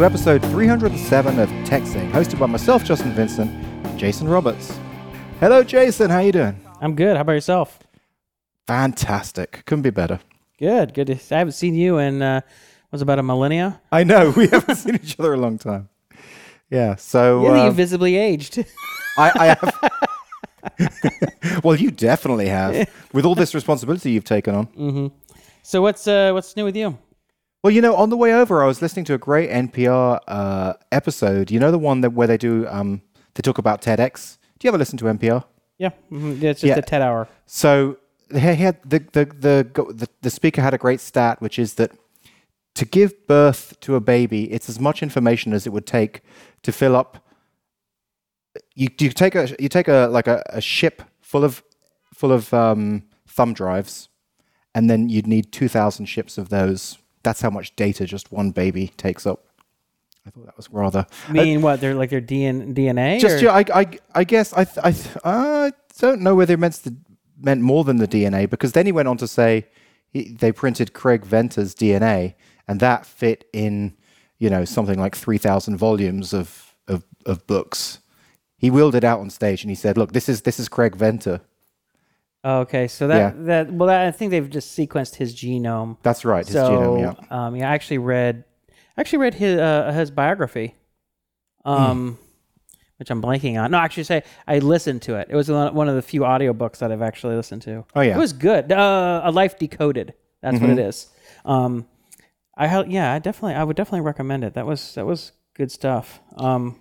To episode 307 of Techzing, hosted by myself, Justin Vincent, and Jason Roberts. Hello, Jason. How you doing? I'm good. How about yourself? Fantastic. Couldn't be better. Good. Good. I haven't seen you in uh, was about a millennia. I know we haven't seen each other a long time. Yeah. So Yeah, uh, you visibly aged. I, I have. well, you definitely have, with all this responsibility you've taken on. Mm-hmm. so what's uh, what's new with you? Well, you know, on the way over, I was listening to a great NPR uh, episode. You know, the one that where they do um, they talk about TEDx. Do you ever listen to NPR? Yeah, mhm, it's just Yeah. a TED hour. So he had the the, the the the speaker had a great stat, which is that to give birth to a baby, it's as much information as it would take to fill up. You you take a you take a like a, a ship full of full of um, thumb drives, and then you'd need two thousand ships of those. That's how much data just one baby takes up. I thought that was rather Meaning what? They're like their DN- DNA. just or- yeah, I, I, I guess I, I, I don't know whether it meant the, meant more than the DNA because then he went on to say he, they printed Craig Venter's DNA and that fit in, you know, something like three thousand volumes of, of of books. He wheeled it out on stage and he said, "Look, this is this is Craig Venter. Oh, okay, so that Yeah. that well, that, I think they've just sequenced his genome. That's right, his so, genome. Yeah, um, yeah, I actually read, actually read his uh, his biography, um, which I'm blanking on. No, actually, say I listened to it. It was one of the few audiobooks that I've actually listened to. Oh, yeah. it was good. Uh, a life decoded. That's what it is. Um, I yeah, I definitely, I would definitely recommend it. That was that was good stuff. Um,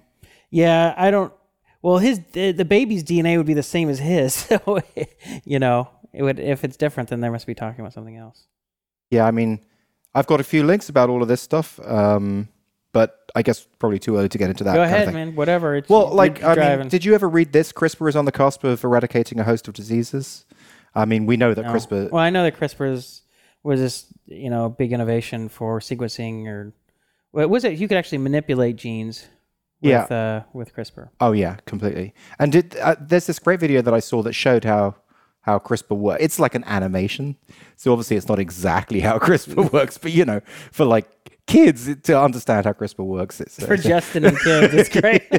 yeah, I don't. Well, his the, the baby's DNA would be the same as his, so you know, it would if it's different, then they must be talking about something else. yeah. I mean, I've got a few links about all of this stuff, um, but I guess probably too early to get into that. Go ahead, man. Whatever. It's, Well, like, I driving. mean, did you ever read this? CRISPR is on the cusp of eradicating a host of diseases. I mean, we know that No. CRISPR. Well, I know that CRISPR is, was this you know big innovation for sequencing or well, was it you could actually manipulate genes Yeah. uh, with CRISPR. oh yeah, completely. And did, uh, there's this great video that I saw that showed how how CRISPR works. It's like an animation, so obviously it's not exactly how CRISPR works, but you know, for like kids to understand how CRISPR works, it's uh, For Justin and kids, it's great.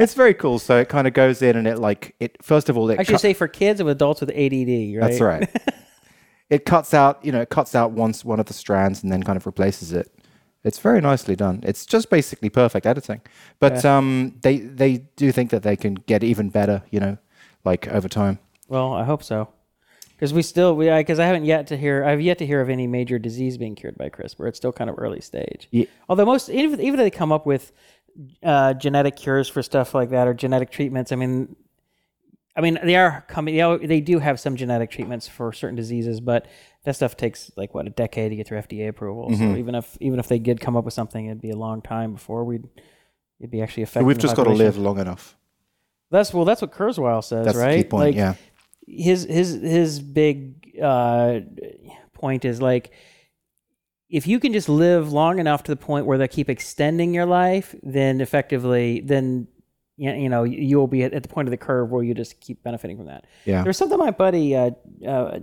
it's very cool. So it kind of goes in and it like it first of all it I should cut- say for kids and adults with ADD, right? That's right. it cuts out, you know, it cuts out once one of the strands and then kind of replaces it. It's very nicely done. It's just basically perfect editing. But um, they they do think that they can get even better, you know, like over time. Well, I hope so. Because we still, we because I haven't yet to hear, I've yet to hear of any major disease being cured by CRISPR. It's still kind of early stage. Ye- Although most, even even if they come up with uh, genetic cures for stuff like that or genetic treatments, I mean, I mean they are coming. They, are- they do have some genetic treatments for certain diseases, but that stuff takes like what a decade to get through FDA approval. Mm-hmm. So even if even if they did come up with something, it'd be a long time before we'd it'd be actually affecting. We've just got to live long enough. That's well, that's what Kurzweil says, That's right? point. Like, yeah. his his his big uh, point is like if you can just live long enough to the point where they keep extending your life, then effectively, then you you know you will be at, at the point of the curve where you just keep benefiting from that. Yeah. There's something my buddy uh, uh,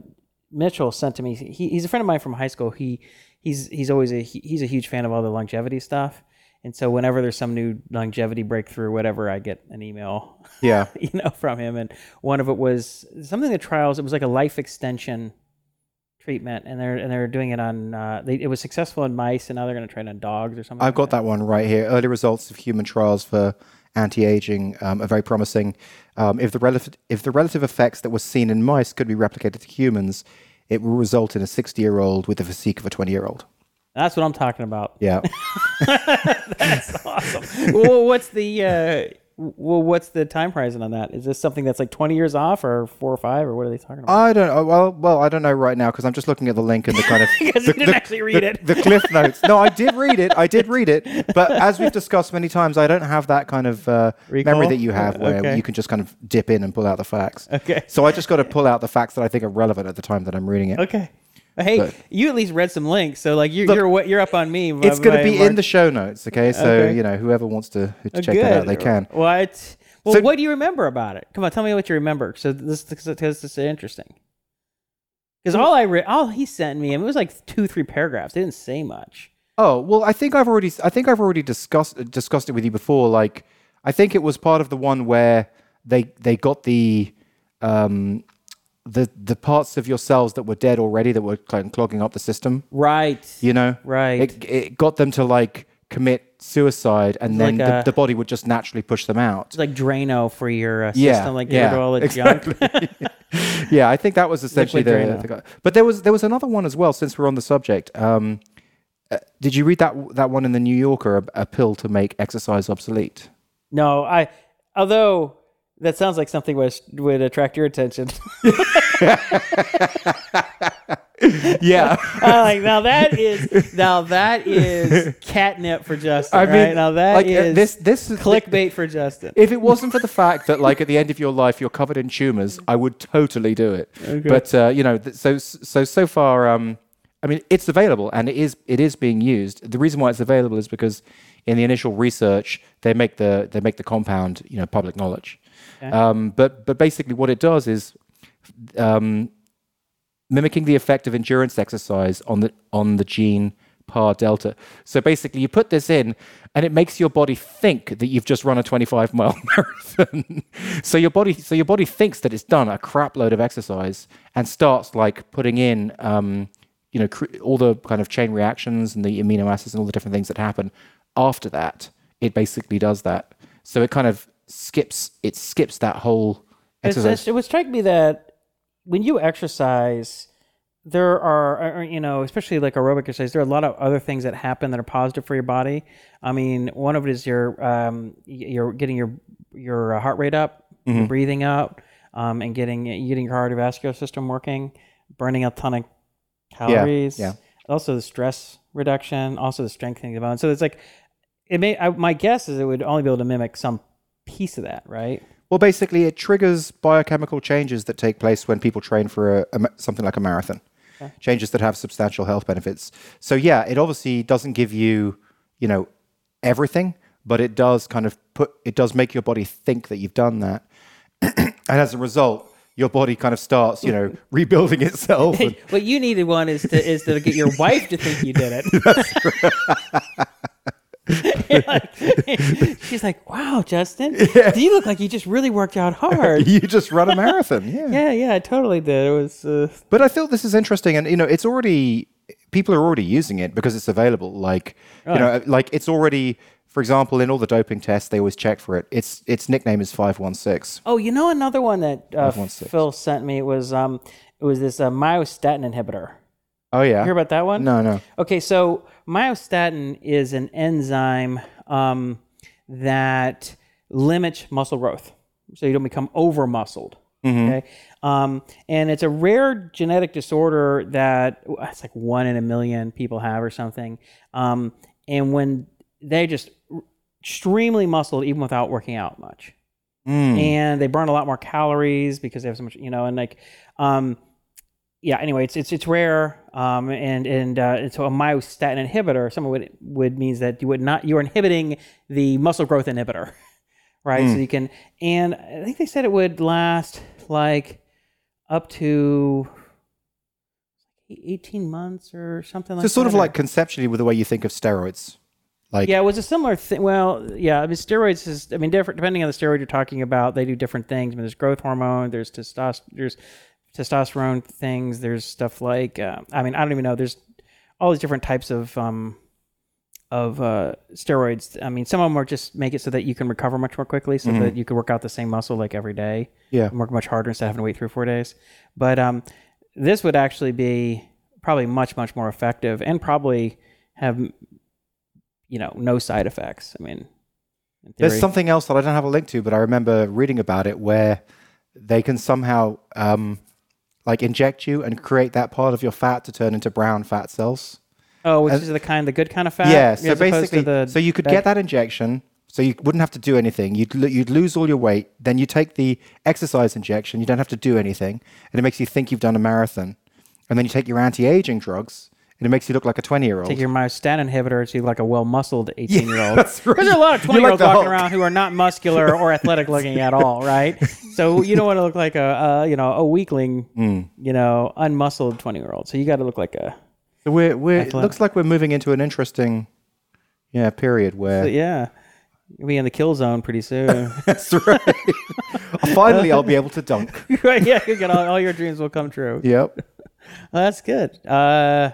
Mitchell sent to me. He, he's a friend of mine from high school. He he's he's always a he- he's a huge fan of all the longevity stuff. And so whenever there's some new longevity breakthrough, whatever, I get an email Yeah. you know, from him. And one of it was something the trials. It was like a life extension treatment, and they're and they're doing it on. Uh, they, it was successful in mice, and now they're going to try it on dogs or something. I've got that one right here. Early results of human trials for anti-aging um, are very promising. Um, if the relative if the relative effects that were seen in mice could be replicated to humans, it will result in a 60-year-old with the physique of a 20-year-old. That's what I'm talking about. Yeah. That's awesome. well, what's the uh, well, what's the time horizon on that? Is this something that's like 20 years off, or four or five, or what are they talking about? I don't know. Well, well, I don't know right now because I'm just looking at the link and the kind of Because the, you didn't actually read the- it. the cliff notes. No, I did read it. I did read it, but as we've discussed many times, I don't have that kind of uh, memory that you have, where Okay. you can just kind of dip in and pull out the facts. Okay. So I just got to pull out the facts that I think are relevant at the time that I'm reading it. Okay. Hey, But- you at least read some links, so like you're Look, you're you're up on me. It's going to be in the show notes, okay? So Okay. you know, whoever wants to, to Oh, check that out, they can. What? Well, So- what do you remember about it? Come on, tell me what you remember. So this because this is interesting. Because all I read, all he sent me, and it was like two, three paragraphs. They didn't say much. Oh well, I think I've already I think I've already discussed discussed it with you before. Like I think it was part of the one where they they got the um, the the parts of your cells that were dead already that were cl- clogging up the system. Right. You know, Right. It, it got them to like commit suicide, and then like the, a- the body would just naturally push them out. It's like Drano for your uh, Yeah, system, like get yeah, rid of all the exactly. junk. yeah, I think that was essentially the, Drano. the. But there was there was another one as well. Since we're on the subject, um, uh, did you read that that one in the New Yorker? A, a pill to make exercise obsolete. No, I. Although that sounds like something which would attract your attention. Yeah, I'm like now that is now that is catnip for Justin. I mean, right? now that like, uh, is this this is clickbait for Justin. If it wasn't for the fact that, like, at the end of your life, you're covered in tumors, I would totally do it. But uh, you know, th- so so so far, um, I mean, it's available and it is it is being used. The reason why it's available is because in the initial research, they make the they make the compound, you know, public knowledge. Um, but but basically, what it does is um, mimicking the effect of endurance exercise on the on the gene PAR delta. So basically, you put this in, and it makes your body think that you've just run a 25 mile marathon. so your body so your body thinks that it's done a crap load of exercise and starts like putting in. Um, you know, all the kind of chain reactions and the amino acids and all the different things that happen after that. It basically does that. So it kind of skips. It skips that whole exercise. it's, it would strike me that when you exercise, there are, uh, you know, especially like aerobic exercise, there are a lot of other things that happen that are positive for your body. I mean, one of it is your, um, you're getting your your uh, heart rate up, your breathing up, um, and getting getting your cardiovascular system working, burning a ton of calories. yeah. Also, the stress reduction, also the strengthening of the bone. So it's like, it may. I, my guess is it would only be able to mimic some piece of that, right? Well, basically, it triggers biochemical changes that take place when people train for a, a something like a marathon. Changes that have substantial health benefits. So, yeah, it obviously doesn't give you, you know, everything, but it does kind of put, it does make your body think that you've done that. and as a result, your body kind of starts, you know, rebuilding itself. and- what you needed one is to is to get your wife to think you did it. Like- she's like, "Wow, Justin, do you look like you just really worked out hard?" you just run a marathon. Yeah. yeah, yeah, I totally did. It was uh, But I feel this is interesting, and you know, it's already people are already using it because it's available. Like you know, like it's already, for example, in all the doping tests, they always check for it. Its its nickname is five one six. Oh, you know another one that uh, Phil sent me was um it was this uh, myostatin inhibitor. Oh yeah. Hear about that one? no, no. Okay, so myostatin is an enzyme um, that limits muscle growth, so you don't become over muscled. Okay, um, and it's a rare genetic disorder that it's like one in a million people have or something. Um, and when they just extremely muscled, even without working out much, and they burn a lot more calories because they have so much, you know, and like, um, yeah. Anyway, it's it's it's rare, um, and and, uh, and so a myostatin inhibitor, someone would would means that you would not you are inhibiting the muscle growth inhibitor, right? So you can, and I think they said it would last like up to eighteen months or something like. So sort that, of like conceptually with the way you think of steroids. Like yeah, it was a similar thing. Well, yeah, I mean, steroids is, I mean, different depending on the steroid you're talking about. They do different things. I mean, there's growth hormone, there's testosterone, there's testosterone things. There's stuff like, uh, I mean, I don't even know. There's all these different types of um, of uh, steroids. I mean, some of them are just make it so that you can recover much more quickly, so that you can work out the same muscle like every day. Yeah. and work much harder instead of having to wait three or four days. But um, this would actually be probably much much more effective and probably have you know no side effects. I mean, There's something else that I don't have a link to, but I remember reading about it where they can somehow um, like inject you and create that part of your fat to turn into brown fat cells. oh, which is the kind the good kind of fat. yeah, so basically, the so you could get that injection, so you wouldn't have to do anything. You'd you'd lose all your weight, then you take the exercise injection. You don't have to do anything, and it makes you think you've done a marathon. And then you take your anti-aging drugs, and it makes you look like a twenty-year-old. Take your myostatin inhibitor to like a well-muscled 18-year-old. that's right. Because a lot of 20-year-olds the walking Hulk. around who are not muscular or athletic looking at all, right? So you don't want to look like a, a you know a weakling, Hmm. you know, unmuscled 20-year-old. So you got to look like a So we're we're it looks like we're moving into an interesting yeah period where But yeah, you'll be in the kill zone pretty soon. that's right. Finally, I'll be able to dunk. right? Yeah, all, all your dreams will come true. Yep. Well, that's good. Uh,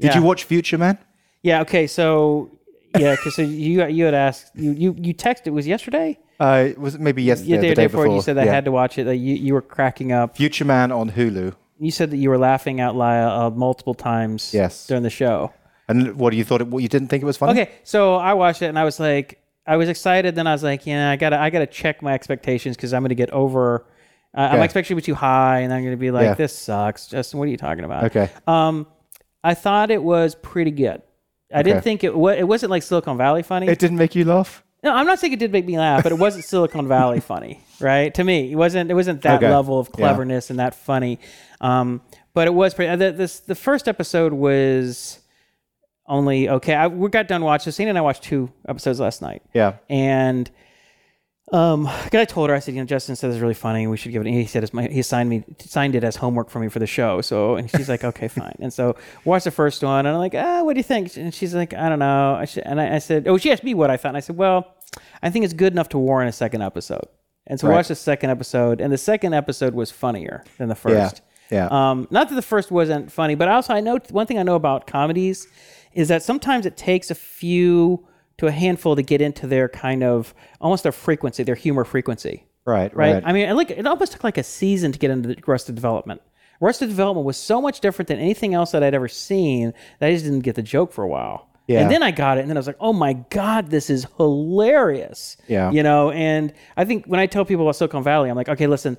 Did yeah. you watch Future Man? Yeah. Okay. So yeah, because so you you had asked you you you texted it was yesterday. Uh, was it maybe yesterday, Yeah, or the day day before, before? you said I Yeah. had to watch it. That you you were cracking up. Future Man on Hulu. You said that you were laughing out loud uh, multiple times. Yes. During the show. And what do you thought? It, what you didn't think it was funny? Okay, so I watched it and I was like, I was excited. Then I was like, yeah, I gotta, I gotta check my expectations because I'm gonna get over. Uh, Okay. My expectation was too high, and I'm gonna be like, Yeah. this sucks. Justin, what are you talking about? Okay. Um, I thought it was pretty good. I didn't think it. wa- It wasn't like Silicon Valley funny. It didn't make you laugh. no, I'm not saying it did make me laugh, but it wasn't Silicon Valley funny, right? To me, it wasn't. It wasn't that Okay. level of Yeah. cleverness and that funny. Um, but it was pretty. The, this the first episode was only okay. I, we got done watching. Cena and I watched two episodes last night, Yeah. and um, I told her I said, you know, Justin said it's really funny. We should give it. He said it's my, he signed me signed it as homework for me for the show. So and she's like, okay, fine. And so watched the first one, and I'm like, ah, what do you think? And she's like, I don't know. I should, and I, I said, oh, she asked me what I thought, and I said, well, I think it's good enough to warrant a second episode. And so Right. watched the second episode, and the second episode was funnier than the first. Yeah. Um, not that the first wasn't funny, but also I know one thing I know about comedies is that sometimes it takes a few to a handful to get into their kind of almost their frequency, their humor frequency. Right. Right. Right. I mean, it, like it almost took like a season to get into the Arrested Development. Arrested Development was so much different than anything else that I'd ever seen that I just didn't get the joke for a while. Yeah. And then I got it, and then I was like, "Oh my god, this is hilarious!" Yeah. you know. And I think when I tell people about Silicon Valley, I'm like, "Okay, listen,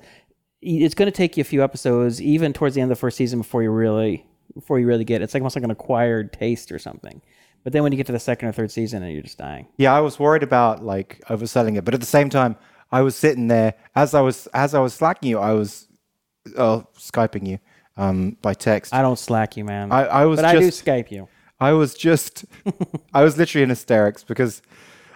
it's going to take you a few episodes, even towards the end of the first season, before you really, before you really get it. It's like almost like an acquired taste or something." But then when you get to the second or third season, and you're just dying. Yeah, I was worried about like overselling it, but at the same time, I was sitting there as I was as I was slacking you, I was uh, skyping you um, by text. I don't slack you, man. I, I was but I do just Skype you. I was just I was literally in hysterics because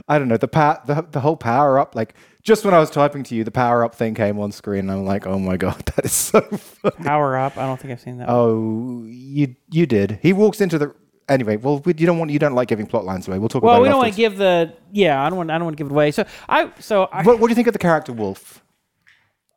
I don't know the pa- the the whole power up like just when I was typing to you, the power up thing came on screen, and I'm like, oh my god, that is so funny. Power up. I don't think I've seen that. one. Oh, you you did. He walks into the anyway. Well, we, you don't want you don't like giving plot lines away. We'll talk about. Well, about. we don't want to give the yeah. I don't want. I don't want to give it away. So I. So I. What, what do you think of the character Wolf?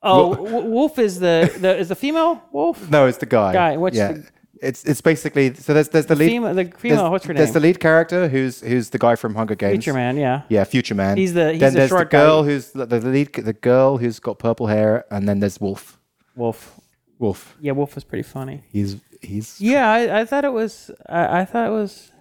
oh, Wolf is the the is the female Wolf. No, it's the guy. Guy, what's yeah. the- It's it's basically so there's there's the lead Female. The female. there's, What's her name? there's the lead character who's who's the guy from Hunger Games. Future man. Yeah. Yeah, Future Man. He's the- he's then the there's the girl guy. who's the, the lead the girl who's got purple hair, and then there's Wolf. Wolf. Wolf. Yeah. Wolf was pretty funny. He's he's Yeah. I, I thought it was. I, I thought it was.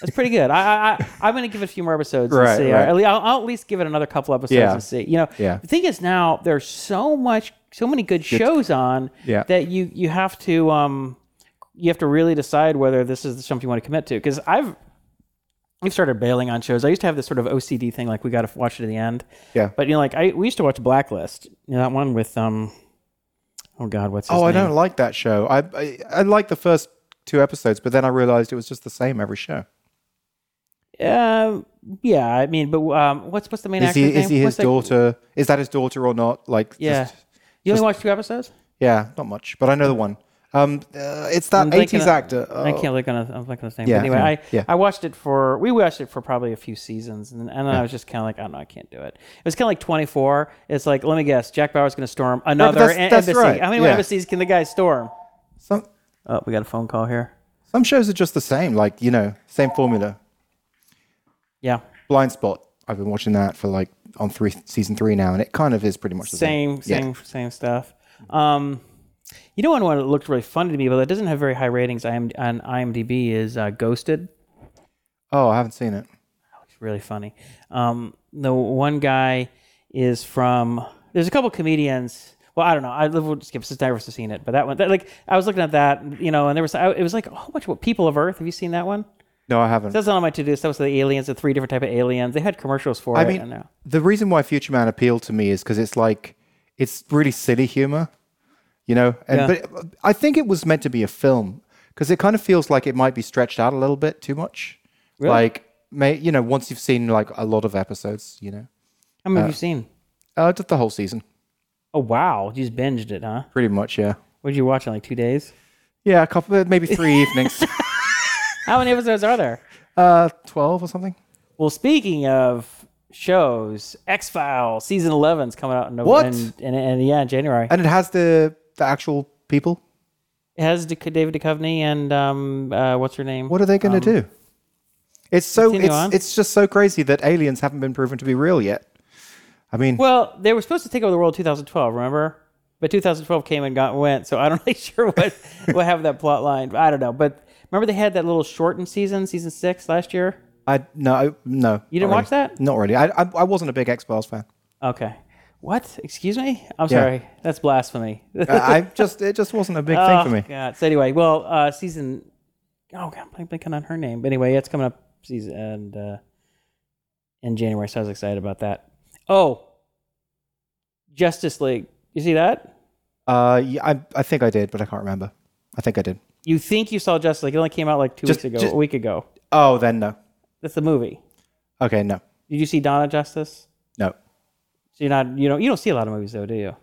It's pretty good. I, I, I'm gonna give it a few more episodes Right, and see. right. I'll, I'll at least give it another couple episodes Yeah. and see. You know, Yeah. the thing is now there's so much, so many good shows on Yeah. that you you have to um you have to really decide whether this is something you want to commit to. Because I've I've started bailing on shows. I used to have this sort of OCD thing, like we got to watch it to the end. yeah. But you know, like I we used to watch Blacklist. You know, that one with um oh god, what's his Oh, I name? don't like that show. I, I I like the first two episodes, but then I realized it was just the same every show. Uh, yeah, I mean, but um, what's what's the main Is actor's he name? is he his What's daughter? Is that his daughter or not? Like Yeah. just- You only watched two episodes. yeah, not much, but I know the one. Um, uh, it's that 80s on- actor. I Oh, can't look on. A, I'm looking at the name. Yeah, but anyway, yeah, I yeah. I watched it for we watched it for probably a few seasons, and, and then I was just kind of like, I don't know, I can't do it. It was kind of like 24. It's like, let me guess, Jack Bauer's going to storm another that's- em- that's embassy. right, How many yeah. embassies can the guy storm? Some Oh, we got a phone call here. some shows are just the same. Like you know, same formula. Yeah, Blindspot. I've been watching that for like on three season three now, and it kind of is pretty much the same, same. same, same stuff. Um, you know, one one that looked really funny to me, but it doesn't have very high ratings on IMDb is uh, Ghosted. Oh, I haven't seen it. That looks really funny. Um, the one guy is from. There's a couple comedians. Well, I don't know. I will skip since I've seen it, but that one, that, like, I was looking at that, you know, and there was, I, it was like oh, of what People of Earth. Have you seen that one? No, I haven't. That's not on my to do list. That was the aliens, the three different type of aliens. They had commercials for I it. mean, and, uh, the reason why Future Man appealed to me is because it's like it's really silly humor, you know. And Yeah. but I think it was meant to be a film because it kind of feels like it might be stretched out a little bit too much. Really? Like, may you know, once you've seen like a lot of episodes, you know, how many have you seen? uh, just the whole season, Oh wow, you just binged it, huh? pretty much. Yeah, What did you watch in like two days? Yeah, a couple, maybe three evenings. How many episodes are there? Uh, twelve or something. Well, speaking of shows, X Files season 11 is coming out in What? November. And, and, and yeah, in January. And it has the the actual people. It has David Duchovny and um, uh, what's her name? What are they going to do? It's so continue it's on. it's just so crazy that aliens haven't been proven to be real yet. I mean, Well, they were supposed to take over the world in 2012, remember? But 2012 came and got went, so I don't really sure what what happened with that plot line. I don't know, but remember they had that little shortened season, season six last year. I no no. You didn't not watch really. that? Not really. I I, I wasn't a big X Files fan. Okay. What? Excuse me? I'm Yeah. sorry. That's blasphemy. I I just it just wasn't a big thing oh, for me. God. So anyway, well, uh, season. Oh God, I'm blanking on her name. But anyway, it's coming up season and uh, in January, so I was excited about that. Oh, Justice League. You see that? Uh, yeah, I I think I did, but I can't remember. I think I did. You think you saw Justice League? It only came out like two Just- weeks ago, just- a week ago. Oh, then no. That's the movie. Okay, no, Did you see Donna Justice? So you're not you don't you don't see a lot of movies though, do you?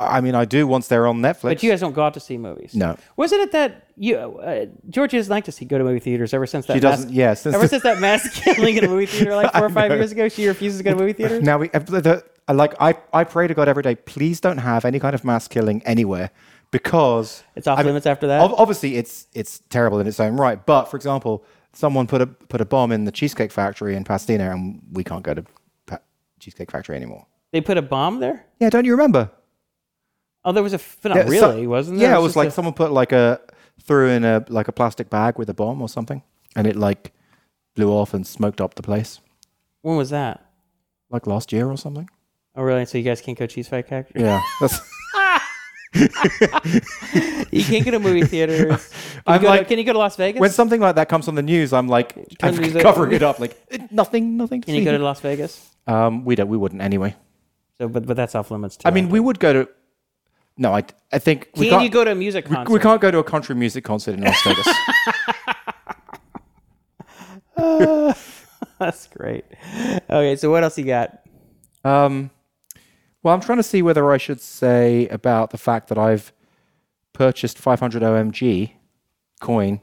I mean, I do once they're on Netflix. But you guys don't go out to see movies. no, Wasn't it that you uh, Georgia doesn't like to see go to movie theaters ever since that she doesn't. mass, Yeah, since ever since that mass killing in a movie theater like four or five years ago, she refuses to go to movie theaters. now we the, like I I pray to God every day. Please don't have any kind of mass killing anywhere because It's off I mean, limits after that. obviously it's it's terrible in its own right. But for example, someone put a put a bomb in the Cheesecake Factory in Pasadena, and we can't go to pa- Cheesecake Factory anymore. They put a bomb there. Yeah, don't you remember? Oh, there was a not Yeah, so- really, wasn't there? Yeah, it was just like a- someone put like a threw in a like a plastic bag with a bomb or something, and it like blew off and smoked up the place, when was that? like last year or something. Oh, really? So you guys can't go to Cheesecake Factory? Yeah, that's. You can't go to movie theaters. Can, I'm like- to, can you go to Las Vegas? when something like that comes on the news, I'm like I'm covering it up, like "Eh, nothing, nothing. To can you go to Las Vegas? Um, we don't. We wouldn't anyway. So, but but that's off limits too. I mean, we would go to. No, I. I think we can can't. you go to a music we- concert? we can't go to a country music concert in Las Vegas. That's great. Okay, so what else you got? Um, well, I'm trying to see whether I should say about the fact that I've purchased 500 OMG coin,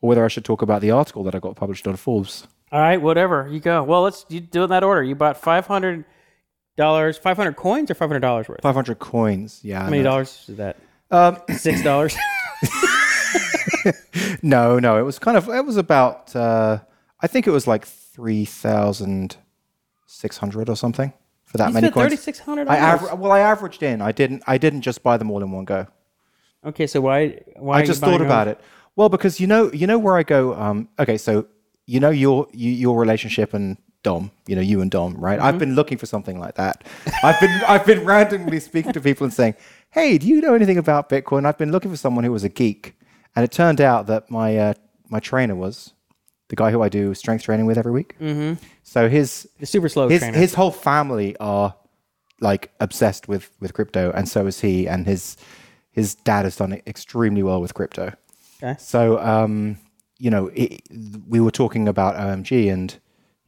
or whether I should talk about the article that I got published on Forbes. All right, whatever you go. Well, let's you do it in that order. You bought five hundred dollars, five hundred coins, or five hundred dollars worth. 500 coins. Yeah. How many dollars is that? Um, Six dollars. no, no. It was kind of. It was about. Uh, I think it was like 3,600 or something for that you many coins. thirty six hundred I aver- well, I averaged in. I didn't. I didn't just buy them all in one go. Okay, so why why? I just thought about it. Well, because you know, you know where I go. Um, okay, so you know your you, your relationship and Dom. You know you and Dom, right? Mm-hmm. I've been looking for something like that. I've been I've been randomly speaking to people and saying, "Hey, do you know anything about Bitcoin?" I've been looking for someone who was a geek, and it turned out that my uh, my trainer was the guy who I do strength training with every week. Mm-hmm. So his The super slow his trainer. his whole family are like obsessed with with crypto, and so is he. And his his dad has done extremely well with crypto. Okay. So um, you know, it, we were talking about OMG, and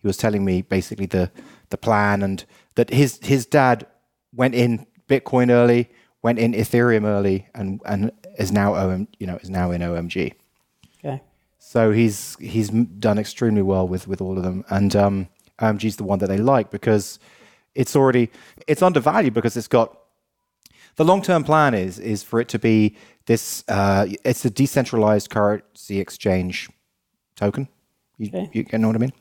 he was telling me basically the the plan, and that his his dad went in Bitcoin early, went in Ethereum early, and and is now OM you know is now in OMG. okay. So he's he's done extremely well with with all of them, and um, OMG is the one that they like because it's already it's undervalued because it's got the long term plan is is for it to be this uh, it's a decentralized currency exchange token. You, Okay. you, you know what I mean?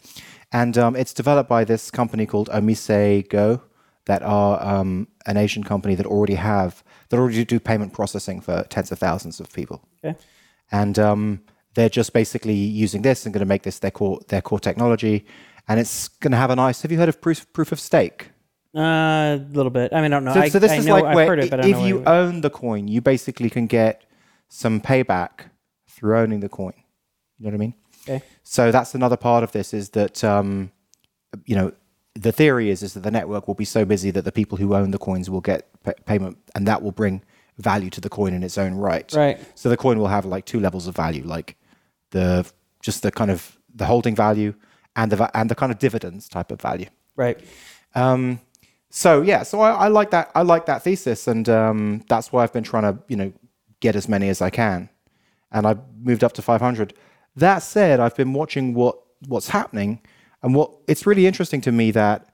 And um, it's developed by this company called OmiseGO that are um, an Asian company that already have that already do payment processing for tens of thousands of people Okay. and um, they're just basically using this and going to make this their core their core technology, and it's going to have a nice. Have you heard of proof proof of stake? Uh, a little bit. I mean, I don't know. So, I, so this I is know, like where it, but I i- don't if you own the coin, you basically can get some payback through owning the coin. You know what I mean? Okay. So that's another part of this is that um, you know the theory is is that the network will be so busy that the people who own the coins will get pa- payment, and that will bring value to the coin in its own right. Right. So the coin will have like two levels of value, like the just the kind of the holding value and the and the kind of dividends type of value. Right. Um, so yeah, so I, I like that. I like that thesis, and um, that's why I've been trying to you know get as many as I can. and I moved up to 500. That said, I've been watching what what's happening, and what it's really interesting to me that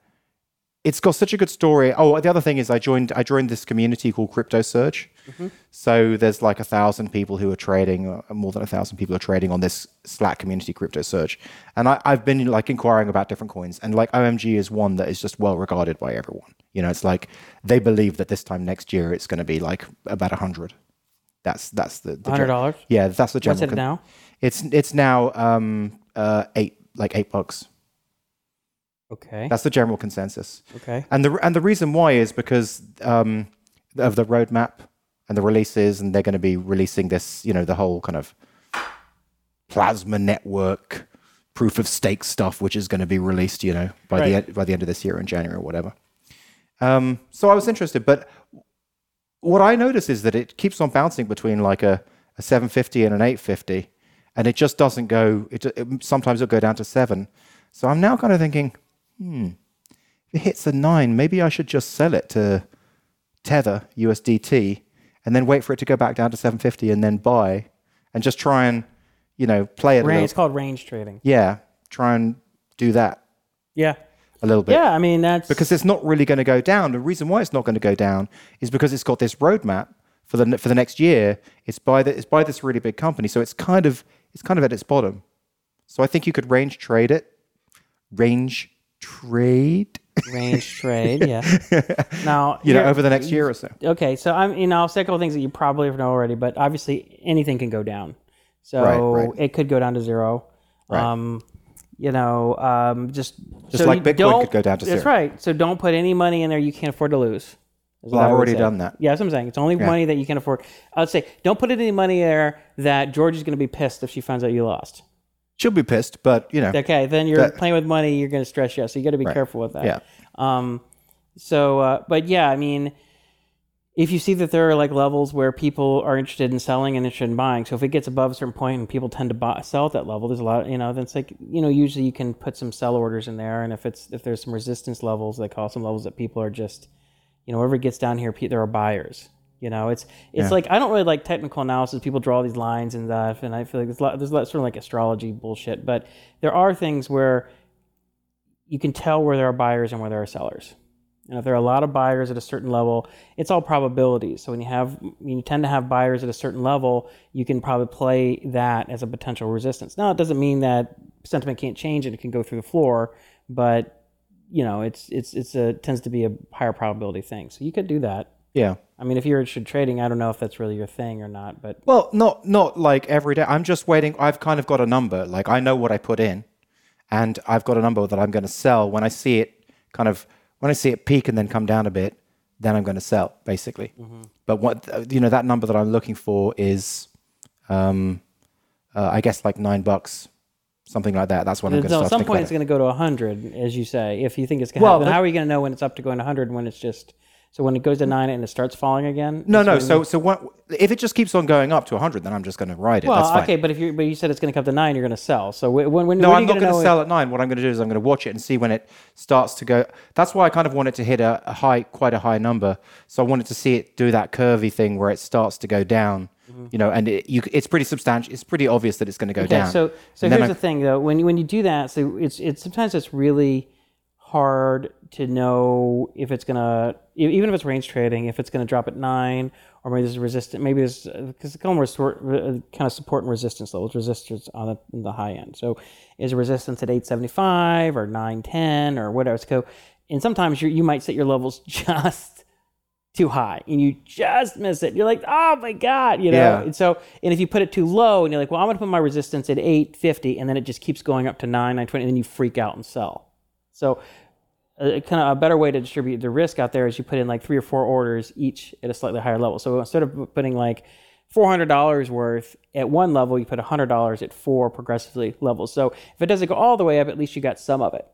it's got such a good story. Oh, the other thing is I joined I joined this community called Crypto Surge. Mm-hmm. So there's like a thousand people who are trading, or more than a thousand people are trading on this Slack community Crypto Surge. And I, I've been like inquiring about different coins, and like OMG is one that is just well regarded by everyone. You know, it's like they believe that this time next year it's going to be like about a hundred. That's that's the, the hundred dollars. Yeah, that's the general. What's it now? It's it's now um uh eight like eight bucks. Okay. That's the general consensus. Okay. And the and the reason why is because um, of the roadmap and the releases, and they're going to be releasing this, you know, the whole kind of plasma network proof of stake stuff, which is going to be released, you know, by the Right. end, by the end of this year in January or whatever. Um, so I was interested, but what I notice is that it keeps on bouncing between like a, a 750 and an 850, and it just doesn't go. It, it sometimes it'll go down to seven. So I'm now kind of thinking, hmm, if it hits a nine, maybe I should just sell it to Tether USDT and then wait for it to go back down to 750 and then buy and just try and, you know, play it a Range, little. it's called range trading. Yeah, try and do that Yeah. a little bit. Yeah. I mean, that's Because it's not really going to go down. The reason why it's not going to go down is because it's got this roadmap for the for the next year. It's by the, it's by this really big company, so it's kind of it's kind of at its bottom. So I think you could range trade it. Range trade, range trade. Yeah. Now, you know, over the next year or so. okay, so I'm you know I'll say a couple things that you probably know already, but obviously anything can go down. So Right, right. it could go down to zero. Um, you know, um, just Just so like Bitcoin could go down to zero. That's right. So don't put any money in there you can't afford to lose. Well, I've already say. done that. Yeah, that's what I'm saying. It's only money that you can afford. I would say don't put any money there that George is going to be pissed if she finds out you lost. She'll be pissed, but you know, Okay, then you're That- playing with money. You're going to stress you out. So you got to be careful with that. Yeah. Um. So, uh, but yeah, I mean, if you see that there are like levels where people are interested in selling and interested in buying, so if it gets above a certain point and people tend to buy, sell at that level, there's a lot. You know, then it's like you know, usually you can put some sell orders in there, and if it's if there's some resistance levels, they call some levels that people are just, you know, wherever it gets down here, there are buyers. You know, it's it's like I don't really like technical analysis. People draw these lines and stuff, and I feel like there's a lot, there's a lot, sort of like astrology bullshit. But there are things where you can tell where there are buyers and where there are sellers. And if there are a lot of buyers at a certain level, it's all probabilities. So when you have when you tend to have buyers at a certain level, you can probably play that as a potential resistance. Now it doesn't mean that sentiment can't change and it can go through the floor, but you know, it's it's it's a tends to be a higher probability thing. So you could do that. yeah. I mean, if you're interested in trading, I don't know if that's really your thing or not, but Well, not not like every day. I'm just waiting. I've kind of got a number. Like I know what I put in, and I've got a number that I'm going to sell when I see it. Kind of when I see it peak and then come down a bit, then I'm going to sell basically. But what you know that number that I'm looking for is, um, uh, I guess like nine bucks, something like that. That's what I'm going to no, start at some point it's going to go to 100, as you say. If you think it's going to Well, happen, but- how are you going to know when it's up to going to 100 when it's just so when it goes to mm. nine and it starts falling again? No, no. So so what, if it just keeps on going up to 100, then I'm just going to ride it. That's well, okay, but if you but you said it's going to come to nine, you're going to sell. So wh- when when No, when I'm not going to sell at nine. What I'm going to do is I'm going to watch it and see when it starts to go. That's why I kind of wanted to hit a, a high, quite a high number. So I wanted to see it do that curvy thing where it starts to go down. You know, and it, you, it's pretty substantial. It's pretty obvious that it's going to go Okay, down. so so And here's the thing though. When you, when you do that, so it's it's sometimes it's really hard to know if it's gonna e- even if it's range trading if it's gonna drop at nine or maybe there's a resistance maybe there's because it's kind of sort uh, kind of support and resistance levels resistance on the, the high end so is a resistance at 875 or 910 or whatever so and sometimes you you might set your levels just too high and you just miss it. You're like, oh my God, you know? Yeah. And so, and if you put it too low and you're like, well, I'm going to put my resistance at 850 and then it just keeps going up to 9, 920, and then you freak out and sell. So, uh, kind of a better way to distribute the risk out there is you put in like three or four orders each at a slightly higher level. So instead of putting like $400 worth at one level, you put $100 at four progressively levels. So if it doesn't go all the way up, at least you got some of it.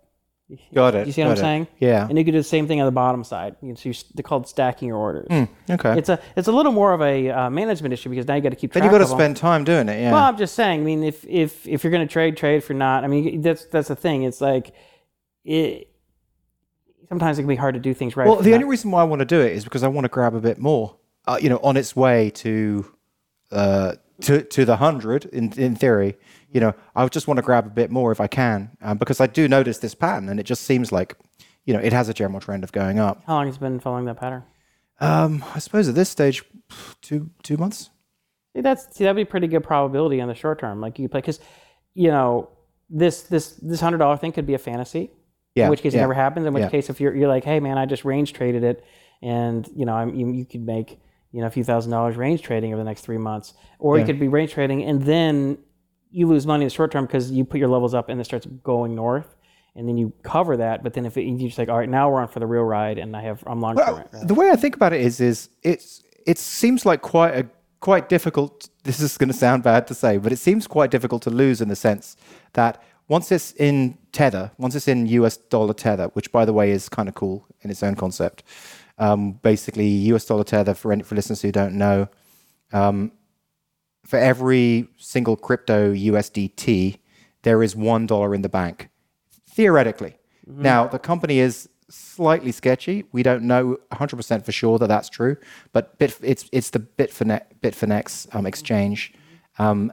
Got it. You see what I'm it. saying? Yeah. And you could do the same thing on the bottom side. You know, so they're called stacking your orders. Okay. It's a it's a little more of a uh, management issue because now you got to keep track then you got to spend time doing it. Yeah. Well, I'm just saying. I mean, if if if you're going to trade, trade. If you're not, I mean, that's that's the thing. It's like it. Sometimes it can be hard to do things right. Well, the you're only reason why I want to do it is because I want to grab a bit more, uh, you know, on its way to uh, to to the hundred in in theory. You know, I just want to grab a bit more if I can, um, because I do notice this pattern, and it just seems like, you know, it has a general trend of going up. How long has it been following that pattern? Um, I suppose at this stage, two two months. See, that's see, that'd be pretty good probability in the short term. Like you play because, you know, this this this hundred dollar thing could be a fantasy. Yeah, In which case yeah, it never happens. In which yeah. case, if you're you're like, hey man, I just range traded it, and you know, I'm, you you could make you know a few thousand dollars range trading over the next three months, or you could be range trading and then you lose money in the short term because you put your levels up and it starts going north. And then you cover that, but then if it, you just like, all right, now we're on for the real ride, and I have I'm long term. Well, the way I think about it is, is it's it seems like quite a quite difficult. This is going to sound bad to say, but it seems quite difficult to lose in the sense that once it's in tether, once it's in US dollar tether, which by the way is kind of cool in its own concept. Um, basically, US dollar tether for any, for listeners who don't know, um, for every single crypto USDT, there is one dollar in the bank theoretically. Now, the company is slightly sketchy. We don't know 100% for sure that that's true, but Bit, it's it's the Bitfinex, Bitfinex um, exchange. Um,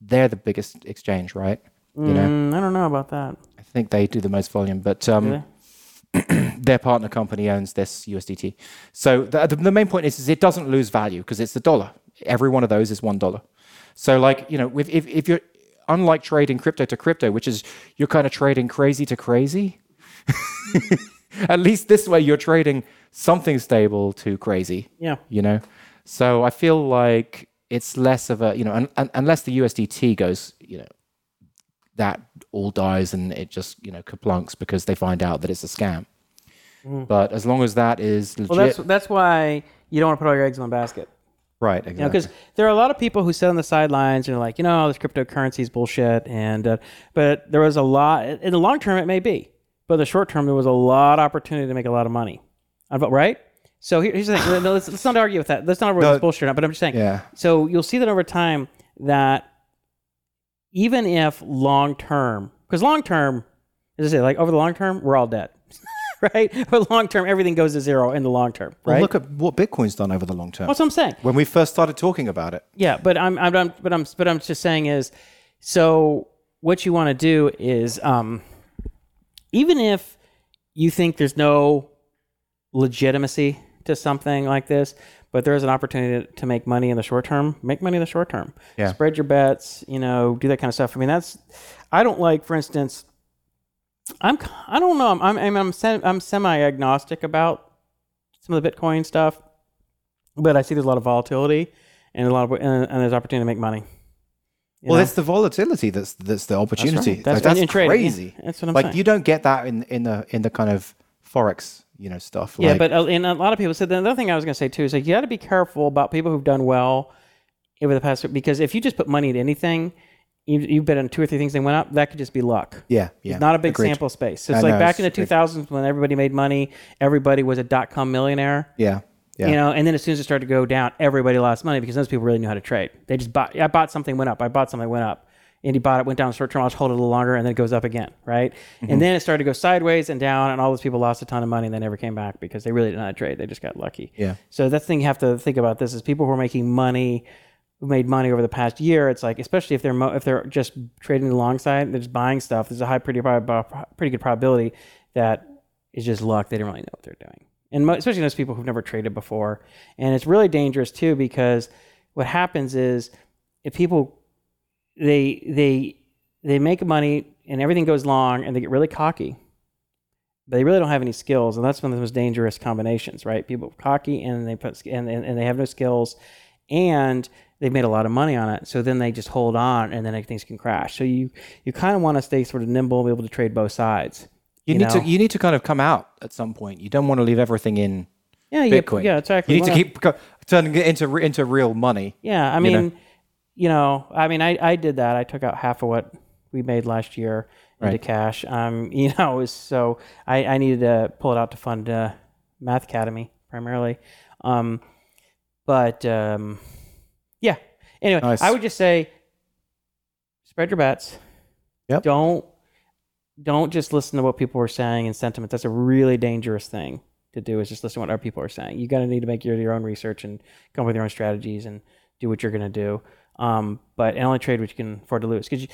they're the biggest exchange, right? You know, Mm, I don't know about that. I think they do the most volume, but um, their partner company owns this USDT. So the, the, the main point is, is it doesn't lose value because it's the dollar. Every one of those is one dollar. So like you know, if, if if you're unlike trading crypto to crypto, which is you're kind of trading crazy to crazy. At least this way, you're trading something stable to crazy. Yeah. You know, so I feel like it's less of a you know, un, un, unless the USDT goes, you know, that all dies and it just you know kaplunks because they find out that it's a scam. But as long as that is legit, Mm. Well, that's that's why you don't want to put all your eggs in one basket. Right, You know, because there are a lot of people who sit on the sidelines and are like, you know, this cryptocurrency is bullshit. And uh, but there was a lot in the long term, it may be, but in the short term, there was a lot of opportunity to make a lot of money. Right. So here, here's the thing. No, let's, let's not argue with that. Let's not argue with No. this bullshit. or not, But I'm just saying. yeah, So you'll see that over time that even if long term, because long term, as I say, like over the long term, we're all dead, right? But long term, everything goes to zero in the long term, well, right? look at what Bitcoin's done over the long term. That's what I'm saying. When we first started talking about it, Yeah, but I'm, I'm, I'm but I'm, but I'm just saying is, so what you want to do is, um, even if you think there's no legitimacy to something like this, but there is an opportunity to, to make money in the short term, make money in the short term. Yeah. Spread your bets, you know, do that kind of stuff. I mean, that's, I don't like, for instance, I'm, I don't know, I'm, I'm, I'm, I'm, sem- I'm semi agnostic about some of the Bitcoin stuff, but I see there's a lot of volatility and a lot of, and, and there's opportunity to make money. You well, know? it's the volatility that's that's the opportunity. That's Like, that's trading, yeah. crazy. That's what I'm like saying. you don't get that in in the in the kind of forex, you know, stuff. Yeah, like, but uh, and a lot of people said the other thing I was going to say too is like you got to be careful about people who've done well over the past because if you just put money into anything, you you bet on two or three things they went up, that could just be luck. yeah, yeah, It's not a big agreed. sample space. So it's I like know, back in the big. 2000s when everybody made money, everybody was a dot com millionaire. Yeah, yeah. You know, and then as soon as it started to go down, everybody lost money because those people really knew how to trade. They just bought. I bought something, went up. I bought something, went up. And he bought it, went down short term. I'll just hold it a little longer, and then it goes up again, right? Mm-hmm. And then it started to go sideways and down, and all those people lost a ton of money, and they never came back because they really didn't know how to trade. They just got lucky. Yeah. So that's the thing you have to think about. This is people who are making money, made money over the past year. It's like, especially if they're mo- if they're just trading alongside, they're just buying stuff. There's a high, pretty pretty good probability that it's just luck. They don't really know what they're doing, and mo- especially those people who've never traded before. And it's really dangerous too because what happens is if people they they they make money and everything goes long and they get really cocky but they really don't have any skills and that's one of the most dangerous combinations right people cocky and they put and, and they have no skills and they've made a lot of money on it so then they just hold on and then things can crash so you you kind of want to stay sort of nimble and be able to trade both sides You, you need know? to you need to kind of come out at some point. You don't want to leave everything in yeah yeah, Bitcoin. yeah exactly You need to keep co- turning it into into real money. Yeah, I you mean, know? you know, I mean, I, I did that. I took out half of what we made last year into Right. cash. Um, you know, it was so I, I needed to pull it out to fund uh, Math Academy primarily. Um, but um, yeah. Anyway, Nice. I would just say spread your bets. Yep. Don't don't just listen to what people are saying and sentiments. That's a really dangerous thing to do. Is just listen to what other people are saying. You got to need to make your your own research and come up with your own strategies and do what you're going to do. Um, but and only trade what you can afford to lose. Because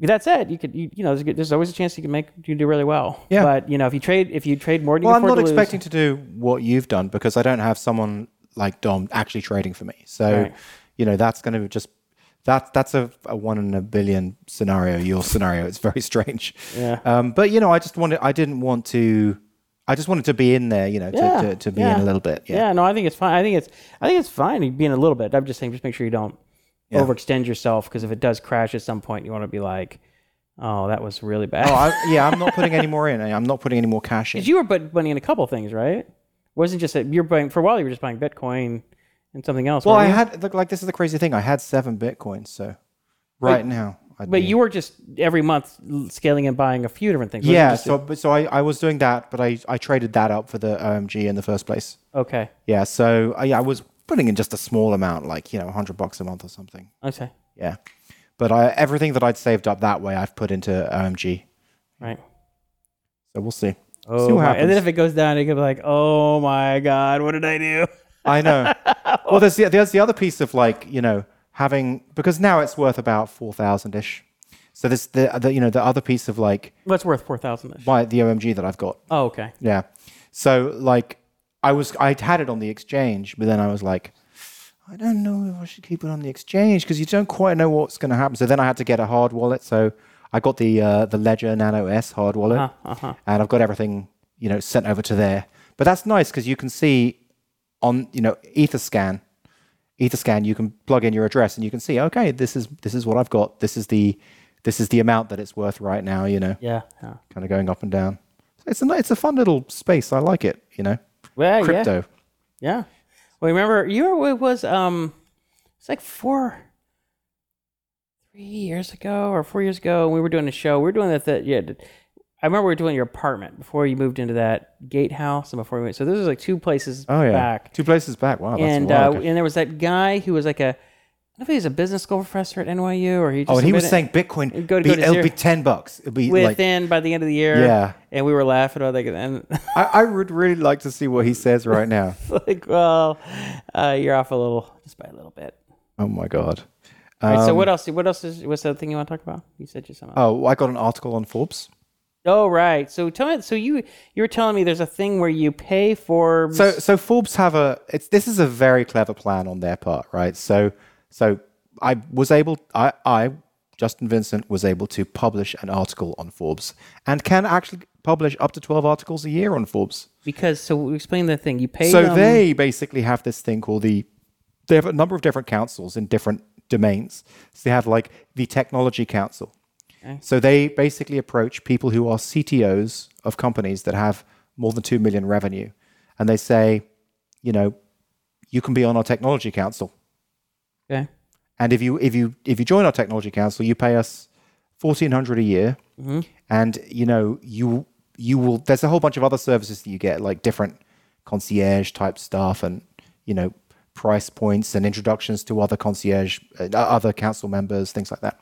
that said, you could you, you know there's, a good- there's always a chance you can make you do really well. Yeah. But you know if you trade if you trade more than Well, you I'm not to expecting lose, to do what you've done because I don't have someone like Dom actually trading for me. So, Right. You know, that's going to just that that's a, a one in a billion scenario. Your scenario, it's very strange. Yeah. Um, but you know, I just wanted, I didn't want to, I just wanted to be in there. You know, to, Yeah, to, to be yeah. in a little bit. Yeah. Yeah. no, I think it's fine. I think it's I think it's fine being a little bit. I'm just saying, just make sure you don't Yeah. overextend yourself because if it does crash at some point, you want to be like, oh, that was really bad. Oh, I, yeah. I'm not putting any more in. I'm not putting any more cash in. Because you were putting money in a couple things, right? wasn't just that you're buying for a while. You were just buying Bitcoin and something else. Well, I you? had look, like this is the crazy thing. I had seven bitcoins. So right now, I'd but you were just every month scaling and buying a few different things. yeah. So but so I, I was doing that, but I I traded that up for the um, OMG in the first place. okay, Yeah, so I, I was putting in just a small amount, like you know, hundred bucks a month or something. okay, Yeah, but I, everything that I'd saved up that way, I've put into um, OMG. right. So we'll see. Oh, see and then if it goes down, you could be like, oh my god, what did I do? I know. well, there's the, there's the other piece of like you know having because now it's worth about four thousand ish. So there's the, the you know the other piece of like What's worth four thousand? my the OMG that I've got. Oh, okay. Yeah. So like I was I had it on the exchange, but then I was like, I don't know if I should keep it on the exchange because you don't quite know what's going to happen. So then I had to get a hard wallet. So I got the uh, the Ledger Nano S hard wallet, Uh huh. and I've got everything you know sent over to there. But that's nice because you can see on you know Etherscan, Etherscan you can plug in your address and you can see okay this is this is what I've got. This is the this is the amount that it's worth right now. You know, Yeah. yeah. kind of going up and down. It's a it's a fun little space. I like it. You know, Well, yeah. crypto. Yeah. Well, remember, you it was um, it's like four, three years ago or four years ago. We were doing a show. We were doing that. That yeah. I remember we were doing your apartment before you moved into that gatehouse and before we went. So this was like two places Oh yeah, back. two places back. Wow, that's and uh, and there was that guy who was like a, I don't know if he was a business school professor at NYU or he just Oh, and he was saying Bitcoin. Go to- be, go to it'll zero. be ten bucks. It'll be like. within by the end of the year. Yeah. And we were laughing about that. And I, I would really like to see what he says right now. like, well, uh, you're off a little, just by a little bit. Oh my god. All right, so Um, what else? What else is? What's the thing you want to talk about? You said just something. Oh, I got an article on Forbes. Oh, right. So tell me. So you you were telling me there's a thing where you pay for. So so Forbes have a it's this is a very clever plan on their part, right? So so I was able I I Justin Vincent was able to publish an article on Forbes and can actually publish up to 12 articles a year on Forbes. because so explain the thing. You pay. So them, they basically have this thing called the they have a number of different councils in different domains. So they have like the technology council. Okay. So they basically approach people who are CTOs of companies that have more than 2 million revenue and they say, you know, you can be on our technology council. Okay. And if you if you if you join our technology council, you pay us 1400 a year Mm-hmm. and you know you you will there's a whole bunch of other services that you get like different concierge type stuff and you know price points and introductions to other concierge uh, other council members things like that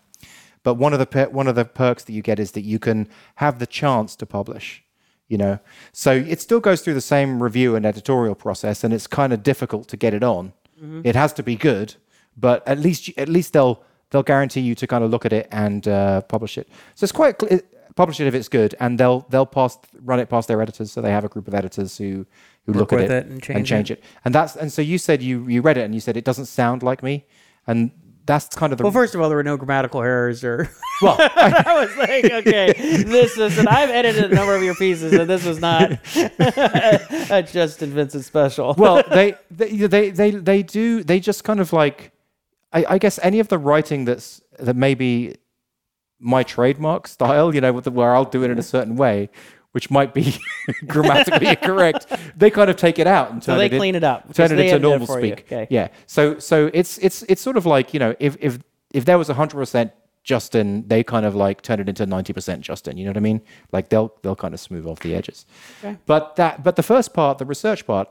but one of the per- one of the perks that you get is that you can have the chance to publish you know? So it still goes through the same review and editorial process and it's kind of difficult to get it on. It has to be good but at least at least they'll they'll guarantee you to kind of look at it and uh, publish it. So it's quite cl- publish it if it's good and they'll they'll pass run it past their editors so they have a group of editors who who look at it, it and change it. and that's and so you said you you read it and you said it doesn't sound like me. And that's kind of the Well, first of all, there were no grammatical errors or. well I was like, okay, this is, and I've edited a number of your pieces, and this was not a Justin Vincent special. well, they, they they they they do they just kind of like I, I guess any of the writing that's that maybe my trademark style, you know, where I'll do it in a certain way, which might be grammatically incorrect, they kind of take it out and so they it in- clean it up. turn it into normal you. speak. Okay. Yeah. So so it's it's it's sort of like you know if if if there was hundred percent Justin, they kind of like turn it into ninety percent Justin. You know what I mean? Like they'll they'll kind of smooth off the edges. Okay. But that but the first part, the research part,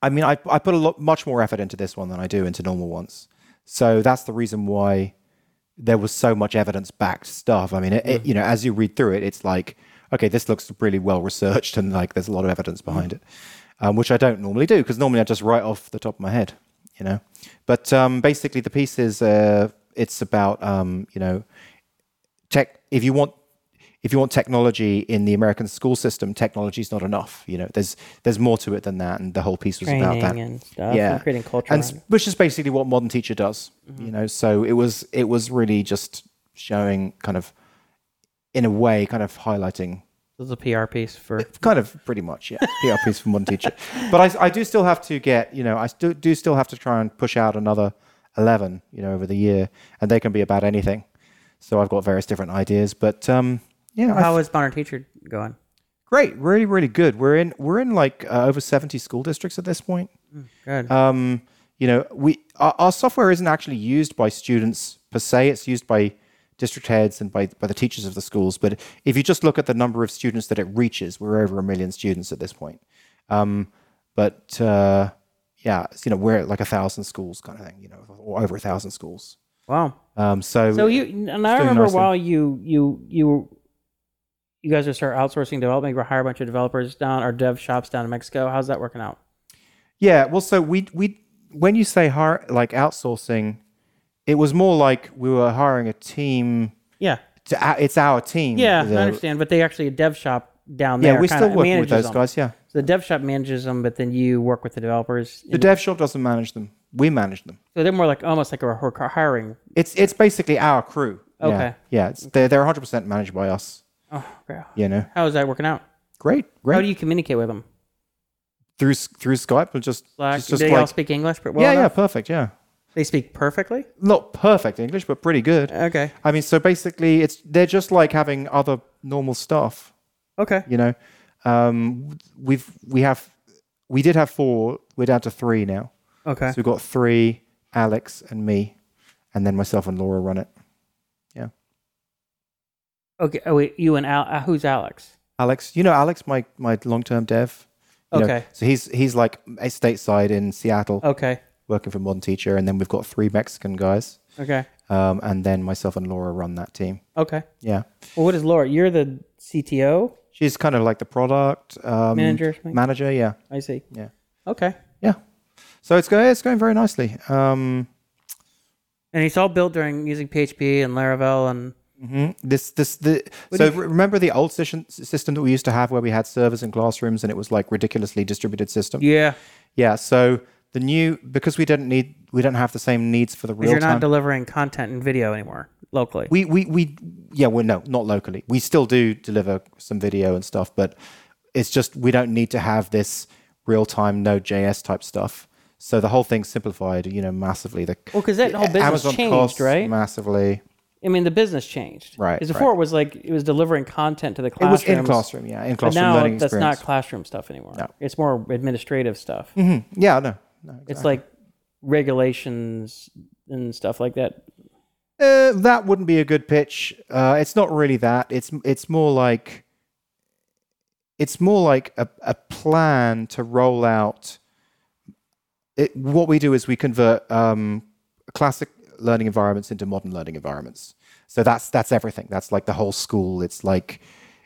I mean, I I put a lot much more effort into this one than I do into normal ones. So that's the reason why there was so much evidence backed stuff. I mean, it, it, mm. you know, as you read through it, it's like, okay, this looks really well researched and like there's a lot of evidence behind it, um, which I don't normally do because normally I just write off the top of my head, you know. But um, basically, the piece is uh, it's about um, you know tech. If you want if you want technology in the American school system, technology is not enough. You know, there's there's more to it than that, and the whole piece was about Training that. and stuff. Yeah. And creating culture. and around which is basically what modern teacher does. Mm-hmm. You know, so it was it was really just showing kind of in a way kind of highlighting This is a PR piece for. kind of pretty much yeah PR piece from one teacher. But I I do still have to get you know I still do still have to try and push out another eleven you know over the year, and they can be about anything. So I've got various different ideas, but um yeah, How is modern teacher going? Great, really, really good. We're in we're in like uh, over seventy school districts at this point. Good. Um, you know, we our, our software isn't actually used by students per se. It's used by district heads and by by the teachers of the schools. But if you just look at the number of students that it reaches, we're over a million students at this point. Um, but uh, yeah, it's, you know, we're at like a thousand schools kind of thing. You know, or over a thousand schools. wow. Um, so, So you and I remember nicely. while you you you you guys are start outsourcing development, you hire a bunch of developers down or dev shops down in Mexico. How's that working out? Yeah, well, so we we when you say hire like outsourcing, it was more like we were hiring a team. Yeah. To, it's our team. Yeah, The- I understand. But they actually a dev shop down there. Yeah, we're still working with those them. guys. Yeah, So the dev shop manages them, but then you work with the developers. the dev shop doesn't manage them. We manage them. so they're more like almost like a hiring. It's it's basically our crew. Yeah, Okay. Yeah, it's, they're they're 100 percent managed by us. Oh, okay. You know, How is that working out? great, great. How do you communicate with them? through through Skype, but just Like, just, do just they all speak English? But well yeah, yeah, perfect. Yeah, They speak perfectly. not perfect English, but pretty good. Okay. I mean, so basically, it's they're just like having other normal stuff. Okay. you know um we've we have we did have four we're down to three now Okay. so we've got three alex and me and then myself and laura run it yeah Okay. Oh, wait, you and Al. Uh, who's Alex? alex you know alex my my long-term dev you know, Okay. so he's he's like a stateside in seattle Okay. Working for modern teacher and then we've got three mexican guys Okay. um and then myself and laura run that team Okay. yeah Well, what is Laura? You're the CTO she's kind of like the product um manager. something? manager yeah I see. yeah Okay. yeah so it's going it's going very nicely um And it's all built during using PHP and Laravel and hmm This, this, the. What So remember the old system system that we used to have, where we had servers in classrooms, and it was like ridiculously distributed system. yeah, Yeah. So the new, because we don't need, we don't have the same needs for the real you're not time. delivering content and video anymore locally. we, we, we, yeah. Well, no, not locally. We still do deliver some video and stuff, but it's just we don't need to have this real time Node.js type stuff. So the whole thing's simplified, you know, massively. The well, because that whole business Amazon changed, right? Massively. I mean, the business changed. Right, Because right. before it was like it was delivering content to the classroom. It was in classroom, yeah, in classroom But now learning that's experience. not classroom stuff anymore. No. It's more administrative stuff. Mhm. Yeah, no, no. It's like regulations and stuff like that. Uh, that wouldn't be a good pitch. Uh, it's not really that. It's it's more like it's more like a, a plan to roll out. It, what we do is we convert um, classic learning environments into modern learning environments. So that's that's everything. That's like the whole school. It's like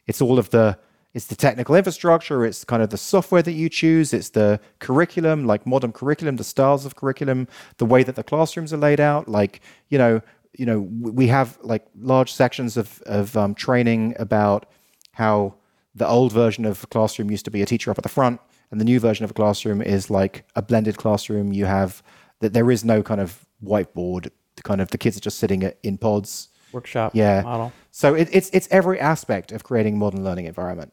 it's all of the it's the technical infrastructure. It's kind of the software that you choose. It's the curriculum, like modern curriculum, the styles of curriculum, the way that the classrooms are laid out. Like you know, you know, we have like large sections of of um, training about how the old version of a classroom used to be a teacher up at the front, and the new version of a classroom is like a blended classroom. You have that there is no kind of whiteboard. The kind of the kids are just sitting in pods. Workshop Yeah. model. So it, it's it's every aspect of creating modern learning environment,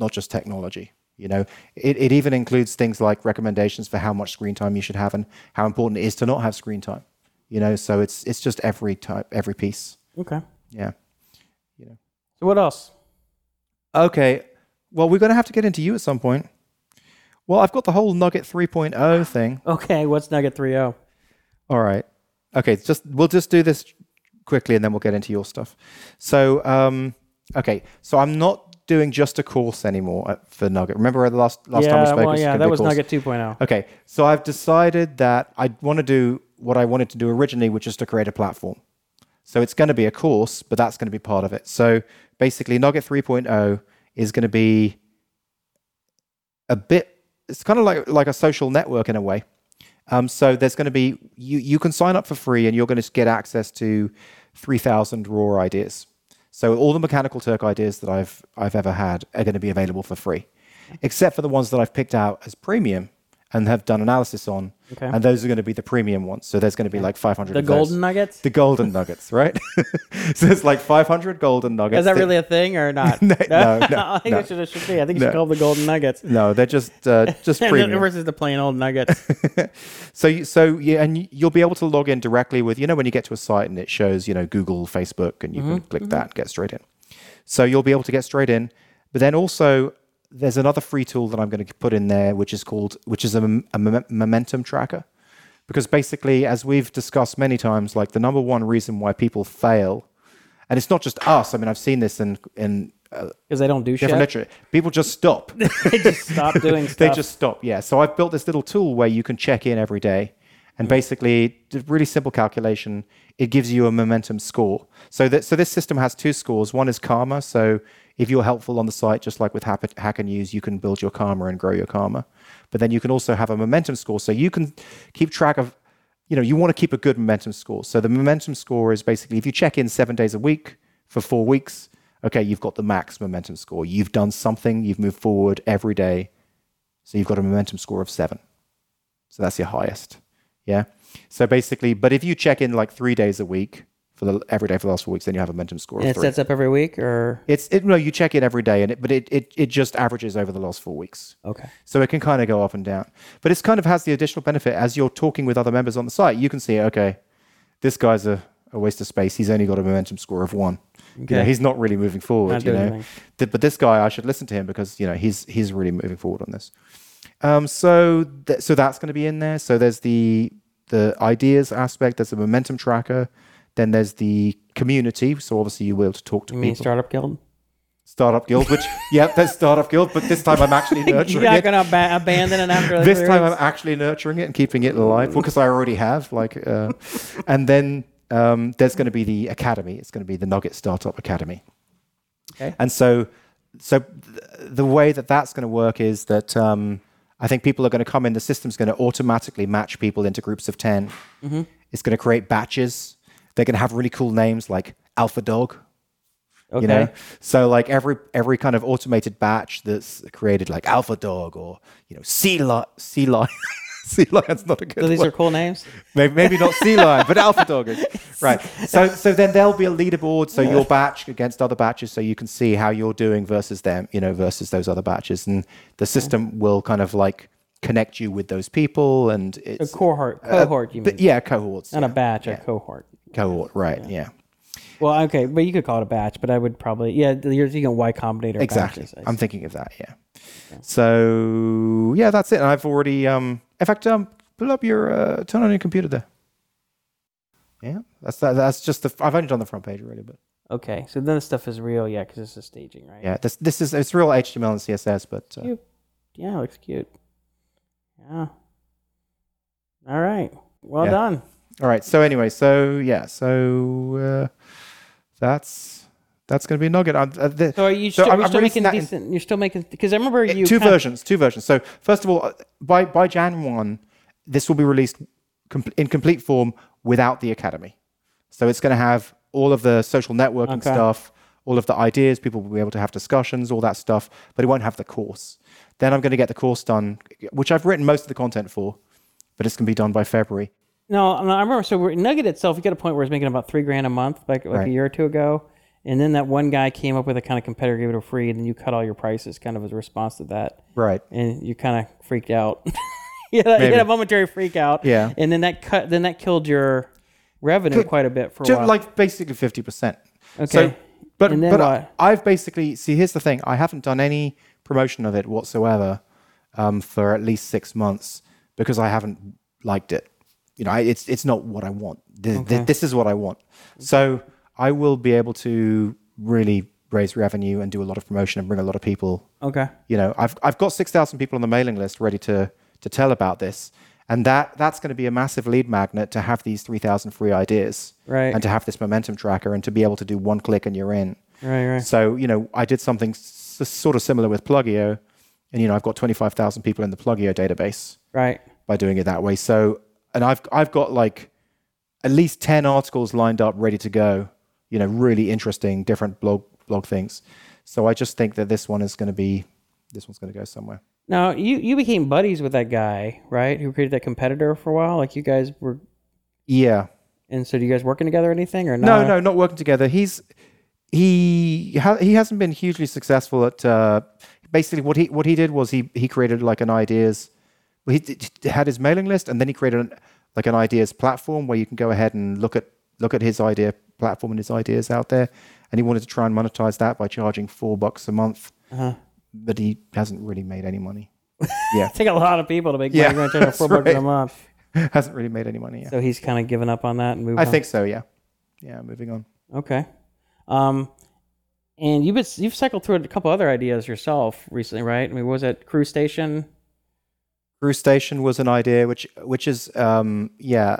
not just technology. You know, it, it even includes things like recommendations for how much screen time you should have and how important it is to not have screen time. You know, so it's it's just every type, every piece. Okay. Yeah. So what else? Okay. Well, we're going to have to get into you at some point. Well, I've got the whole Nugget 3.0 thing. Okay, what's Nugget oh? 3.0? All right. Okay, just we'll just do this quickly and then we'll get into your stuff. So, um, okay, so I'm not doing just a course anymore for Nugget. Remember the last last time we yeah, spoke? well, yeah, that was course. Nugget 2.0. Okay, so I've decided that I want to do what I wanted to do originally, which is to create a platform. So it's going to be a course, but that's going to be part of it. So basically, Nugget 3.0 is going to be a bit. It's kind of like like a social network in a way. Um, so there's going to be you you can sign up for free and you're going to get access to 3,000 raw ideas. So all the mechanical Turk ideas that I've I've ever had are going to be available for free, except for the ones that I've picked out as premium and have done analysis on. Okay. And those are going to be the premium ones. So there's going to be like 500. The of those. golden nuggets. The golden nuggets, right? so there's like 500 golden nuggets. Is that that- really a thing or not? No, no, no, I think no. it should, it should be. I think you No. should call them the golden nuggets. No, they're just uh, just premium. versus the plain old nuggets. So, you, so yeah, and you- you'll be able to log in directly with, you know, when you get to a site and it shows, you know, Google, Facebook, and you can click that and get straight in. So you'll be able to get straight in. But then also, there's another free tool that I'm going to put in there, which is called, which is a, a momentum tracker. Because basically, as we've discussed many times, like the number one reason why people fail, and it's not just us. I mean, I've seen this in in uh, Because they don't do shit. literature. People just stop. they just stop doing stuff. they just stop. Yeah. So I've built this little tool where you can check in every day, and basically, really simple calculation. It gives you a momentum score. So that so this system has two scores. One is karma. So if you're helpful on the site, just like with Hacker News, you can build your karma and grow your karma. But then you can also have a momentum score. So you can keep track of. You know, you want to keep a good momentum score. So the momentum score is basically if you check in seven days a week for four weeks, okay, you've got the max momentum score. You've done something, you've moved forward every day. So you've got a momentum score of seven. So that's your highest. Yeah. So basically, but if you check in like three days a week for the every day for the last four weeks, then you have a momentum score and it three. sets up every week, or It's it, no, you check in every day, and it, but it, it it just averages over the last four weeks. okay. So it can kind of go up and down. But it's kind of has the additional benefit as you're talking with other members on the site, you can see, okay, this guy's a, a waste of space. He's only got a momentum score of one. You know, he's not really moving forward. Not you know, anything. But this guy, I should listen to him because you know he's he's really moving forward on this. Um, so th- so that's going to be in there. So there's the the ideas aspect. There's the momentum tracker. Then there's the community. So obviously you will to talk to You mean people. startup guild? Startup Guild, which yep, there's Startup Guild, but this time I'm actually You're nurturing not it gonna ab- abandon it after this time I'm actually nurturing it and keeping it alive because I already have. Like, uh, and then um, there's going to be the academy. It's going to be the Nugget Startup Academy. Okay. And so, so th- the way that that's going to work is that um, I think people are going to come in. The system's going to automatically match people into groups of 10 Mm-hmm. It's going to create batches. They're going to have really cool names like Alpha Dog Okay. you know so like every every kind of automated batch that's created like alpha dog or you know sea lion sea lion sea lion's not a good so these word. are cool names. maybe, maybe not sea lion but alpha dog is right so so then there'll be a leaderboard so your batch against other batches so you can see how you're doing versus them you know versus those other batches and the system will kind of like connect you with those people and A it's cohort. Cohort. you mean? but yeah cohorts Not yeah. a batch. A cohort. cohort right yeah. Well, okay, but you could call it a batch. But I would probably yeah. You're thinking Y Combinator Exactly. batches. I'm thinking of that. Yeah. So yeah, that's it. And I've already, um, in fact, um, pull up your, uh, turn on your computer there. Yeah, that's that, that's just the. I've only done the front page already, but Okay, so then the stuff is real, yeah, because this is staging, right? yeah, this this is it's real HTML and CSS, but uh, Cute. Yeah, looks cute. Yeah. All right. Well Yeah. done. all right. So anyway, so yeah, so uh, that's that's going to be a nugget. Uh, the, So are you So still, I'm- you're I'm still making that in- decent? You're still making because I remember you two versions, two versions. So first of all, uh, by by Jan one, this will be released com- in complete form without the academy. So it's going to have all of the social networking Okay. stuff, all of the ideas. People will be able to have discussions, all that stuff, but it won't have the course. Then I'm going to get the course done, which I've written most of the content for, but it's going to be done by February. No, no, I remember. So Nugget itself, you got a point where it's making about three grand a month, like like Right. a year or two ago, and then that one guy came up with a kind of competitor, gave it a free, and then you cut all your prices, kind of as a response to that, Right. and you kind of freaked out. you, had, you had a momentary freak out, Yeah. and then that cut, then that killed your revenue Could- quite a bit for a while. like basically 50%. okay, So, but but? I, have basically see. Here's the thing: I haven't done any promotion of it whatsoever um, for at least six months because I haven't liked it. You know, I, it's it's not what I want. Th- th- Okay. this is what I want. So I will be able to really raise revenue and do a lot of promotion and bring a lot of people okay, you know i've, I've got 6000 people on the mailing list ready to, to tell about this and that, that's going to be a massive lead magnet to have these 3000 free ideas Right. and to have this momentum tracker and to be able to do one click and you're in right, right, so you know i did something s- sort of similar with plugio and you know i've got 25000 people in the plugio database right. by doing it that way. So, and I've I've got like at least ten articles lined up, ready to go. You know, really interesting, different blog blog things. So I just think that this one is going to be this one's going to go somewhere. Now you you became buddies with that guy, right? Who created that competitor for a while. Like you guys were, Yeah. and so do you guys working together or anything or No, not? no, not working together. He's he ha- he hasn't been hugely successful at uh, basically what he what he did was he he created like an ideas. Well, he, had his mailing list, and then he created an, like an ideas platform where you can go ahead and look at look at his idea platform and his ideas out there. And he wanted to try and monetize that by charging four bucks a month, Uh-huh. but he hasn't really made any money. Yeah, Take a lot of people to make Yeah, money. You're gonna charge four that's bucks a month. hasn't really made any money. Yeah, So he's kind of given up on that and moved I on. think so. Yeah, yeah. Moving on. Okay. Um, and you've been, you've cycled through a couple other ideas yourself recently, right? I mean, was it Crew Station? Crew Station was an idea, which which is um, yeah.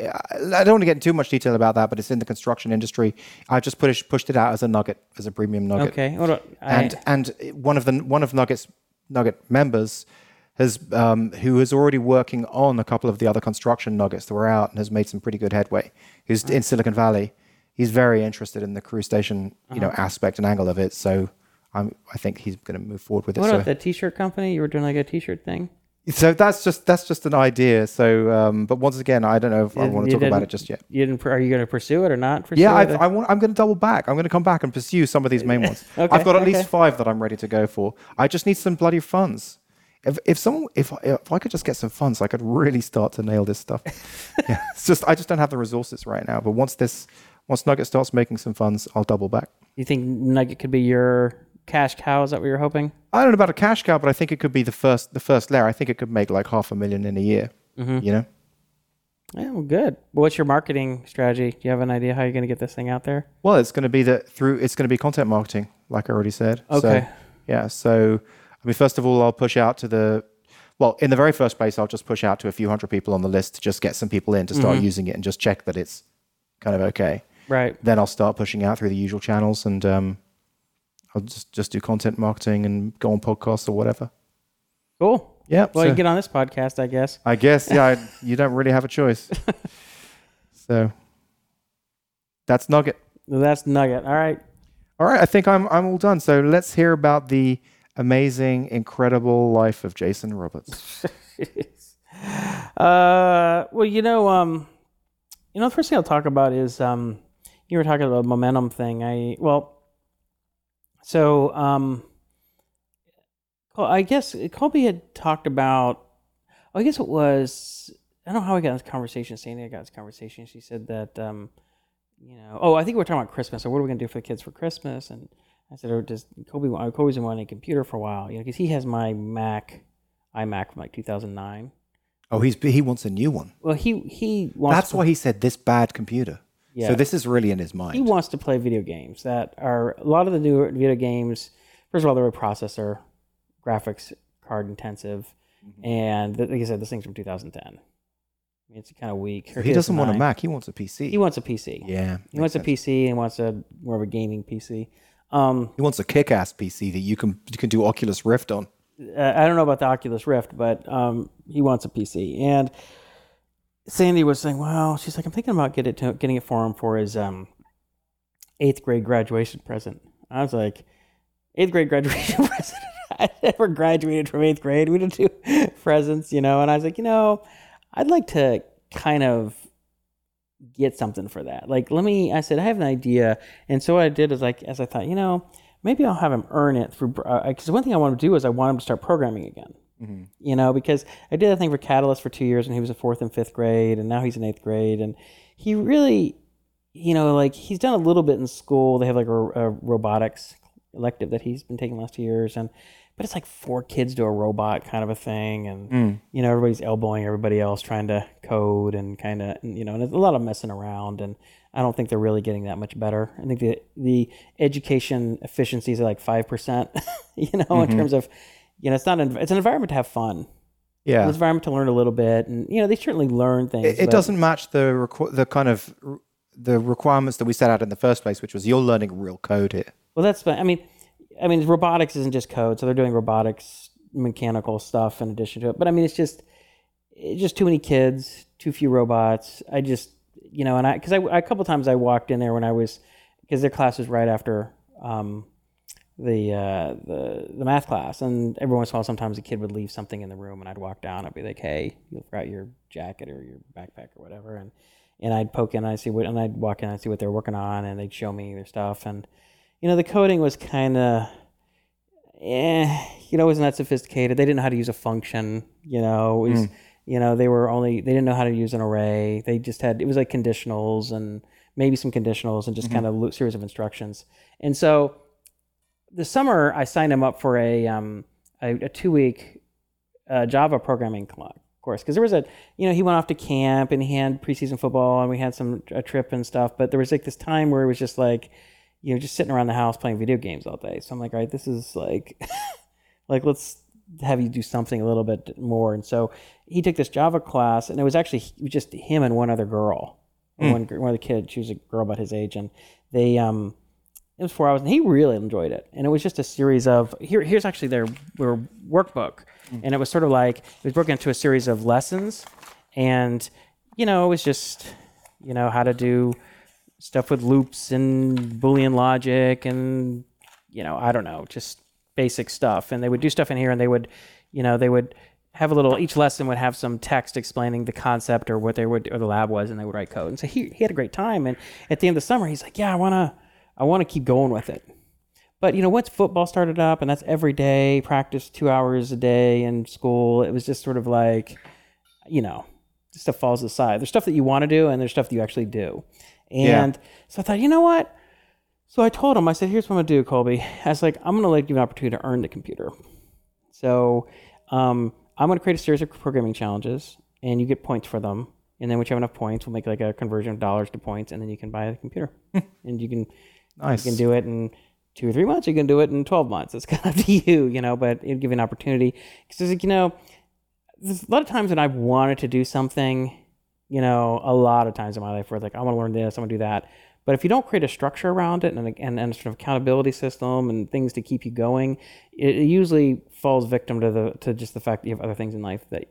I don't want to get into too much detail about that, but it's in the construction industry. I've just pushed pushed it out as a nugget, as a premium nugget. Okay. What I, And and one of the one of Nuggets Nugget members has um, who is already working on a couple of the other construction nuggets that were out and has made some pretty good headway. Who's in Silicon Valley. He's very interested in the crew station, you know, aspect and angle of it. So I'm I think he's going to move forward with it. what So about the T-shirt company? You were doing like a T-shirt thing. So that's just that's just an idea. So, um, but once again, I don't know if I want to talk about it just yet. You didn't. Are you going to pursue it or not? Pursue Yeah, it? I've, I want, I'm going to double back. I'm going to come back and pursue some of these main ones. Okay, I've got at okay. least five that I'm ready to go for. I just need some bloody funds. If if someone if I- if I could just get some funds, I could really start to nail this stuff. yeah, it's just I just don't have the resources right now. But once this once Nugget starts making some funds, I'll double back. you think Nugget could be your cash cow? Is that what you're hoping? I don't know about a cash cow, but I think it could be the first the first layer. I think it could make like half a million in a year. Mm-hmm. You know. Yeah, well, good. Well, what's your marketing strategy? Do you have an idea how you're going to get this thing out there? Well, it's going to be that through it's going to be content marketing, like I already said. So, Okay. yeah. So, I mean, first of all, I'll push out to the, well, in the very first place, I'll just push out to a few hundred people on the list to just get some people in to start using it and just check that it's kind of okay. Right. Then I'll start pushing out through the usual channels and um, I'll just just do content marketing and go on podcasts or whatever. Cool. Yeah. Well, so you get on this podcast, I guess. I guess yeah, I, you don't really have a choice. so that's Nugget. That's Nugget. All right. All right, I think I'm I'm all done. So let's hear about the amazing, incredible life of Jason Roberts. Uh, well, you know, um, you know, the first thing I'll talk about is um, you were talking about momentum thing. I well, so um, I guess Colby had talked about. I guess it was. I don't know how we got this conversation. Sandy got this conversation. She said that, um, you know, oh, I think we're talking about Christmas. So what are we gonna do for the kids for Christmas? And I said, oh, does Colby. Colby's been wanting a computer for a while, you know, because he has my Mac, iMac from like 2009. Oh, he's he wants a new one. Well, he he wants. That's why he said this bad computer. Yeah. So this is really in his mind. he wants to play video games that are a lot of the newer video games. First of all, they're a processor, graphics card intensive, Mm-hmm. and like I said, this thing's from 2010. I mean, it's kind of weak. Or he doesn't want a Mac. He wants a PC. He wants a PC. yeah. He wants a PC and wants a more of a gaming PC. Um, He wants a kick-ass PC that you can you can do Oculus Rift on. uh, I don't know about the Oculus Rift, but um, he wants a PC. And Sandy was saying, "Well, she's like, I'm thinking about get it to, getting it for him for his um, eighth grade graduation present." I was like, eighth grade graduation present. I never graduated from eighth grade. We didn't do presents, you know. And I was like, you know, I'd like to kind of get something for that. Like, let me. I said, I have an idea, and so what I did is like, as I thought, you know, maybe I'll have him earn it through. Because one thing I want to do is I want him to start programming again. Mm-hmm. You know, because I did that thing for Catalyst for two years, and he was in fourth and fifth grade, and now he's in eighth grade, and he really, you know, like he's done a little bit in school. They have like a, a robotics elective that he's been taking the last two years, and but it's like four kids do a robot kind of a thing, and mm. you know everybody's elbowing everybody else trying to code and kind of you know, and it's a lot of messing around, and I don't think they're really getting that much better. I think the the education efficiencies are like five percent, you know, in mm-hmm. terms of you know, it's not an, it's an environment to have fun. Yeah. It's an environment to learn a little bit, and you know, they certainly learn things. It, it doesn't match the requ- the kind of r- the requirements that we set out in the first place, which was you're learning real code here. Well, that's fine. I mean, I mean, robotics isn't just code, so they're doing robotics, mechanical stuff in addition to it. But I mean, it's just it's just too many kids, too few robots. I just, you know, and I, because I, a couple times I walked in there when I was, because their class was right after um, the, uh, the the math class, and every once in a while, sometimes a kid would leave something in the room, and I'd walk down, I'd be like, "Hey, you forgot your jacket or your backpack or whatever," and and I'd poke in, and I'd see what, and I'd walk in, and I'd see what they're working on, and they'd show me their stuff, and you know, the coding was kind of, eh, you know, wasn't that sophisticated. They didn't know how to use a function, you know, it was, Mm. you know, they were only, they didn't know how to use an array. They just had, it was like conditionals and maybe some conditionals and just kind of a series of instructions. And so the summer I signed him up for a, um, a, a two week uh, Java programming course. Because there was a you know he went off to camp and he had preseason football and we had some a trip and stuff but there was like this time where it was just like you know just sitting around the house playing video games all day. So i'm like all right this is like like let's have you do something a little bit more. And so he took this java class and it was actually just him and one other girl. One, gr- one of the kids she was a girl about his age and they um it was four hours and he really enjoyed it. And it was just a series of here here's actually their, their workbook. Hmm. And it was sort of like it was broken into a series of lessons. And you know it was just you know how to do stuff with loops and boolean logic and you know i don't know just basic stuff. And they would do stuff in here and they would you know they would have a little each lesson would have some text explaining the concept or what they would or the lab was and they would write code. And so he, he had a great time. And at the end of the summer he's like yeah i want to i want to keep going with it but you know, once football started up, and that's every day practice, two hours a day in school, it was just sort of like, you know, stuff falls aside. There's stuff that you want to do, and there's stuff that you actually do. And so I thought, you know what? So I told him, I said, here's what I'm gonna do, Colby. I was like, I'm gonna like give you an opportunity to earn the computer. So um, I'm gonna create a series of programming challenges, and you get points for them. And then once you have enough points, we'll make like a conversion of dollars to points, and then you can buy the computer, and you can Nice. you can do it in two or three months. You can do it in 12 months. It's kind of up to you, you know, but it'll give you an opportunity. Because, like, you know, there's a lot of times when I've wanted to do something, you know, a lot of times in my life where it's like, I want to learn this, I want to do that. But if you don't create a structure around it and, and, and a sort of accountability system and things to keep you going, it, it usually falls victim to the to just the fact that you have other things in life that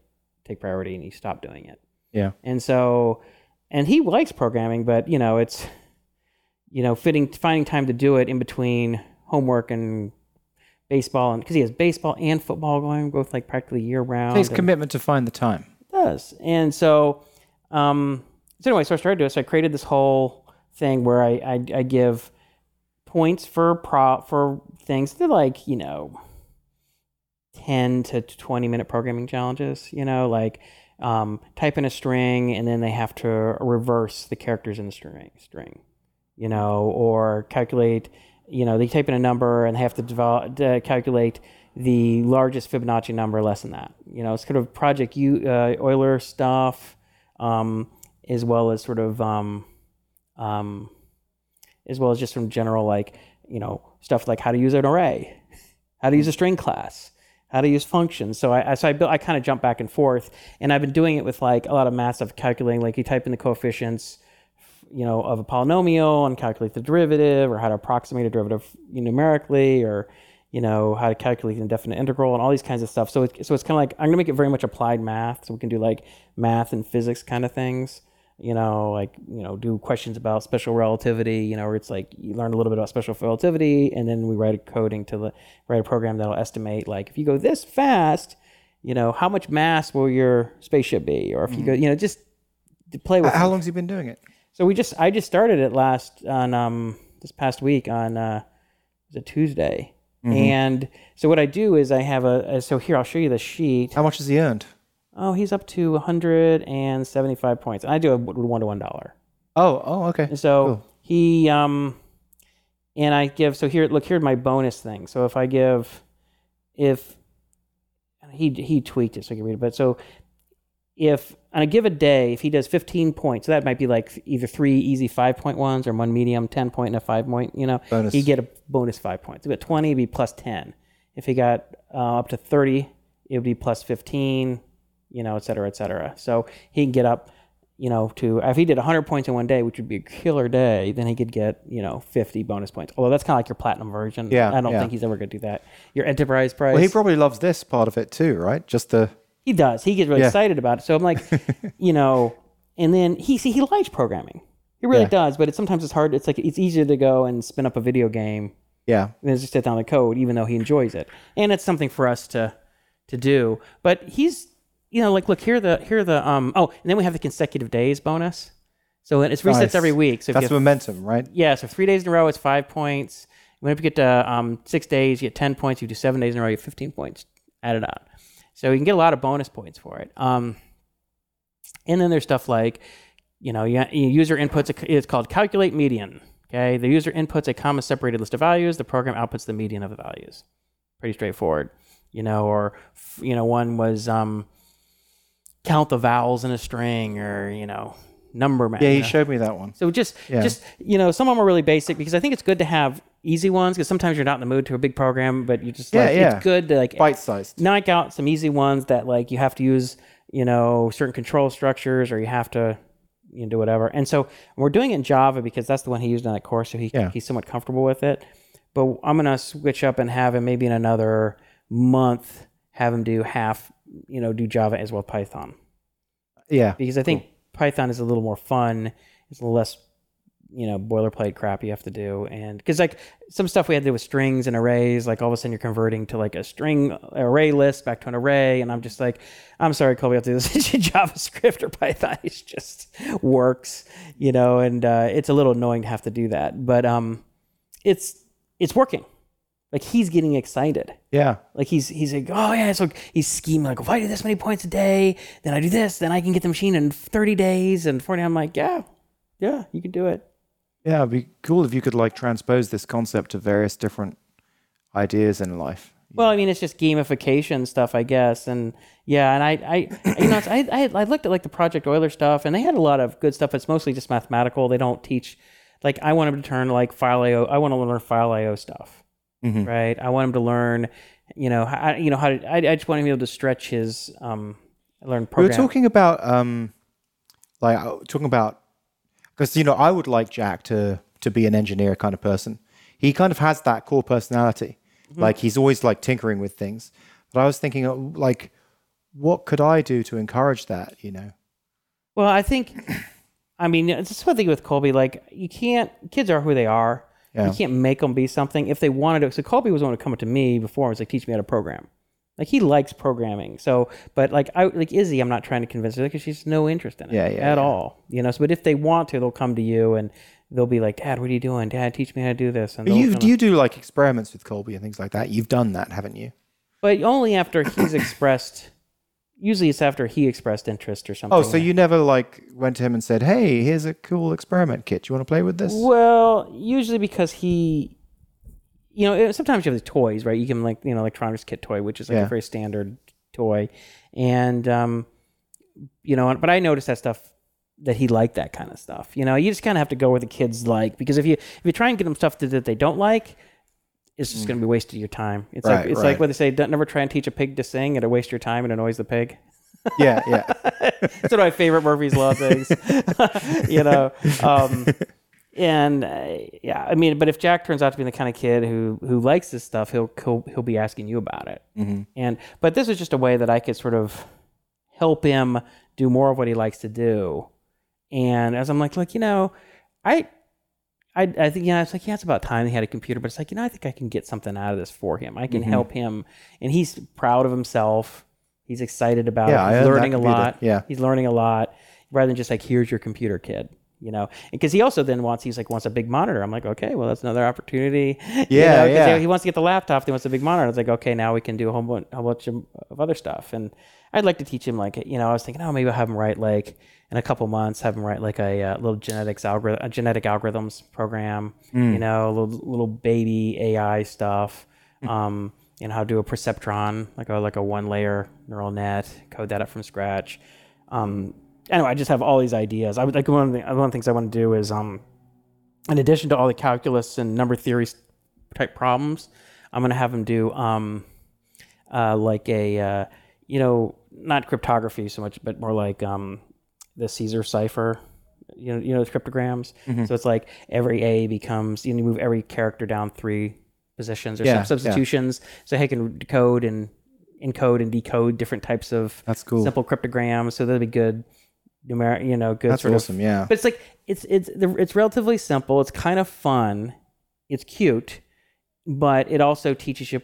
take priority and you stop doing it. Yeah. And so, and he likes programming, but you know, it's, you know, fitting, finding time to do it in between homework and baseball. And because he has baseball and football going both like practically year round. Takes and- commitment to find the time. does. And so, um, so anyway, so I started doing. So I created this whole thing where I I, I give points for pro for things. They're like you know, ten to twenty minute programming challenges. You know, like um, type in a string and then they have to reverse the characters in the string. String, you know, or calculate. You know, they type in a number and they have to develop, uh, calculate the largest Fibonacci number less than that. You know, it's kind of Project U, uh, Euler stuff, um, as well as sort of, um, um, as well as just some general like, you know, stuff like how to use an array, how to use a string class, how to use functions. So I, so I built, I kind of jump back and forth, and I've been doing it with like a lot of math of calculating. Like you type in the coefficients, you know, of a polynomial and calculate the derivative, or how to approximate a derivative numerically, or you know how to calculate an indefinite integral and all these kinds of stuff. So it, so it's kind of like I'm gonna make it very much applied math, so we can do like math and physics kind of things. You know, like you know, do questions about special relativity. You know, where it's like you learn a little bit about special relativity, and then we write a coding to the, write a program that'll estimate like if you go this fast, you know, how much mass will your spaceship be, or if you mm-hmm. go, you know, just to play with. How long's he been doing it? So we just I just started it last on um this past week on uh it was a Tuesday. And so what I do is I have a, so here I'll show you the sheet. How much has he earned? Oh, he's up to 175 points. And I do a one to one dollar. Oh, oh, okay. And so Cool. he um and I give so here look here's my bonus thing. So if I give if he he tweaked it so I can read it, but so if on a given day, if he does 15 points, so that might be like either three easy five point ones or one medium 10 point and a five point, you know, Bonus. he'd get a bonus five points. If he got 20, it'd be plus 10. If he got uh, up to 30, it would be plus 15, you know, et cetera, et cetera. So he can get up, you know, to, if he did 100 points in one day, which would be a killer day, then he could get, you know, 50 bonus points. Although that's kind of like your platinum version. Yeah, I don't yeah. think he's ever going to do that. Your enterprise price. Well, he probably loves this part of it too, right? Just the He does. He gets really Yeah. excited about it. So I'm like, you know, and then he see he likes programming. He really Yeah. does, but it's sometimes it's hard. It's like it's easier to go and spin up a video game Yeah. than just sit down the code, even though he enjoys it. And it's something for us to to do. But he's you know, like look here are the here are the um oh, and then we have the consecutive days bonus. So it's resets Nice. every week. So That's you momentum, right? yeah, so three days in a row it's five points. Whenever you get to um, six days, you get ten points. You do seven days in a row, you get fifteen points added out. So you can get a lot of bonus points for it. Um, and then there's stuff like, you know, you, user inputs. A, it's called calculate median. Okay, the user inputs a comma separated list of values. The program outputs the median of the values. Pretty straightforward, you know. Or you know, one was um, count the vowels in a string, or you know, number match. Yeah, he showed me that one. So just, Yeah. just you know, some of them are really basic because I think it's good to have easy ones because sometimes you're not in the mood to a big program, but you just Yeah, like yeah. it's good to like Bite sized. knock out some easy ones that like you have to use, you know, certain control structures or you have to you know, do whatever. And so we're doing it in Java because that's the one he used on that course, so he Yeah. he's somewhat comfortable with it. But I'm gonna switch up and have him maybe in another month have him do half, you know, do Java as well Python Yeah. because I think Python is a little more fun. It's a little less, you know, boilerplate crap you have to do, and because like some stuff we had to do with strings and arrays, like all of a sudden you're converting to like a string array list back to an array, and I'm just like, I'm sorry, Colby, I have to do this in JavaScript or Python. It just works, you know, and uh, it's a little annoying to have to do that, but um, it's it's working. Like he's getting excited. Yeah. Like he's he's like, oh yeah, so he's scheming like if I do this many points a day, then I do this, then I can get the machine in 30 days and 40. I'm like, yeah, yeah, you can do it. Yeah, it'd be cool if you could like transpose this concept to various different ideas in life. Well, I mean, it's just gamification stuff, I guess, and yeah, and I, I, you know, it's, I, I, I looked at like the Project Euler stuff, and they had a lot of good stuff. It's mostly just mathematical. They don't teach, like, I want him to turn like file IO. I want to learn file IO stuff, Mhm. right? I want him to learn, you know, how, you know how to. I, I just want him to be able to stretch his, um, learn We were program. talking about um, like uh, talking about because you know I would like Jack to to be an engineer kind of person. He kind of has that core personality. Mm-hmm. Like he's always like tinkering with things. But I was thinking, uh, like, what could I do to encourage that? You know? Well, I think, I mean, it's just one thing with Colby. Like, you can't. Kids are who they are. Yeah. You can't make them be something if they wanted to. So Colby was the one to come up to me before and was like, "Teach me how to program." Like he likes programming. So, but like I like Izzy, I'm not trying to convince her because she's no interest in it Yeah, yeah, at yeah. all. You know. So, but if they want to, they'll come to you and they'll be like, "Dad, what are you doing? Dad, teach me how to do this." And you kinda- you do like experiments with Colby and things like that? You've done that, haven't you? but only after he's expressed. Usually, it's after he expressed interest or something. Oh, so you never like went to him and said, "Hey, here's a cool experiment kit. You want to play with this?" Well, usually because he, you know, sometimes you have the toys, right? You can like, you know, electronics kit toy, which is like Yeah. a very standard toy, and um, you know, but I noticed that stuff that he liked that kind of stuff. You know, you just kind of have to go where the kids like because if you if you try and get them stuff that, that they don't like. It's just going to be wasted your time. It's like it's right. like what they say: don't never try and teach a pig to sing; it'll waste your time and annoys the pig. yeah, yeah. it's one of my favorite Murphy's Law things. you know, um, and uh, yeah, I mean, but if Jack turns out to be the kind of kid who who likes this stuff, he'll he'll, he'll be asking you about it. Mm-hmm. And but this is just a way that I could sort of help him do more of what he likes to do. And as I'm like, look, you know, I. I, I think, you know, it's like, yeah, it's about time he had a computer, but it's like, you know, I think I can get something out of this for him. I can Mm-hmm. help him. And he's proud of himself. He's excited about Yeah, it. He's learning a lot. Yeah. He's learning a lot rather than just like, here's your computer, kid. You know, because he also then wants he's like wants a big monitor. I'm like, okay, well that's another opportunity. You Yeah, yeah. He wants to get the laptop. He wants a big monitor. It's like, okay, now we can do a whole bunch, of, other stuff. And I'd like to teach him like, you know, I was thinking, oh, maybe I'll have him write like in a couple months, have him write like a uh, little genetics algorithm, a genetic algorithms program. You know, a little little baby AI stuff. Um, you know, how to do a perceptron, like a like a one layer neural net, code that up from scratch. Um, anyway, I just have all these ideas. I would like one of the one of the things I want to do is um, in addition to all the calculus and number theory type problems, I'm going to have them do um, uh, like a uh, you know not cryptography so much, but more like um, the Caesar cipher. You know, you know the cryptograms. Mm-hmm. So it's like every A becomes you, know, you move every character down three positions or Yeah, some yeah. substitutions. So he can decode and encode and decode different types of cool. simple cryptograms. So that'd be good numeric, you know, good That's awesome. Yeah. But it's like it's it's it's relatively simple. It's kind of fun. It's cute, but it also teaches you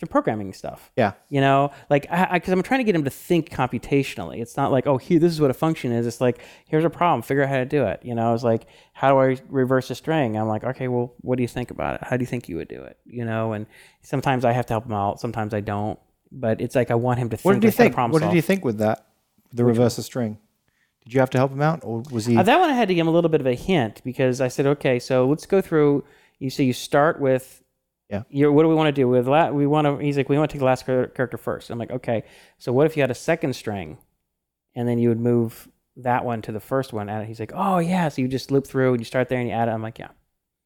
some programming stuff. Yeah. You know, like I because I'm trying to get him to think computationally. It's not like oh here this is what a function is. It's like here's a problem. Figure out how to do it. You know, it's like how do I reverse a string? I'm like okay, well what do you think about it? How do you think you would do it? You know, and sometimes I have to help him out. Sometimes I don't. But it's like I want him to think. What did you like, think? What did you think with that? The reverse of string. Did you have to help him out, or was he? Uh, that one I had to give him a little bit of a hint because I said, okay, so let's go through. You say you start with, Yeah. Your, what do we want to do with la- We want to. He's like, we want to take the last character first. I'm like, okay. So what if you had a second string, and then you would move that one to the first one? And he's like, oh yeah. So you just loop through and you start there and you add it. I'm like, yeah.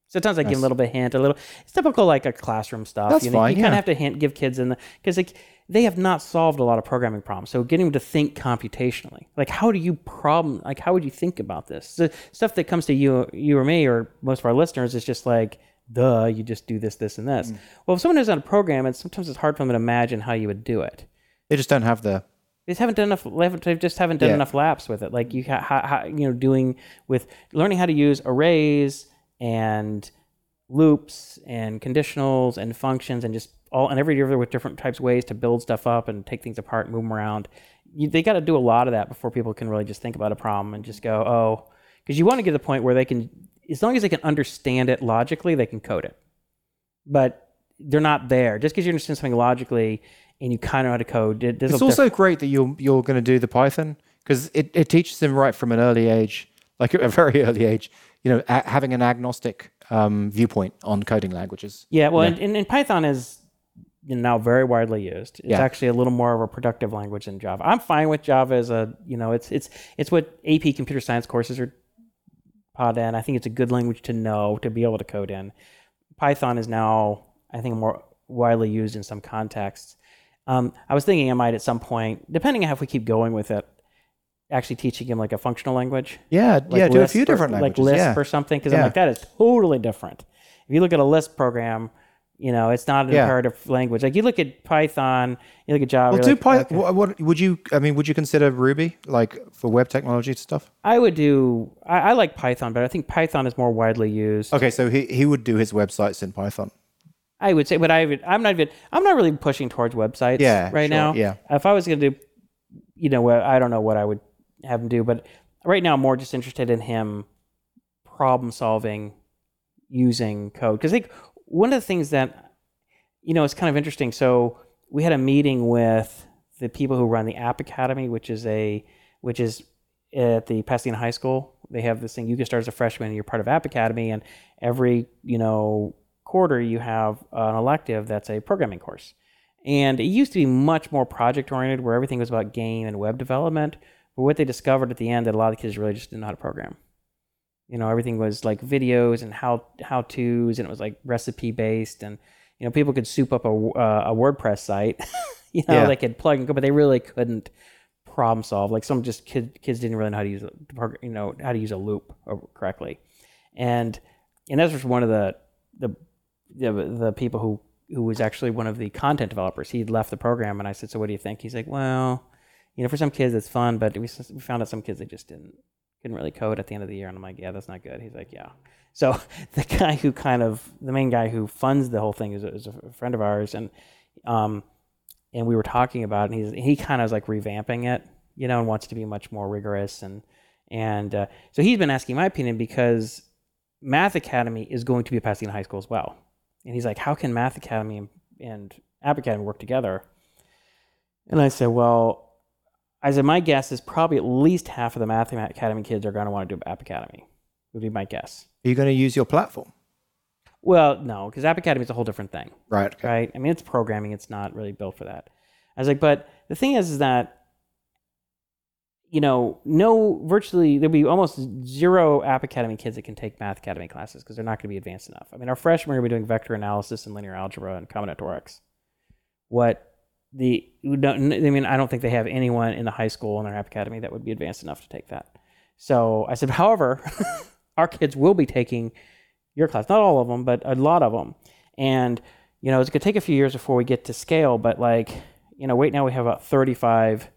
Sometimes I give him a little bit of hint, a little. It's typical like a classroom stuff. That's you know, fine, You kind of have to hint, give kids in the because like they have not solved a lot of programming problems. So getting them to think computationally, like how do you problem, like how would you think about this? The stuff that comes to you, you or me, or most of our listeners is just like, duh, you just do this, this, and this. Mm. Well, if someone knows how to program it, sometimes it's hard for them to imagine how you would do it. they just don't have the. They just haven't done enough. they just haven't done Yeah. enough laps with it. Like you, ha, ha, you know, doing with learning how to use arrays and loops and conditionals and functions and just all and every year there with different types of ways to build stuff up and take things apart, and move them around. You, they got to do a lot of that before people can really just think about a problem and just go, oh, because you want to get to the point where they can, as long as they can understand it logically, they can code it. But they're not there. Just because you understand something logically and you kind of know how to code, it, It's also great that you're you're going to do the Python because it, it teaches them right from an early age, like a very early age, you know, a- having an agnostic um, viewpoint on coding languages. Yeah, well, Yeah. And, and, Python is you know, now very widely used. It's Yeah. actually a little more of a productive language than Java. I'm fine with Java as a, you know, it's it's it's what AP computer science courses are taught in. I think it's a good language to know to be able to code in. Python is now, I think, more widely used in some contexts. Um, I was thinking I might at some point, depending on how if we keep going with it, actually teaching him like a functional language Yeah, like yeah, do a few or- different languages. like Lisp yeah. or something. Because I'm like, that is totally different. If you look at a Lisp program, you know, it's not an Yeah. imperative language. Like you look at Python, you look at Java. Well, do like, Py- okay. what, would you? I mean, would you consider Ruby like for web technology stuff? I would do. I, I like Python, but I think Python is more widely used. Okay, so he he would do his websites in Python. I would say, but I would, I'm not even. I'm not really pushing towards websites. Yeah, right sure, now. yeah. If I was going to do, you know, I don't know what I would have him do, but right now I'm more just interested in him problem solving using code because think one of the things that you know is kind of interesting. So we had a meeting with the people who run the App Academy, which is a which is at the Pasadena High School. They have this thing you can start as a freshman and you're part of App Academy, and every you know quarter you have an elective that's a programming course. And it used to be much more project oriented, where everything was about game and web development. But what they discovered at the end that a lot of the kids really just didn't know how to program. You know, everything was like videos and how how tos, and it was like recipe based, and you know people could soup up a uh, a WordPress site. you know, Yeah. they could plug and go, but they really couldn't problem solve. Like some just kid, kids didn't really know how to use a you know how to use a loop uh, correctly, and and that was one of the the the, the people who who was actually one of the content developers. He left the program, and I said, "So what do you think?" He's like, "Well, you know, for some kids it's fun, but we, we found out some kids they just didn't couldn't really code at the end of the year." And I'm like, "Yeah, that's not good." He's like, "Yeah." So the guy who kind of the main guy who funds the whole thing is a, is a friend of ours, and um, and we were talking about it, and he's he kind of is like revamping it, you know, and wants to be much more rigorous and and uh, so he's been asking my opinion because Math Academy is going to be a Pasadena High School as well, and he's like, how can Math Academy and, and App Academy work together? And I said, well, I said my guess is probably at least half of the Math Academy kids are going to want to do App Academy. Would be my guess. Are you going to use your platform? Well, no, because App Academy is a whole different thing. Right. Okay. right? I mean, it's programming; it's not really built for that. I was like, but the thing is, is that you know, no, virtually there'll be almost zero App Academy kids that can take Math Academy classes because they're not going to be advanced enough. I mean, our freshmen are going to be doing vector analysis and linear algebra and combinatorics. What the I mean, I don't think they have anyone in the high school in their App Academy that would be advanced enough to take that. So I said, however, our kids will be taking your class, not all of them, but a lot of them. And you know, it's gonna take a few years before we get to scale, but like, you know, right now we have about 35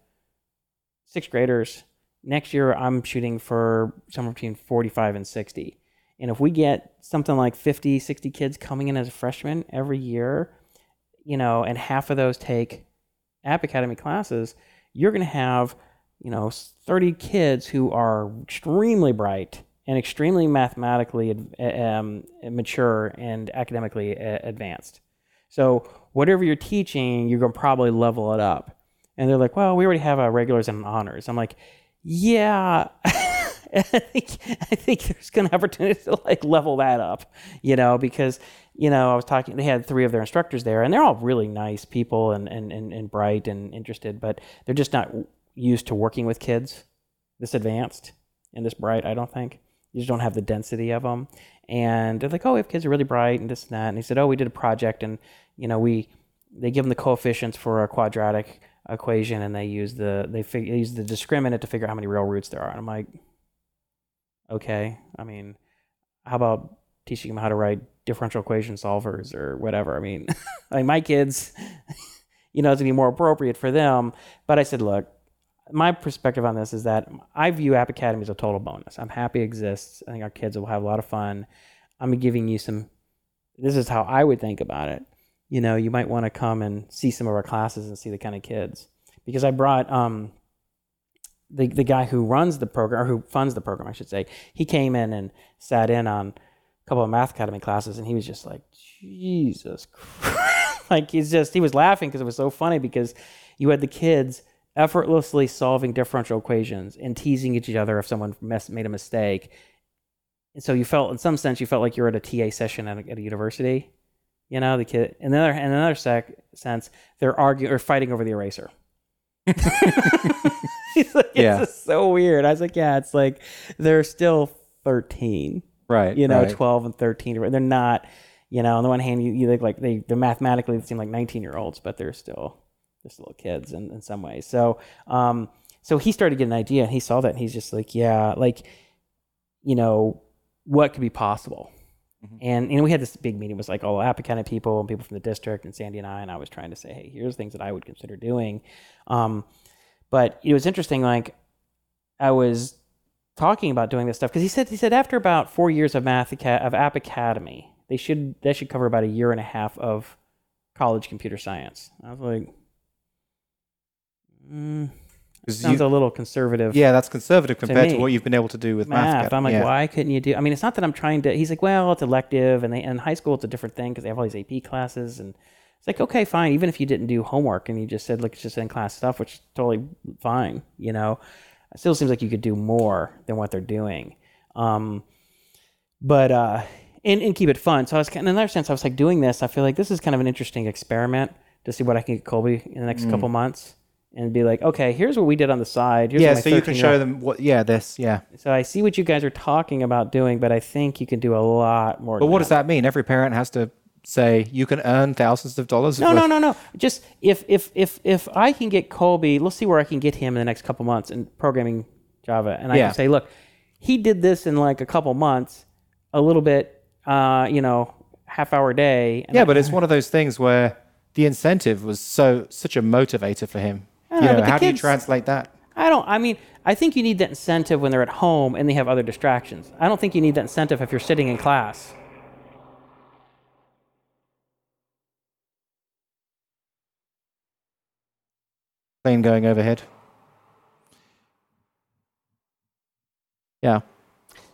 sixth graders. Next year, I'm shooting for somewhere between 45 and 60. And if we get something like 50, 60 kids coming in as a freshman every year, you know, and half of those take App Academy classes, you're going to have, you know, 30 kids who are extremely bright and extremely mathematically um, mature and academically advanced. So whatever you're teaching, you're going to probably level it up. And they're like, well, we already have a regulars and honors. I'm like, yeah. I think I think there's going to opportunity to like level that up, you know, because you know I was talking. They had three of their instructors there, and they're all really nice people and and and, and bright and interested, but they're just not used to working with kids this advanced and this bright. I don't think you just don't have the density of them. And they're like, oh, we have kids are really bright and this and that. And he said, oh, we did a project, and you know we they give them the coefficients for a quadratic equation, and they use the they, fig- they use the discriminant to figure out how many real roots there are. And I'm like okay. I mean, how about teaching them how to write differential equation solvers or whatever? I mean, like my kids, you know, it's gonna be more appropriate for them. But I said, look, my perspective on this is that I view App Academy as a total bonus. I'm happy it exists. I think our kids will have a lot of fun. I'm giving you some. This is how I would think about it. You know, you might want to come and see some of our classes and see the kind of kids because I brought um, the the guy who runs the program or who funds the program, I should say, he came in and sat in on a couple of math academy classes, and he was just like, Jesus Christ. like he's just he was laughing because it was so funny because you had the kids effortlessly solving differential equations and teasing each other if someone mess, made a mistake. And so you felt, in some sense, you felt like you were at a TA session at a, at a university. You know, the kid. In another, in another sec, sense, they're arguing or fighting over the eraser. He's like, yeah. it's so weird. I was like, yeah, it's like they're still 13. Right. You know, right. 12 and 13. They're not, you know, on the one hand, you, you look like they, they're mathematically, they seem like 19 year olds, but they're still just little kids in, in some ways. So, um, so he started to get an idea and he saw that and he's just like, yeah, like, you know, what could be possible? Mm-hmm. And you know, we had this big meeting. It was like all App Academy people and people from the district and Sandy and I. And I was trying to say, hey, here's things that I would consider doing. Um, but it was interesting. Like I was talking about doing this stuff because he said he said after about four years of math of App Academy, they should that should cover about a year and a half of college computer science. I was like, mm, sounds you, a little conservative. Yeah, that's conservative compared to, to, what you've been able to do with math. math. I'm like, yeah. why couldn't you do? I mean, it's not that I'm trying to. He's like, well, it's elective, and they in high school it's a different thing because they have all these AP classes, and it's like, okay, fine. Even if you didn't do homework and you just said, look, it's just in class stuff, which is totally fine. You know, it still seems like you could do more than what they're doing. Um, but uh, and, and keep it fun. So I was kind of, in another sense, I was like doing this. I feel like this is kind of an interesting experiment to see what I can get Colby in the next mm. couple months and be like, okay, here's what we did on the side. Here's yeah, so you can show them what. Yeah, this. Yeah. So I see what you guys are talking about doing, but I think you can do a lot more. But what that. does that mean? Every parent has to say you can earn thousands of dollars. No, no, no, no. Just if if if if I can get Colby, let's see where I can get him in the next couple months in programming Java, and I yeah. can say, look, he did this in like a couple months, a little bit, uh, you know, half hour day. yeah, I, but it's one of those things where the incentive was so such a motivator for him you know, how kids, do you translate that? I don't. I mean, I think you need that incentive when they're at home and they have other distractions. I don't think you need that incentive if you're sitting in class. Plane going overhead. Yeah.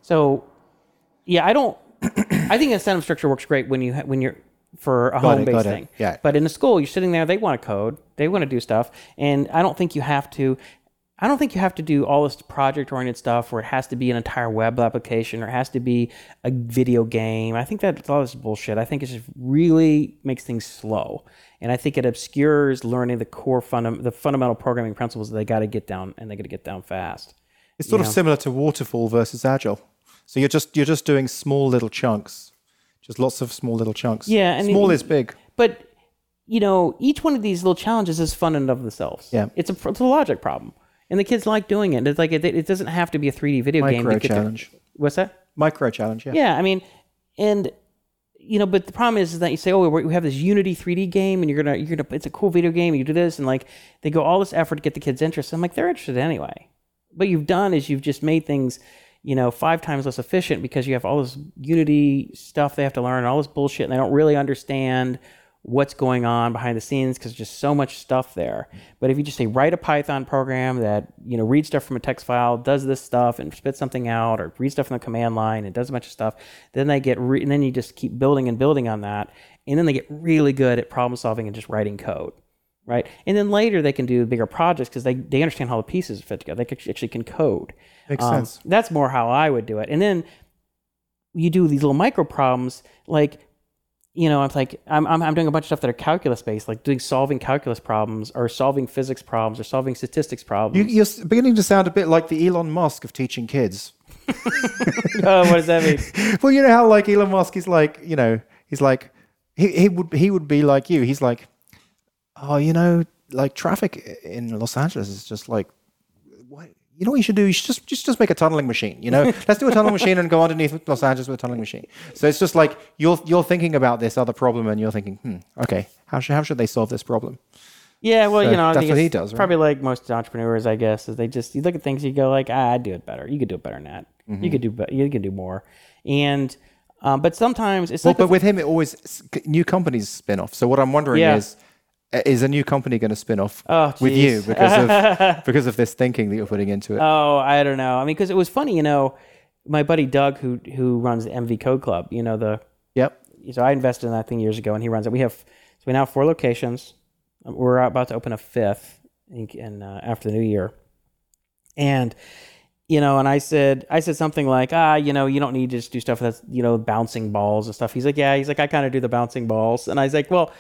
So, yeah, I don't. I think incentive structure works great when you ha- when you're for a home based thing. Yeah. But in a school, you're sitting there, they want to code, they want to do stuff. And I don't think you have to. I don't think you have to do all this project oriented stuff where it has to be an entire web application or it has to be a video game. I think that's all this bullshit. I think it just really makes things slow. And I think it obscures learning the core funda- the fundamental programming principles that they got to get down and they got to get down fast. It's sort of know? similar to waterfall versus agile. So you're just you're just doing small little chunks just lots of small little chunks. Yeah, and small it, is big. But you know, each one of these little challenges is fun in and of themselves. Yeah, it's a it's a logic problem, and the kids like doing it. It's like it, it doesn't have to be a 3D video Micro game. Micro challenge. what's that? Micro challenge. Yeah. Yeah, I mean, and you know, but the problem is, is that you say, oh, we have this Unity 3D game, and you're gonna, you're gonna, it's a cool video game. You do this, and like they go all this effort to get the kids interested. I'm like, they're interested anyway. What you've done is you've just made things, you know, five times less efficient because you have all this Unity stuff they have to learn, all this bullshit, and they don't really understand what's going on behind the scenes because there's just so much stuff there. But if you just say write a Python program that you know reads stuff from a text file, does this stuff, and spits something out, or reads stuff from the command line and does a bunch of stuff, then they get re- and then you just keep building and building on that, and then they get really good at problem solving and just writing code. Right, and then later they can do bigger projects because they, they understand how the pieces fit together. They actually can code. Makes um, sense. That's more how I would do it. And then you do these little micro problems like you know, I'm like, I'm, I'm, I'm doing a bunch of stuff that are calculus based, like doing solving calculus problems or solving physics problems or solving statistics problems. You, are beginning to sound a bit like the Elon Musk of teaching kids. oh, what does that mean? well, you know how like Elon Musk is like, you know, he's like, he, he would he would be like you. He's like, oh, you know, like traffic in Los Angeles is just like? You know what you should do? You should just just, just make a tunneling machine. You know, let's do a tunneling machine and go underneath Los Angeles with a tunneling machine. So it's just like you're you're thinking about this other problem and you're thinking, hmm, okay, how should how should they solve this problem? Yeah, well, So you know, I that's what he does, right? Probably like most entrepreneurs, I guess, is they just you look at things, you go like, ah, I'd do it better. You could do it better than that. Mm-hmm. You could do, be- you could do more. And um, but sometimes it's Well, like but with him, it always new companies spin off. So what I'm wondering Yeah. is, is a new company going to spin off Oh, with you because of because of this thinking that you're putting into it? Oh, I don't know. I mean, because it was funny, you know, my buddy Doug, who who runs the MV Code Club, you know, the yep. so I invested in that thing years ago, and he runs it. We have so we now have four locations. We're about to open a fifth in, in uh, after the new year, and you know, and I said I said something like, ah, you know, you don't need to just do stuff that's you know bouncing balls and stuff. He's like, yeah, he's like, I kind of do the bouncing balls, and I was like, well,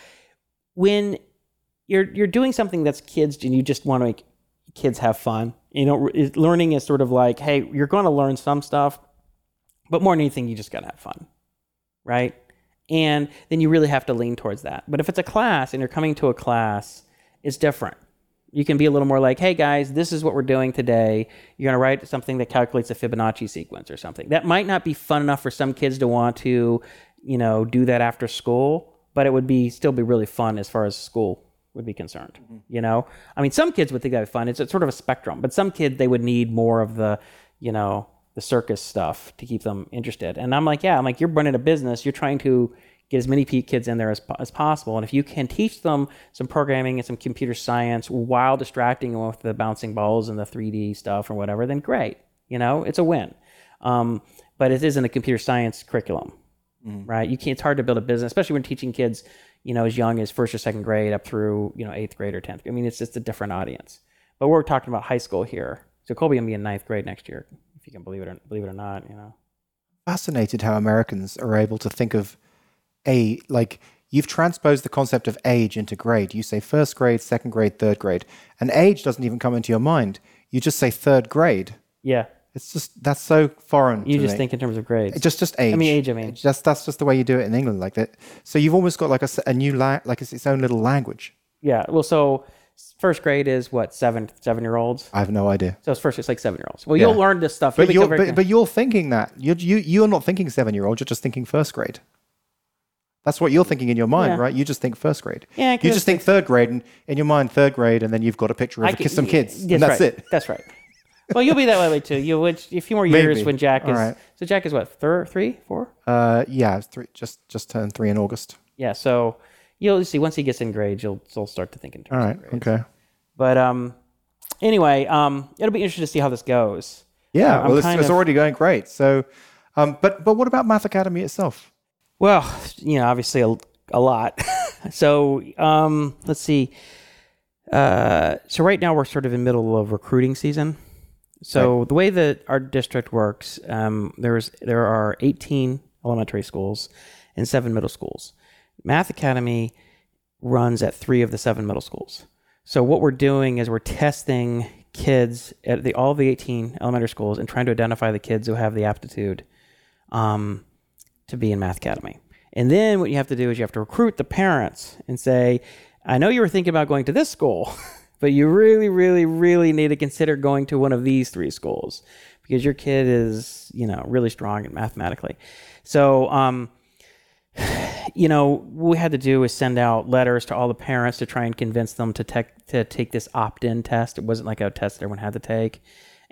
when you're you're doing something that's kids and you just want to make kids have fun. You know, learning is sort of like, hey, you're going to learn some stuff, but more than anything, you just got to have fun, right? And then you really have to lean towards that. But if it's a class and you're coming to a class, it's different. You can be a little more like, hey guys, this is what we're doing today. You're going to write something that calculates a Fibonacci sequence or something. That might not be fun enough for some kids to want to, you know, do that after school, but it would be still be really fun as far as school would be concerned. You know, I mean, some kids would think that'd be fun. It's, it's sort of a spectrum, but some kids they would need more of the, you know, the circus stuff to keep them interested. And I'm like, yeah, I'm like, you're running a business. You're trying to get as many kids in there as, as possible. And if you can teach them some programming and some computer science while distracting them with the bouncing balls and the 3D stuff or whatever, then great. You know, it's a win. Um, but it isn't a computer science curriculum, right? You can't. It's hard to build a business, especially when teaching kids, you know, as young as first or second grade up through you know eighth grade or tenth. I mean, it's just a different audience. But we're talking about high school here. So Colby will be in ninth grade next year, if you can believe it or believe it or not. You know. Fascinated how Americans are able to think of a like you've transposed the concept of age into grade. You say first grade, second grade, third grade, and age doesn't even come into your mind. You just say third grade. Yeah. It's just that's so foreign. You just me. think in terms of grades. just just age. I mean, age, I mean. Just that's just the way you do it in England, like that. So you've almost got like a new la- like it's its own little language. yeah. Well, so first grade is what seven seven year olds. I have no idea. So it's first it's like seven year olds. Well, you'll learn this stuff. But You'll you're but, but you're thinking that you're you you're not thinking seven year old. You're just thinking first grade. That's what you're thinking in your mind, Yeah. right? You just think first grade. Yeah, You just think third grade, and in your mind, third grade, and then you've got a picture of I a- some kids, That's and that's right. it. That's right. Well, you'll be that way too. You which a few more years Maybe. when Jack All is. right. So Jack is what thir- three, four? Uh, yeah, three, just just turned three in August. Yeah. So you'll see once he gets in grades, you'll you'll start to think in terms right, of grades. okay. But um, anyway, um, it'll be interesting to see how this goes. Yeah, I'm well, it's, it's of- already going great. So, um, but but what about Math Academy itself? Well, you know, obviously a, a lot. so um, let's see. Uh, so right now we're sort of in middle of recruiting season. So the way that our district works, um, there's there are 18 elementary schools and seven middle schools. Math Academy runs at three of the seven middle schools. So what we're doing is we're testing kids at the all the 18 elementary schools and trying to identify the kids who have the aptitude um, to be in Math Academy. And then what you have to do is you have to recruit the parents and say, I know you were thinking about going to this school, but you really, really, really need to consider going to one of these three schools because your kid is, you know, really strong in mathematically. So, um, you know, what we had to do is send out letters to all the parents to try and convince them to take to take this opt-in test. It wasn't like a test everyone had to take,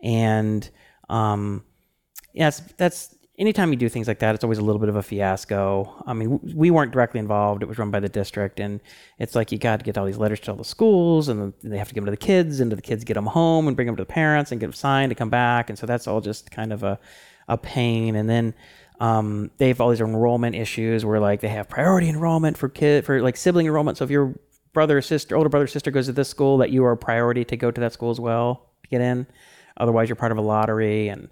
and um, yes, that's anytime you do things like that, it's always a little bit of a fiasco. I mean, we weren't directly involved; it was run by the district, and it's like you got to get all these letters to all the schools, and they have to give them to the kids, and the kids get them home and bring them to the parents and get them signed to come back, and so that's all just kind of a a pain, and then um, they have all these enrollment issues where like they have priority enrollment for kid for like sibling enrollment. So if your brother or sister, older brother or sister goes to this school, that you are a priority to go to that school as well to get in. Otherwise, you're part of a lottery, and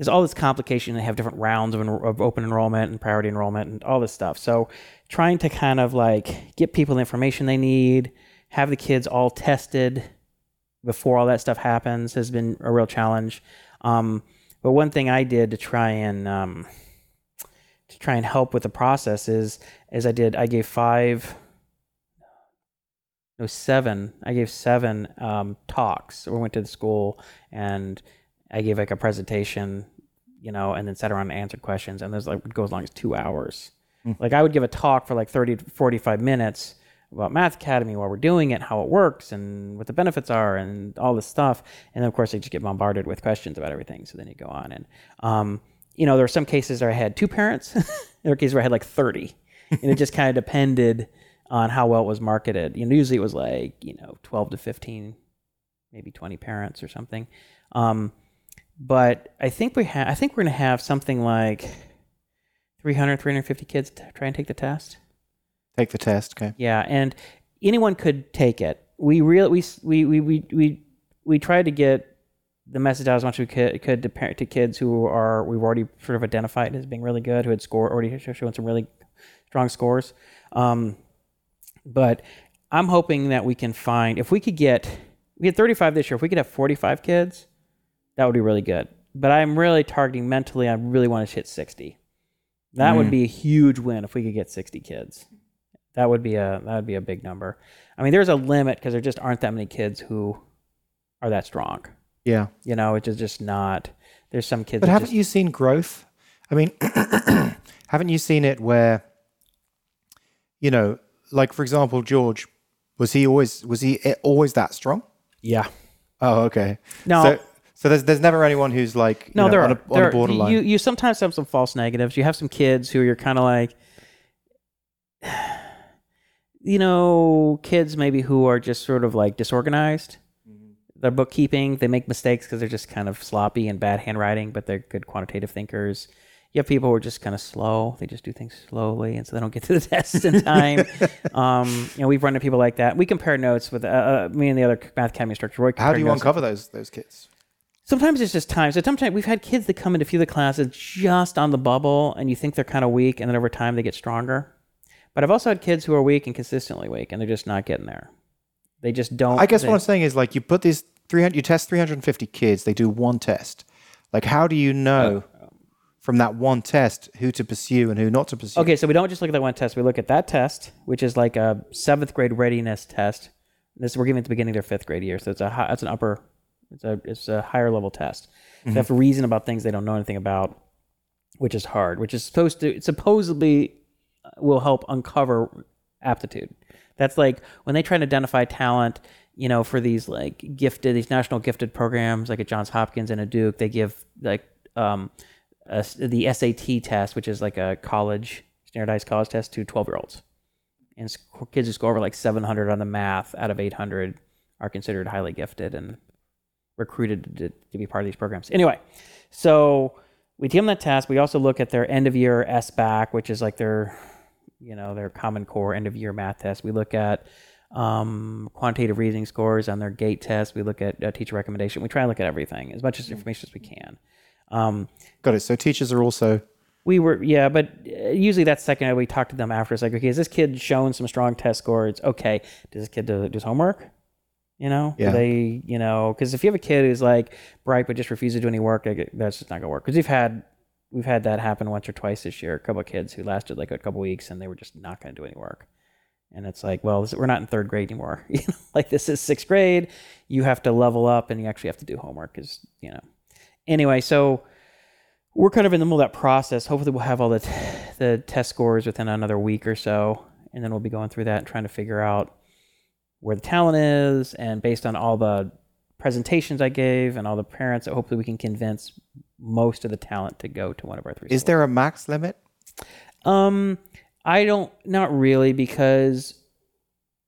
there's all this complication. They have different rounds of, of open enrollment and priority enrollment and all this stuff. So trying to kind of like get people the information they need, have the kids all tested before all that stuff happens has been a real challenge. Um, but one thing I did to try and um, to try and help with the process is as I did I gave five no seven I gave seven um, talks we went to the school and I gave like a presentation you know and then sat around and answered questions and there's like it goes as long as two hours like I would give a talk for like 30 to 45 minutes about Math Academy while we're doing it, how it works, and what the benefits are, and all this stuff. And then, of course, they just get bombarded with questions about everything. So then you go on. And, um, you know, there were some cases where I had two parents, there were cases where I had like 30. and it just kind of depended on how well it was marketed. You know, usually it was like, you know, 12 to 15, maybe 20 parents or something. Um, but I think we have, I think we're going to have something like 300, 350 kids t- try and take the test. Take the test. Okay. Yeah, and anyone could take it. We really we we we we we, we tried to get the message out as much as we could, could to, par- to kids who are we've already sort of identified as being really good, who had scored already shown some really strong scores. Um, but I'm hoping that we can find if we could get we had 35 this year. If we could have 45 kids, that would be really good. But I'm really targeting mentally. I really want to hit 60. That would be a huge win if we could get 60 kids. That would be a that would be a big number. I mean, there's a limit because there just aren't that many kids who are that strong. Yeah. You know, it's just not. There's some kids. But haven't just, you seen growth? I mean, haven't you seen it where, you know, like for example, George, was he always was he eh, always that strong? Yeah. Oh, okay. No. So, so there's there's never anyone who's like No, know, there on are. a, on there a borderline. You you sometimes have some false negatives. You have some kids who you're kind of like, you know, kids maybe who are just sort of like disorganized. Mm-hmm. Their bookkeeping, they make mistakes because they're just kind of sloppy and bad handwriting, but they're good quantitative thinkers. You have people who are just kind of slow; they just do things slowly, and so they don't get to the test in time. um, you know, we've run into people like that. We compare notes with uh, uh, me and the other math academy instructor. Roy How do you notes. uncover those those kids? Sometimes it's just time. So sometimes we've had kids that come into a few of the classes just on the bubble, and you think they're kind of weak, and then over time they get stronger. But I've also had kids who are weak and consistently weak, and they're just not getting there. They just don't. I guess they- what I'm saying is like you put these 300, you test 350 kids, they do one test. Like, how do you know uh, from that one test who to pursue and who not to pursue? Okay, so we don't just look at that one test. We look at that test, which is like a seventh grade readiness test. This we're giving at the beginning of their fifth grade year, so it's a hi- it's an upper, it's a it's a higher level test. So they have to reason about things they don't know anything about, which is hard. Which is supposed to supposedly uh, will help uncover aptitude. That's like when they try to identify talent, you know, for these like gifted, these national gifted programs, like at Johns Hopkins and at Duke, they give like um, a the SAT test, which is like a college standardized college test to 12 year olds. And kids who score over like 700 on the math out of 800 are considered highly gifted and recruited to, to be part of these programs. Anyway, so we give them that test. We also look at their end of year SBAC, which is like their, you know, their Common Core end of year math test. We look at um, quantitative reasoning scores on their GATE test. We look at uh, teacher recommendation. We try and look at everything as much as information as we can. Um, Got it. So teachers are also we were yeah but uh, usually that's second we talk to them after it's like okay is this kid showing some strong test scores okay does this kid do, do his homework you know? Yeah. they you know because if you have a kid who's like bright but just refuses to do any work that's just not gonna work. Because we've had we've had that happen once or twice this year. A couple of kids who lasted like a couple weeks and they were just not gonna do any work. And it's like well this, we're not in third grade anymore. You know like this is sixth grade. You have to level up and you actually have to do homework because you know. Anyway so we're kind of in the middle of that process. Hopefully, we'll have all the t- the test scores within another week or so, and then we'll be going through that and trying to figure out where the talent is, and based on all the presentations I gave and all the parents, hopefully we can convince most of the talent to go to one of our three. Is schools. there a max limit? Um, I don't, not really, because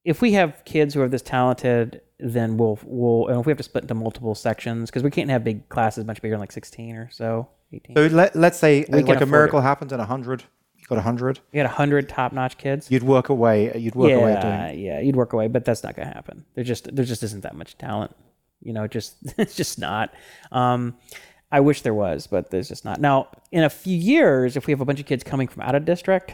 if we have kids who are this talented, then we'll we'll and if we have to split into multiple sections because we can't have big classes much bigger than like sixteen or so, eighteen. So let, let's say We like a miracle happens and 100, you got 100, you got hundred top-notch kids. you'd work away, you'd work away at doing yeah, yeah, you'd work away, but that's not gonna happen. There just there just isn't that much talent. You know, just it's just not. Um, I wish there was, but there's just not. Now, in a few years, if we have a bunch of kids coming from out of district,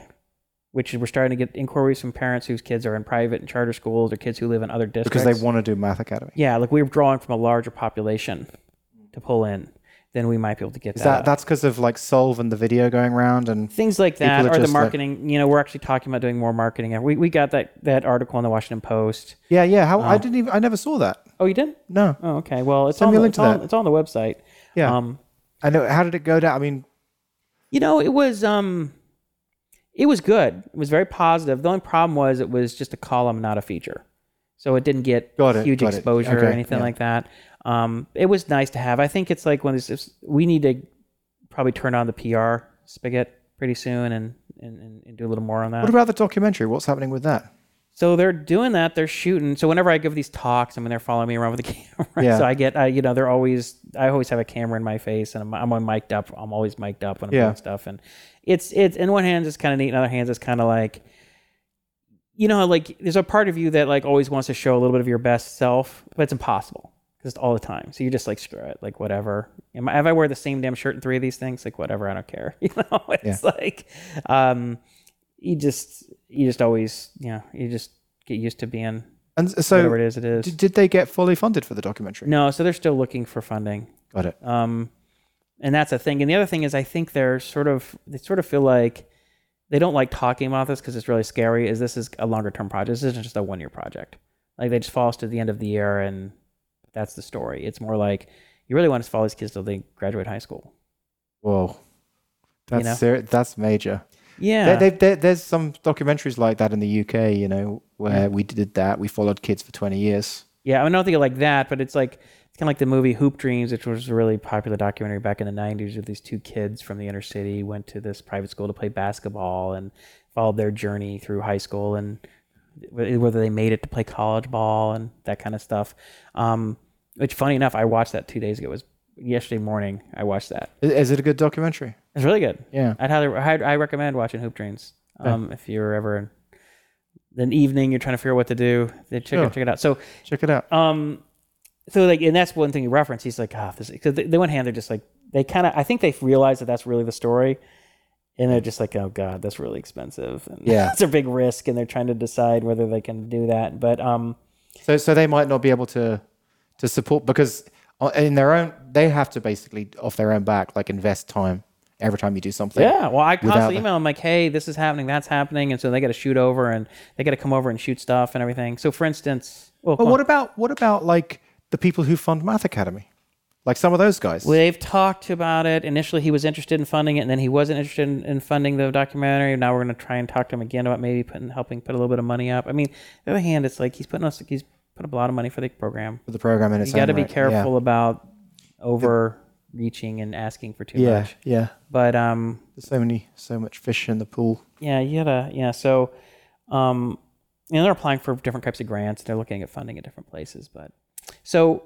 which we're starting to get inquiries from parents whose kids are in private and charter schools or kids who live in other districts because they want to do Math Academy. Yeah, like we're drawing from a larger population to pull in, then we might be able to get that. that that's because of like Solve and the video going around and things like that, or the just like- marketing. you know, we're actually talking about doing more marketing. We we got that that article in the Washington Post. yeah, yeah. How I Oh. didn't even I never saw that. Oh, you didn't? No, Oh, okay. Well, it's Send on the, it's, on, it's on the website. yeah. Um, I know. How did it go down? I mean, you know, it was um, it was good. It was very positive. The only problem was it was just a column, not a feature, so it didn't get it, huge exposure or anything yeah. like that. Um, it was nice to have. I think it's like when this is, we need to probably turn on the PR spigot pretty soon and and, and, and do a little more on that. what about the documentary? What's happening with that? So they're doing that. They're shooting. So whenever I give these talks, I mean, they're following me around with a camera. Yeah. So I get, I, you know, they're always, I always have a camera in my face, and I'm, I'm on mic'd up. I'm always mic'd up when I'm Yeah. doing stuff, and it's, it's. In one hand, it's kind of neat. In other hands, it's kind of like, you know, like there's a part of you that like always wants to show a little bit of your best self, but it's impossible because all the time. So you're just like, screw it, like whatever. Am I, have I wear the same damn shirt in three of these things, like whatever, I don't care. You know, it's like, um, you just, you just always, you know, you just get used to being And so whatever it is. It is. did, did they get fully funded for the documentary? no, so they're still looking for funding. Got it. Um, and that's a thing. And the other thing is, I think they're sort of, they sort of feel like they don't like talking about this because it's really scary. Is this is a longer term project? This isn't just a one year project. Like they just fall to the end of the year and that's the story. It's more like you really want to follow these kids till they graduate high school. Whoa, that's know? ser- that's major. Yeah. There, there, there, there's some documentaries like that in the UK. You know, where we did that. We followed kids for 20 years. Yeah, I, mean, I don't think like that, but it's like it's kind of like the movie Hoop Dreams, which was a really popular documentary back in the '90s, where these two kids from the inner city went to this private school to play basketball and followed their journey through high school and whether they made it to play college ball and that kind of stuff. Um, which, funny enough, I watched that two days ago. It was yesterday morning. I watched that. Is, Is it a good documentary? It's really good. Yeah. I'd highly, I'd, I recommend watching Hoop Dreams. Um, if you're ever in an evening, you're trying to figure out what to do, then check, Sure. it, check it out. So Check it out. um, so like, and that's one thing you reference. He's like, ah, this because they, they one hand they're just like they kind of. I think they realize that that's really the story, and they're just like, oh god, that's really expensive. And Yeah. it's a big risk, and they're trying to decide whether they can do that. But um, So, so they might not be able to to support because uh, in their own they have to basically off their own back like invest time every time you do something. yeah, well, I constantly the- email them like, hey, this is happening, that's happening, and so they got to shoot over and they got to come over and shoot stuff and everything. So for instance, well, But what about what about like the people who fund Math Academy, like some of those guys? Well, they've talked about it. Initially, he was interested in funding it, and then he wasn't interested in, in funding the documentary. Now we're going to try and talk to him again about maybe putting, helping put a little bit of money up. I mean, on the other hand, it's like he's putting us, he's put up a lot of money for the program. for the program in its You got to own be right. careful about overreaching and asking for too Yeah, much. yeah. yeah. But um, There's so many, so much fish in the pool. yeah, you gotta, yeah. So, um, you know, they're applying for different types of grants. They're looking at funding at different places. But so,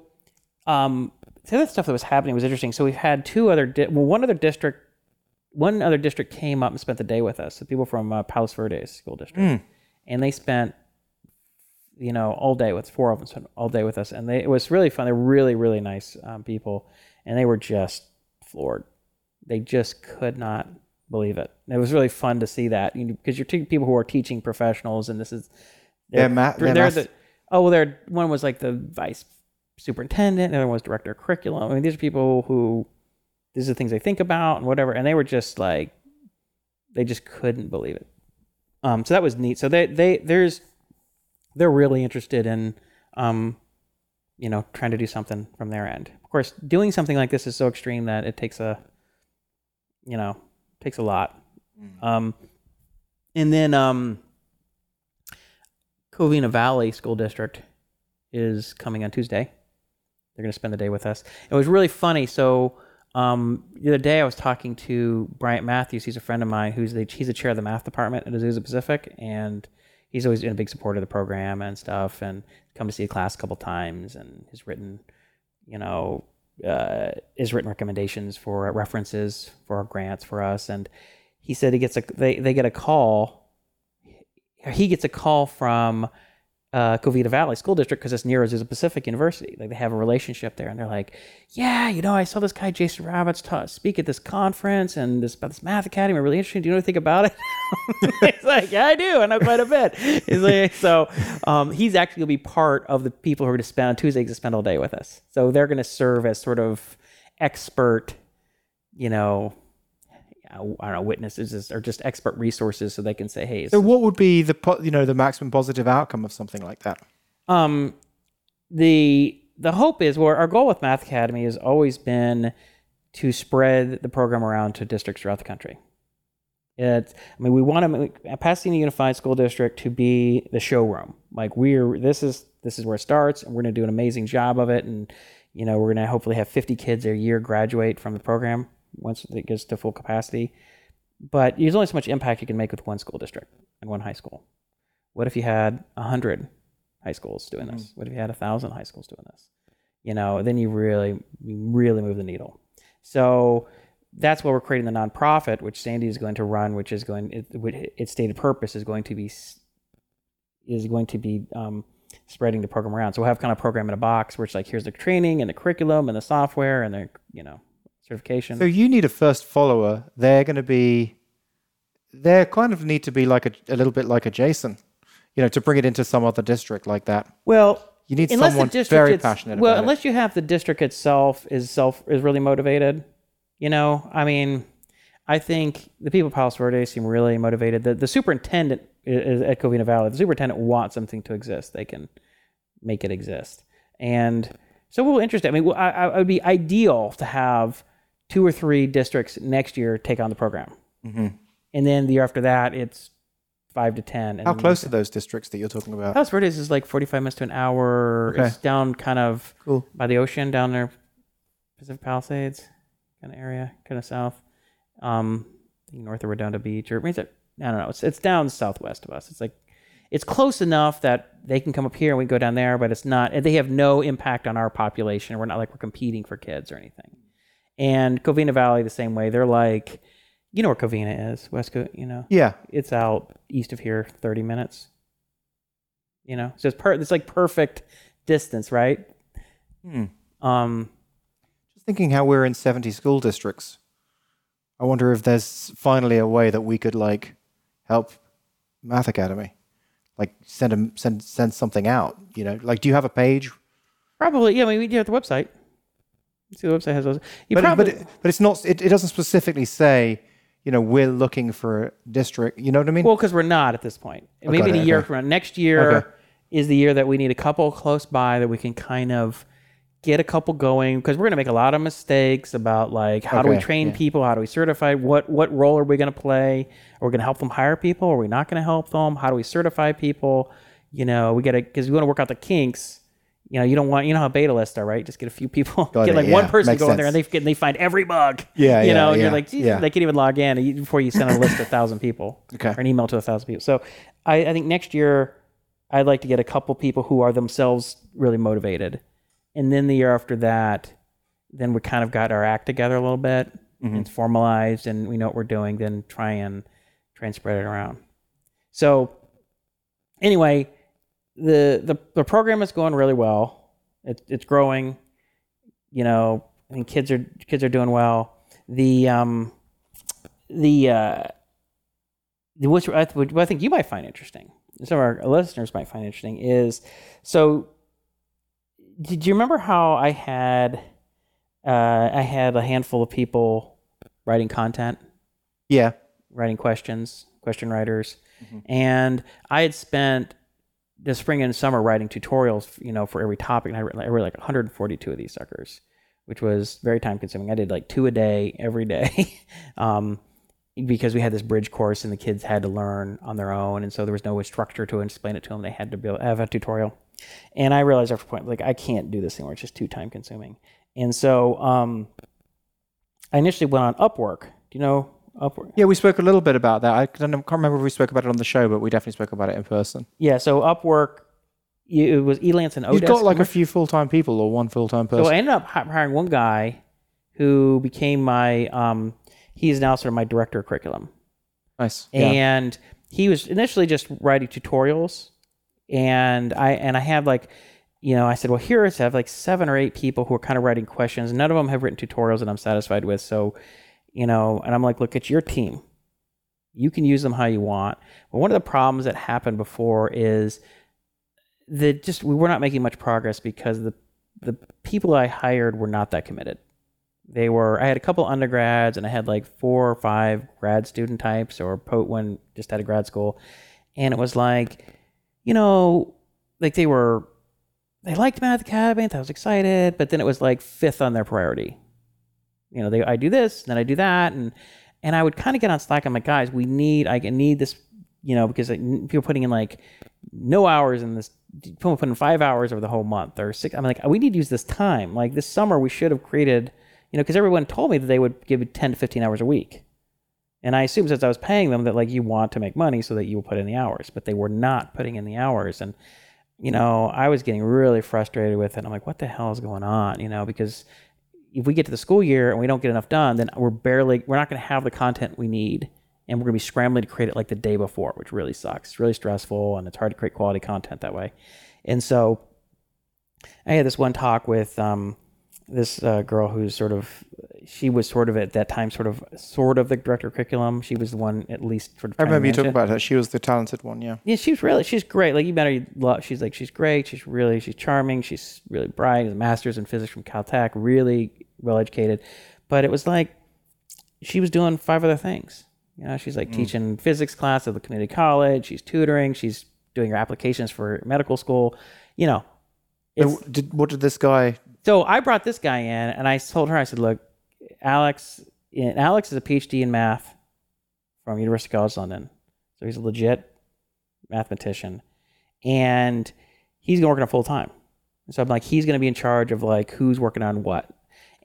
um, the other stuff that was happening was interesting. So we've had two other, di- well, one other district, one other district came up and spent the day with us. The people from uh, Palos Verdes School District, and they spent, you know, all day with four of them spent all day with us, and they it was really fun. They're really, really nice um, people, and they were just floored. They just could not believe it. It was really fun to see that because you're two people who are teaching professionals, and this is They're ma- they're they're mas- the oh well, they're one was like the vice superintendent, the other one was director of curriculum. I mean, these are people who these are the things they think about and whatever, and they were just like they just couldn't believe it. Um, so that was neat. So they they there's they're really interested in um, you know trying to do something from their end. Of course, doing something like this is so extreme that it takes a you know, takes a lot. Um, and then um, Covina Valley School District is coming on Tuesday. They're going to spend the day with us. It was really funny. So um, the other day I was talking to Bryant Mathews. He's a friend of mine who's the he's the chair of the math department at Azusa Pacific, and he's always been a big supporter of the program and stuff, and come to see a class a couple times, and has written, you know, uh, has written recommendations for references for our grants for us, and he said he gets a they they get a call. He gets a call from uh, Valley School District because it's near Azusa Pacific University. Like they have a relationship there, and they're like, "Yeah, you know, I saw this guy Jason Roberts ta- speak at this conference and this about this math academy. Really interesting. Do you know anything about it?" he's like, "Yeah, I do. And I know quite a bit." He's like, so um, he's actually gonna be part of the people who are to spend on Tuesday to spend all day with us. So they're to serve as sort of expert, you know. I don't know, witnesses or just expert resources, so they can say, "Hey, So, what would be the po- you know the maximum positive outcome of something like that? um the the hope is well our goal with math academy has always been to spread the program around to districts throughout the country. It's i mean we want to make pasadena unified school district to be the showroom. Like we're this is this is where it starts and we're going to do an amazing job of it and you know we're going to hopefully have 50 kids a year graduate from the program once it gets to full capacity but there's only so much impact you can make with one school district and one high school what if you had 100 high schools doing this? What if you had a thousand high schools doing this? You know, then you really, you really move the needle. So that's why we're creating the nonprofit, which Sandy is going to run, which is going, it, its stated purpose is going to be, is going to be um, spreading the program around. So we'll have kind of program in a box where it's like, here's the training and the curriculum and the software and the, you know, certification. So you need a first follower. They're going to be, they kind of need to be like a, a little bit like a Jason, you know, to bring it into some other district like that. Well, You need unless someone the district very passionate Well, about it. unless you have the district itself is self is really motivated. You know, I mean, I think the people of Palos Verdes seem really motivated. The the superintendent is, at Covina Valley. The superintendent wants something to exist. They can make it exist, and so we're interested. I mean, I, I, it would be ideal to have two or three districts next year take on the program, and then the year after that, it's five to ten. And Mm-hmm. How close are those districts that you're talking about? Palos Verdes is like 45 minutes to an hour. Okay. It's down kind of Cool. by the ocean down there, Pacific Palisades kind of area, kind of south. Um, north of Redondo Beach, or maybe it's, I don't know. It's it's down southwest of us. It's like it's close enough that they can come up here and we can go down there, but it's not. They have no impact on our population. We're not like we're competing for kids or anything. And Covina Valley the same way. They're like, you know where Covina is, West Co. You know, Yeah. it's out east of here 30 minutes you know so it's per it's like perfect distance right Hmm. um Just thinking how we're in 70 school districts. I wonder if there's finally a way that we could like help Math Academy, like send a, send send something out. You know, like do you have a page? probably yeah i mean we do have the website see the website has those you But, probably but, it, but it's not. It, it doesn't specifically say. You know, we're looking for a district. You know what I mean? well because we're not at this point maybe in a year okay. from now next year Okay. is the year that we need a couple close by that we can kind of get a couple going because we're going to make a lot of mistakes about like how do we train yeah. people how do we certify what what role are we going to play are we going to help them hire people are we not going to help them how do we certify people you know we got to because we want to work out the kinks you know you don't want you know how beta lists are right just get a few people Got get it, like one yeah. person Makes go in there and they get, and they find every bug Yeah, you yeah, know and you're like yeah. they can't even log in before you send a list of a thousand people Okay. or an email to a thousand people so I, I think next year I'd like to get a couple people who are themselves really motivated. And then the year after that, then we kind of got our act together a little bit. Mm-hmm. and It's formalized and we know what we're doing, then try and try and spread it around. So anyway, the the, the program is going really well. It's it's growing. You know, I think kids are kids are doing well. The um the uh the- which I, th- what I think you might find interesting, some of our listeners might find interesting, is so. Did you remember how I had, uh, I had a handful of people writing content, yeah. writing questions, question writers, and I had spent the spring and summer writing tutorials, you know, for every topic, and I wrote, I wrote like 142 of these suckers. which was very time consuming. I did like two a day every day. um, because we had this bridge course and the kids had to learn on their own, and so there was no structure to explain it to them. They had to to have a tutorial, and I realized after a point like I can't do this anymore. It's just too time consuming, and so um, I initially went on Upwork. Do you know Upwork? Yeah, we spoke a little bit about that. I don't can't remember if we spoke about it on the show, but we definitely spoke about it in person. Yeah, so Upwork, you- it was Elance and Odesk. You've got like a few full time people or one full time person. So. I ended up hiring one guy who became my. Um, he is now sort of my director of curriculum. nice. Yeah. and he was initially just writing tutorials and i and i had like you know i said well here i have like seven or eight people who are kind of writing questions none of them have written tutorials that i'm satisfied with so you know and i'm like look it's your team. You can use them how you want. But one of the problems that happened before is that just we were not making much progress because the the people i hired were not that committed. They were i had a couple undergrads and i had like four or five grad student types or po- one just out of grad school. And it was like you know like they were they liked math academy i was excited but then it was like fifth on their priority you know they i do this then i do that and and i would kind of get on slack i'm like guys we need i need this you know because people putting in like no hours in this people putting five hours over the whole month or six i'm like we need to use this time. Like this summer we should have created you know because everyone told me that they would give 10 to 15 hours a week. And i assumed since i was paying them that like you want to make money so that you will put in the hours but they were not putting in the hours. And you know i was getting really frustrated with it i'm like what the hell is going on? You know because if we get to the school year and we don't get enough done then we're barely we're not going to have the content we need and we're going to be scrambling to create it like the day before which really sucks. It's really stressful and it's hard to create quality content that way. And so i had this one talk with um, this uh, girl who's sort of she was sort of at that time sort of sort of the director of curriculum she was the one at least sort of I remember you talking it. about her. She was the talented one, yeah. Yeah, she's really she's great. Like you met her, you love. She's like she's great. She's really she's charming. She's really bright. Has a master's in physics from Caltech. Really well educated. But it was like she was doing five other things. You know, she's like teaching physics class at the community college. She's tutoring. She's doing her applications for medical school. You know, did, what did this guy? So I brought this guy in and I told her, I said, look, Alex, and Alex is a PhD in math from University College London. So he's a legit mathematician. And he's going to work on it full time. So I'm like, he's going to be in charge of like who's working on what.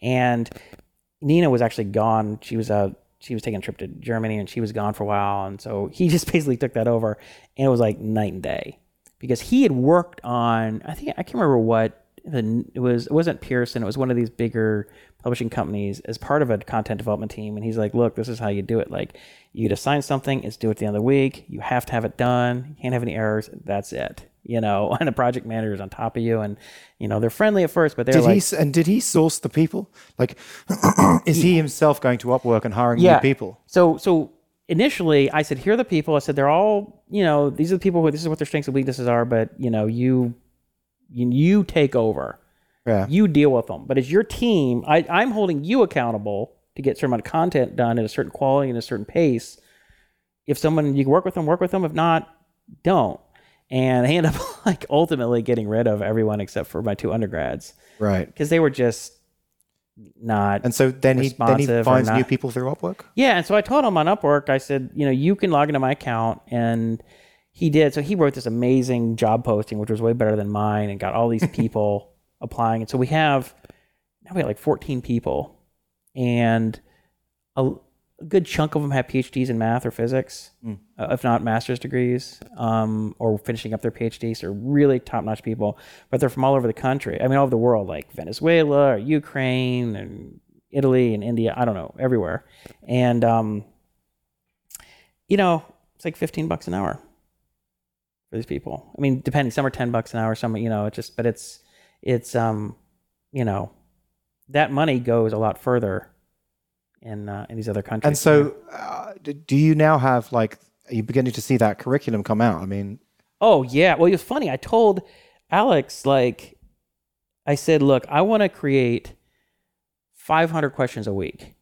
And Nina was actually gone. She was out. She was taking a trip to Germany and she was gone for a while. And so he just basically took that over. And it was like night and day because he had worked on, I think, I can't remember what the, it was. It wasn't Pearson. It was one of these bigger publishing companies as part of a content development team. And he's like, look, this is how you do it. Like you'd assign something, it's due at the end of the week. You have to have it done. You can't have any errors. That's it. You know, and the project manager is on top of you, and you know they're friendly at first, but they're Did like, he and did he source the people? Like, is he himself going to Upwork and hiring yeah. new people? So so initially, I said, here are the people. I said they're all, you know, these are the people who this is what their strengths and weaknesses are. But you know, you you, you take over. Yeah. You deal with them. But as your team, I, I'm holding you accountable to get certain amount of content done at a certain quality and a certain pace. If someone you can work with them, work with them. If not, don't. And I end up like ultimately getting rid of everyone except for my two undergrads Right. because they were just not And so then he then he finds new people through Upwork. yeah, and so I told him on Upwork, I said, you know, you can log into my account, and he did. So he wrote this amazing job posting, which was way better than mine, and got all these people applying. And so we have now we have like 14 people, and a, a good chunk of them have PhDs in math or physics, uh, if not master's degrees, um, or finishing up their PhDs. So really top-notch people, but they're from all over the country. I mean, all over the world, like Venezuela or Ukraine and Italy and India. I don't know, everywhere. And um, you know, it's like 15 bucks an hour for these people. I mean, depending, some are 10 bucks an hour, some, you know, it just, but it's, it's, um, you know, that money goes a lot further in, uh, in these other countries. And so, uh, do you now have like? Are you beginning to see that curriculum come out? I mean, Oh yeah. Well, it was funny. I told Alex like, I said, look, I want to create 500 questions a week.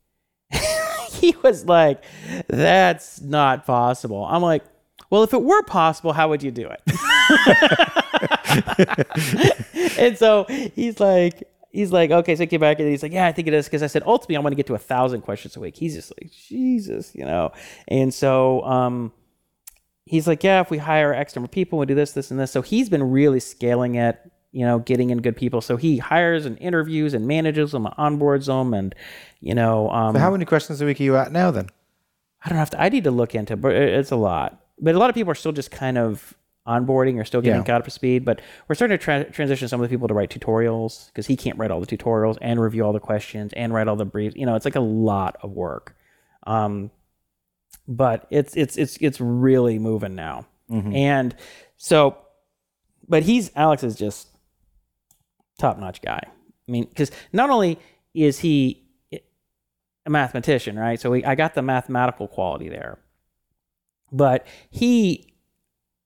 he was like, that's not possible. I'm like, well, if it were possible, how would you do it? and so he's like, he's like, okay, so I came back and he's like, yeah, I think it is because I said ultimately I want to get to a thousand questions a week. He's just like, Jesus, you know. And so um, he's like, yeah, if we hire X number of people, we do this, this, and this. So he's been really scaling it, you know, getting in good people. So he hires and interviews and manages them, onboards them, and you know, um, So how many questions a week are you at now then? I don't have to. I need to look into, it, but it's a lot. But a lot of people are still just kind of onboarding or still getting Yeah. caught up to speed. But we're starting to tra- transition some of the people to write tutorials because he can't write all the tutorials and review all the questions and write all the briefs. You know, it's like a lot of work. Um, but it's it's it's it's really moving now, and so, but he's Alex is just top notch guy. I mean, because not only is he a mathematician, right? So we, I got the mathematical quality there, but he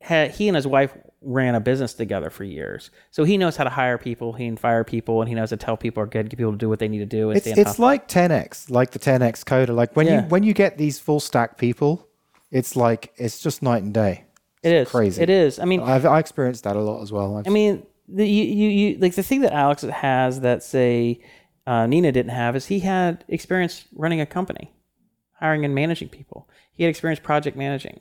had he and his wife ran a business together for years, so he knows how to hire people, he can fire people, and he knows how to tell people are good, get people to do what they need to do. It's it's like 10x, like the 10x coder. Like when Yeah. you when you get these full stack people, it's like it's just night and day. it is crazy. It is. I mean, I've I experienced that a lot as well. I've- I mean, the, you, you, you, like the thing that Alex has that say uh, Nina didn't have is he had experience running a company, hiring and managing people. He had experience project managing.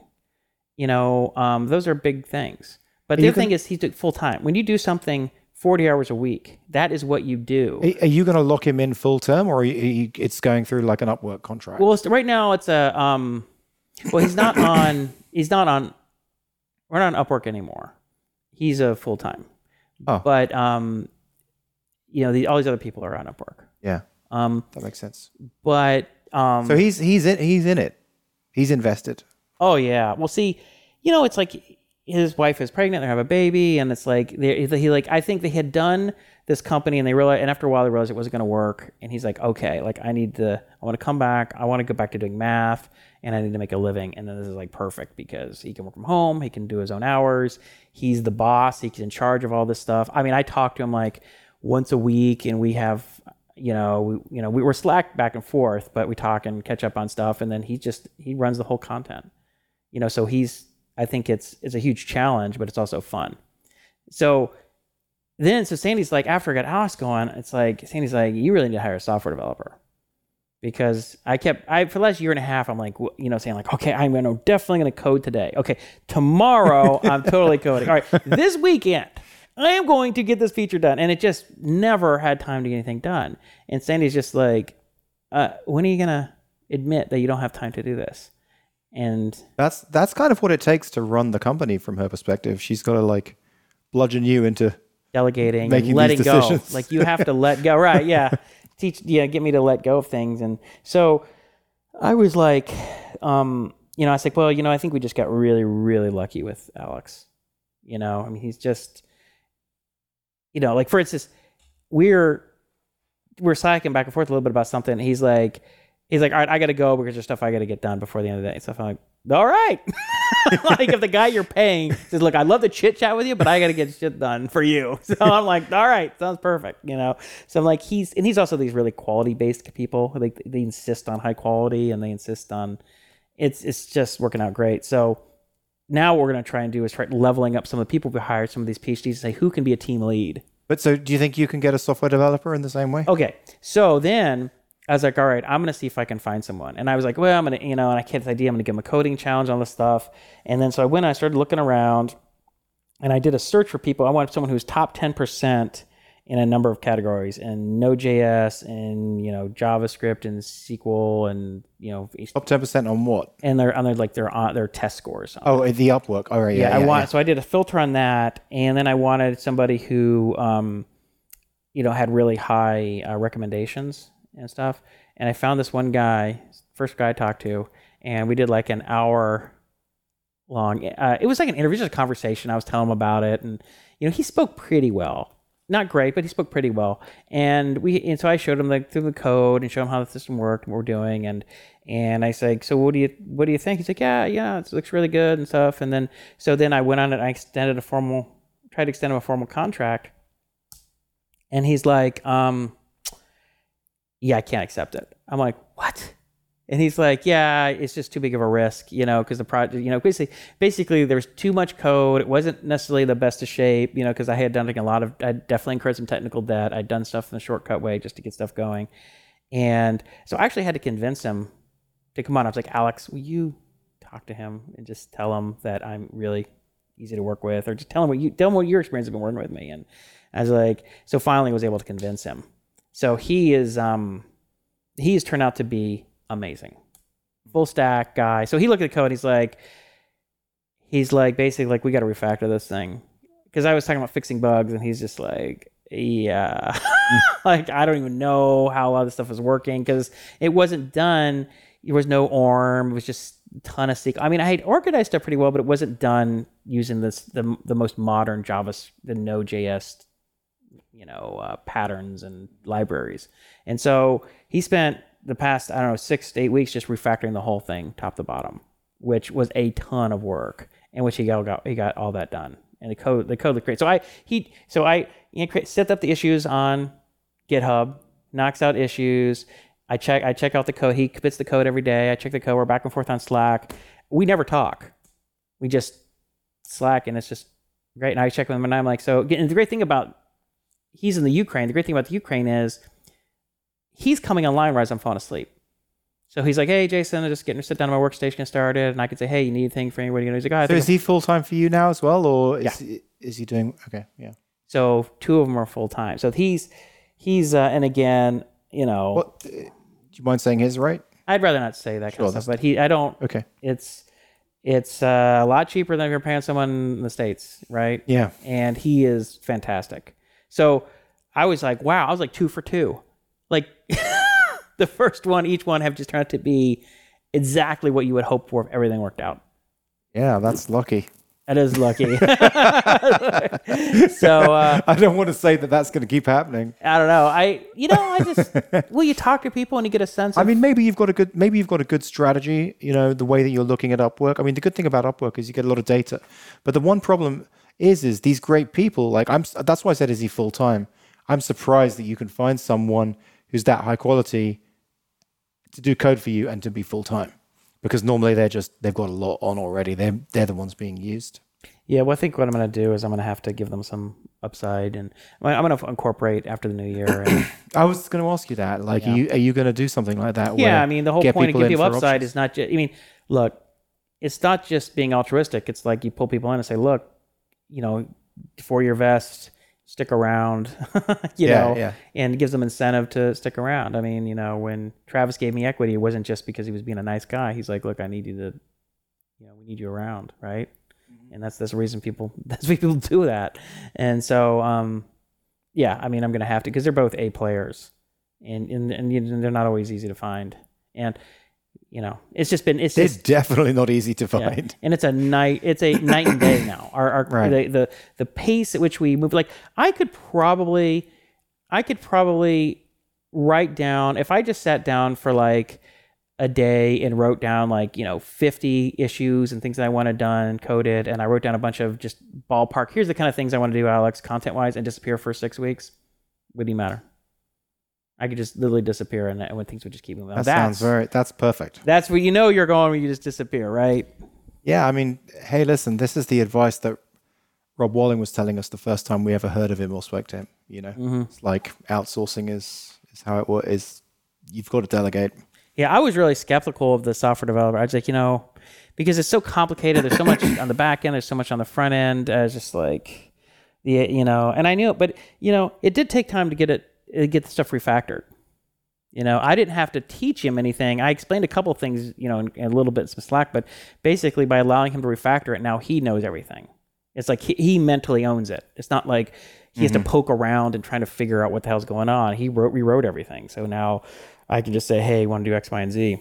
You know, um, those are big things. But the other thing is he's full time. When you do something 40 hours a week, that is what you do. Are- you going to lock him in full term, or are you, it's going through like an Upwork contract? Well, right now it's a um, well, he's not on. He's not on. We're not on Upwork anymore. He's a full time. Oh. But um, you know, the, all these other people are on Upwork. yeah, Um, that makes sense. but um, So he's he's in he's in it. He's invested. oh yeah. Well, see, you know, it's like his wife is pregnant. They have a baby, and it's like they, he like I think they had done this company, and they realized, and after a while they realized it wasn't going to work. And he's like, okay, like I need to, I want to come back. I want to go back to doing math, and I need to make a living. And then this is like perfect because he can work from home. He can do his own hours. He's the boss. He's in charge of all this stuff. I mean, I talk to him like once a week, and we have. You know, we, you know, we were slack back and forth, but we talk and catch up on stuff, and then he just he runs the whole content. You know so he's i think it's it's a huge challenge but it's also fun. So then so sandy's like after i got alex going it's like sandy's like you really need to hire a software developer. Because i kept i for the last year and a half i'm like you know saying like okay i'm gonna definitely gonna code today. Okay tomorrow i'm totally coding. All right this weekend i am going to get this feature done and it just never had time to get anything done and sandy's just like uh, when are you gonna admit that you don't have time to do this and That's that's kind of what it takes to run the company from her perspective. She's got to like bludgeon you into delegating Making and letting go. Like you have to let go. Right. Yeah. Teach, yeah, get me to let go of things. And so I was like, um, you know, I was like, well, you know, I think we just got really, really lucky with Alex. You know, I mean, he's just, you know, like for instance, we're, we're slacking back and forth a little bit about something. He's like, he's like, all right, I got to go because there's stuff I got to get done before the end of the day. So I'm like, all right. like if the guy you're paying says, look, I'd love to chit chat with you, but I got to get shit done for you. So I'm like, all right, sounds perfect. You know? So I'm like, he's, and he's also these really quality based people. Like they insist on high quality and they insist on, it's, it's just working out great. So now what we're going to try and do is try leveling up some of the people we hired, some of these PhDs, and say who can be a team lead. But so, do you think you can get a software developer in the same way? Okay. So then I was like, all right, I'm going to see if I can find someone. And I was like, well, I'm going to, you know, and I had this idea, I'm going to give him a coding challenge, all this stuff. And then so I went, I started looking around and I did a search for people. I wanted someone who's top 10% in a number of categories and Node.js and, you know, JavaScript and SQL and, you know, up ten percent on what? and they're on their, like their, on their test scores. Oh, the Upwork. All right, yeah, yeah, I yeah, want yeah. so I did a filter on that, and then I wanted somebody who, um, you know, had really high uh, recommendations and stuff. And I found this one guy, first guy I talked to, and we did like an hour long. Uh, it was like an interview, just a conversation. I was telling him about it, and you know, he spoke pretty well. Not great, but he spoke pretty well. And we, and so I showed him like through the code and showed him how the system worked and what we're doing. And and I said, so what do you what do you think? He's like, yeah, yeah, it looks really good and stuff. And then so then I went on and I extended a formal, tried to extend him a formal contract. And he's like, um, yeah, I can't accept it. I'm like, what? And he's like, yeah, it's just too big of a risk, you know, because the project, you know, basically, basically there's too much code. It wasn't necessarily the best of shape, you know, because I had done like a lot of, I definitely incurred some technical debt. I'd done stuff in the shortcut way just to get stuff going. And so I actually had to convince him to come on. I was like, Alex, will you talk to him and just tell him that I'm really easy to work with, or just tell him what you tell him what your experience has been working with me. And I was like, so finally was able to convince him. So he is, um, he has turned out to be amazing, full stack guy. So he looked at the code. He's like, he's like basically like we got to refactor this thing because I was talking about fixing bugs, and he's just like, yeah, like I don't even know how a lot of this stuff is working because it wasn't done. There was no ORM. It was just a ton of SQL. I mean, I had organized stuff pretty well, but it wasn't done using this the the most modern Java, the Node.js, you know, uh, patterns and libraries. And so he spent the past I don't know six to eight weeks just refactoring the whole thing top to bottom, which was a ton of work, in which he got, he got all that done. And the code the code looked great. So I he so I you know, set up the issues on GitHub, knocks out issues. I check I check out the code. He commits the code every day. I check the code. We're back and forth on Slack. We never talk. We just Slack, and it's just great. And I check with him, and I'm like, so. And the great thing about he's in the Ukraine. The great thing about the Ukraine is he's coming online right as I'm falling asleep. So he's like, "Hey, Jason, I'm just getting to sit down at my workstation and started." And I could say, "Hey, you need anything for anybody?" And he's like, oh, I So think is he full time for you now as well, or is, Yeah. he, is he doing? Okay, yeah. So two of them are full time. So he's he's uh, and again, you know, What? uh, Do you mind saying his right? I'd rather not say that kind Sure, of stuff. But he, I don't. Okay. It's it's uh, a lot cheaper than if you're paying someone in the states, right? Yeah. And he is fantastic. So I was like, wow, I was like two for two. Like the first one, each one have just turned out to be exactly what you would hope for if everything worked out. Yeah, that's lucky. That is lucky. so uh, I don't want to say that that's going to keep happening. I don't know. I you know I just well you talk to people and you get a sense. Of, I mean, maybe you've got a good, maybe you've got a good strategy. You know, the way that you're looking at Upwork. I mean, the good thing about Upwork is you get a lot of data, but the one problem is, is these great people. Like I'm, that's why I said, is he full time? I'm surprised that you can find someone who's that high quality to do code for you and to be full time, because normally they're just they've got a lot on already. They're they're the ones being used. Yeah, well, I think what I'm going to do is I'm going to have to give them some upside, and I'm going to incorporate after the new year. And, I was going to ask you that. Like, are you are you going to do something like that? yeah, I mean, the whole point of in people upside options? is not just. I mean, look, it's not just being altruistic. It's like you pull people in and say, look, you know, for your vest, stick around, you Yeah, know, yeah. and gives them incentive to stick around. I mean, you know, when Travis gave me equity, it wasn't just because he was being a nice guy. He's like, look, I need you to, you know, we need you around, right? And that's that's the reason people that's why people do that. And so, um, yeah, I mean, I'm gonna have to because they're both A players, and and and you- they're not always easy to find. And you know, it's just been it's They're just definitely not easy to yeah. find. And it's a night. It's a night and day now. Our, our Right. the, the the pace at which we move. Like I could probably, I could probably write down if I just sat down for like a day and wrote down like you know 50 issues and things that I wanted done coded and I wrote down a bunch of just ballpark here's the kind of things I want to do Alex content wise and disappear for six weeks wouldn't matter I could just literally disappear and, and when things would just keep moving That that's, sounds very. That's perfect. that's where you know you're going when you just disappear right Yeah, I mean, hey, listen, this is the advice that Rob Walling was telling us the first time we ever heard of him or spoke to him. You know, Mm-hmm. it's like outsourcing is is how it is. You've got to delegate. Yeah, I was really skeptical of the software developer. I was like, you know, because it's so complicated. There's so much on the back end. There's so much on the front end. Uh, it's just like, the you know, and I knew it, but you know, it did take time to get it, get the stuff refactored. You know, I didn't have to teach him anything. I explained a couple of things, you know, in, in a little bit some slack, but basically by allowing him to refactor it, now he knows everything. It's like he, he mentally owns it. It's not like he has to poke around and trying to figure out what the hell's going on. He wrote rewrote everything, so now I can just say, "Hey, want to do X, Y, and Z?"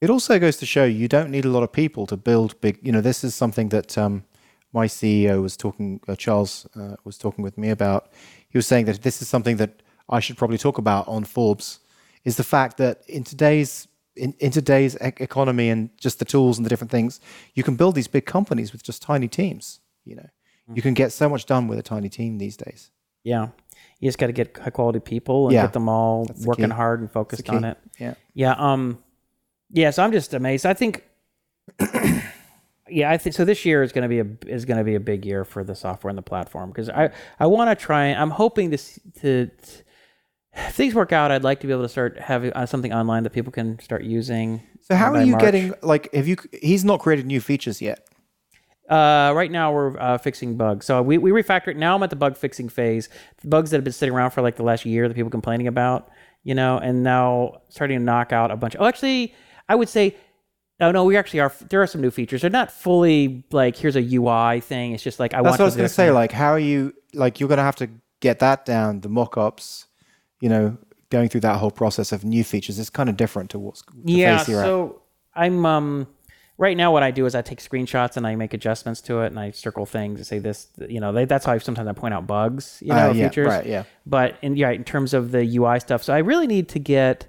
It also goes to show you don't need a lot of people to build big. You know, this is something that um, my CEO was talking. Uh, Charles uh, was talking with me about. He was saying that this is something that I should probably talk about on Forbes. Is the fact that in today's in, in today's e- economy and just the tools and the different things, you can build these big companies with just tiny teams. You know, you can get so much done with a tiny team these days. Yeah, you just got to get high quality people and Yeah, get them all the working key. hard and focused on it. Yeah. Yeah. Um. Yeah, so I'm just amazed. I think, yeah, I think so. This year is going to be a is going to be a big year for the software and the platform because I I want to try. I'm hoping to to. If things work out, I'd like to be able to start having uh, something online that people can start using. So how are you March. getting like? Have you? He's not created new features yet. Uh, right now we're uh, fixing bugs. So we we refactor it. Now I'm at the bug fixing phase. The bugs that have been sitting around for like the last year that people complaining about, you know, and now starting to knock out a bunch. oh, actually, I would say, oh no, we actually are. There are some new features. They're not fully like here's a UI thing. It's just like I That's want. what I was to say. Like, how are you? Like, you're going to have to get that down. The mock-ups, you know, going through that whole process of new features is kind of different to what's the yeah. you're at. So I'm um right now what I do is I take screenshots and I make adjustments to it and I circle things and say this. You know, they, that's how I sometimes I point out bugs. You know, Uh, yeah, features. right, yeah. but in yeah, in terms of the UI stuff, so I really need to get.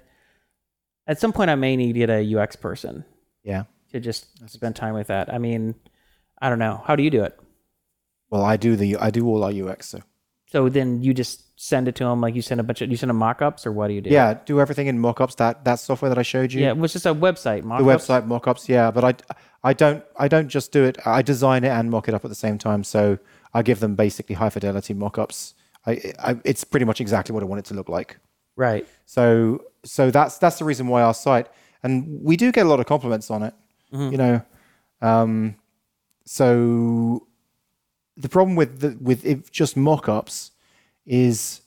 At some point, I may need to get a UX person Yeah. to just spend time with that. I mean, I don't know. How do you do it? Well, I do the I do all our UX. So So then you just send it to them, like you send a bunch of you send them mock-ups, or what do you do? yeah, do everything in mockups. That that software that I showed you. yeah. It was just a website the mock-ups. website mockups. Yeah, but I I don't I don't just do it. I design it and mock it up at the same time. So I give them basically high fidelity mockups. I, I it's pretty much exactly what I want it to look like. Right. So so that's that's the reason why our site and we do get a lot of compliments on it. You know, um, so the problem with the, with if just mock-ups is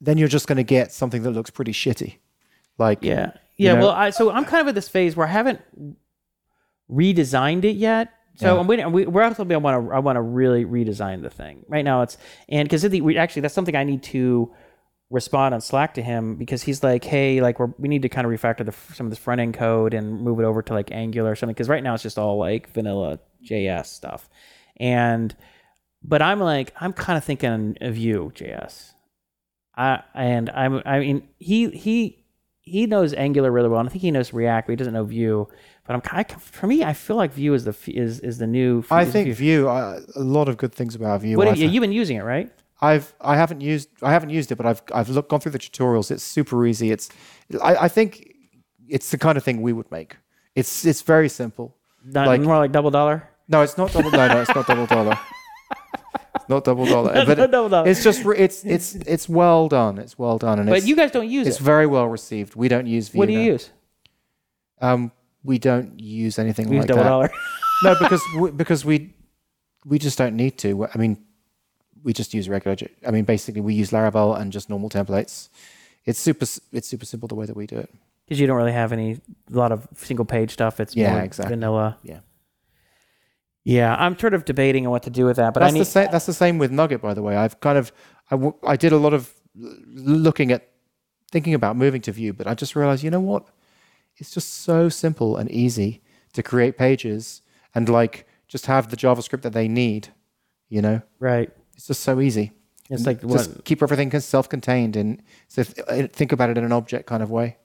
then you're just going to get something that looks pretty shitty. Like Yeah. Yeah. know- well, I, so I'm kind of at this phase where I haven't redesigned it yet. So Yeah. I'm waiting. We, we're also. I want to. I want to really redesign the thing right now. It's and because we actually that's something I need to respond on Slack to him because he's like, hey, like we're we need to kind of refactor the some of this front end code and move it over to like Angular or something because right now it's just all like vanilla JS stuff, and but I'm like I'm kind of thinking of Vue JS. I and I'm I mean he he he knows Angular really well and I think he knows React but he doesn't know Vue. But I'm kind for me I feel like Vue is the is is the new. I think Vue. Uh, a lot of good things about Vue. What I have you, fi- you've been using it right? I've I haven't used I haven't used it, but I've I've looked, gone through the tutorials. It's super easy. It's I, I think it's the kind of thing we would make. It's it's very simple. Not, Like- more like double dollar. No, it's not double. no, no, it's not double dollar. Not double dollar. but double dollar. it's just it's it's it's well done. It's well done, and But you guys don't use it's it. very well received. We don't use Vue. What do you use? Um, we don't use anything use like double that. dollar. no, because we, because we we just don't need to. I mean, we just use regular. I mean, basically, we use Laravel and just normal templates. It's super. It's super simple the way that we do it. Because you don't really have any a lot of single page stuff. It's Yeah, exactly. vanilla. Yeah. Yeah, I'm sort of debating on what to do with that, but that's I need. the same. That's the same with Nugget, by the way. I've kind of I, w- I did a lot of looking at thinking about moving to Vue, but I just realized, you know what? It's just so simple and easy to create pages and like just have the JavaScript that they need. You know, right. it's just so easy. It's like what, just keep everything self-contained and so th- uh, think about it in an object kind of way.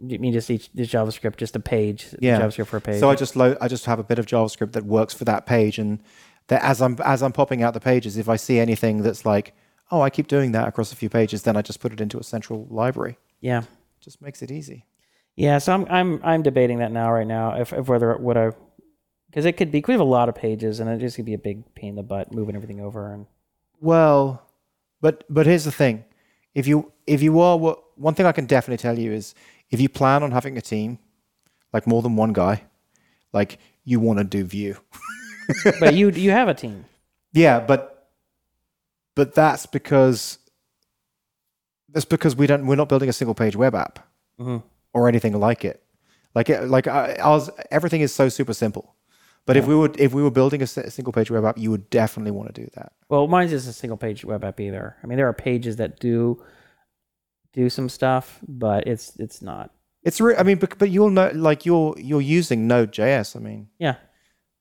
You mean just each this JavaScript, just a page. Yeah. JavaScript for a page. So I just load, I just have a bit of JavaScript that works for that page, and that as I'm as I'm popping out the pages, if I see anything that's like, oh, I keep doing that across a few pages, then I just put it into a central library. yeah. Just makes it easy. Yeah, so I'm I'm I'm debating that now right now if, if whether what I because it could be we have a lot of pages and it just could be a big pain in the butt moving everything over and Well, but but here's the thing: if you if you are what one thing I can definitely tell you is if you plan on having a team, like more than one guy, like you want to do Vue. but you you have a team. Yeah, but but that's because that's because we don't we're not building a single page web app Mhm. or anything like it. Like it, like ours, everything is so super simple. But if we would if we were building a single page web app, you would definitely want to do that. Well, mine's just a single page web app either. I mean, there are pages that do do some stuff, but it's it's not. It's re- I mean, but, but you'll know like you're you're using Node.js. I mean, Yeah.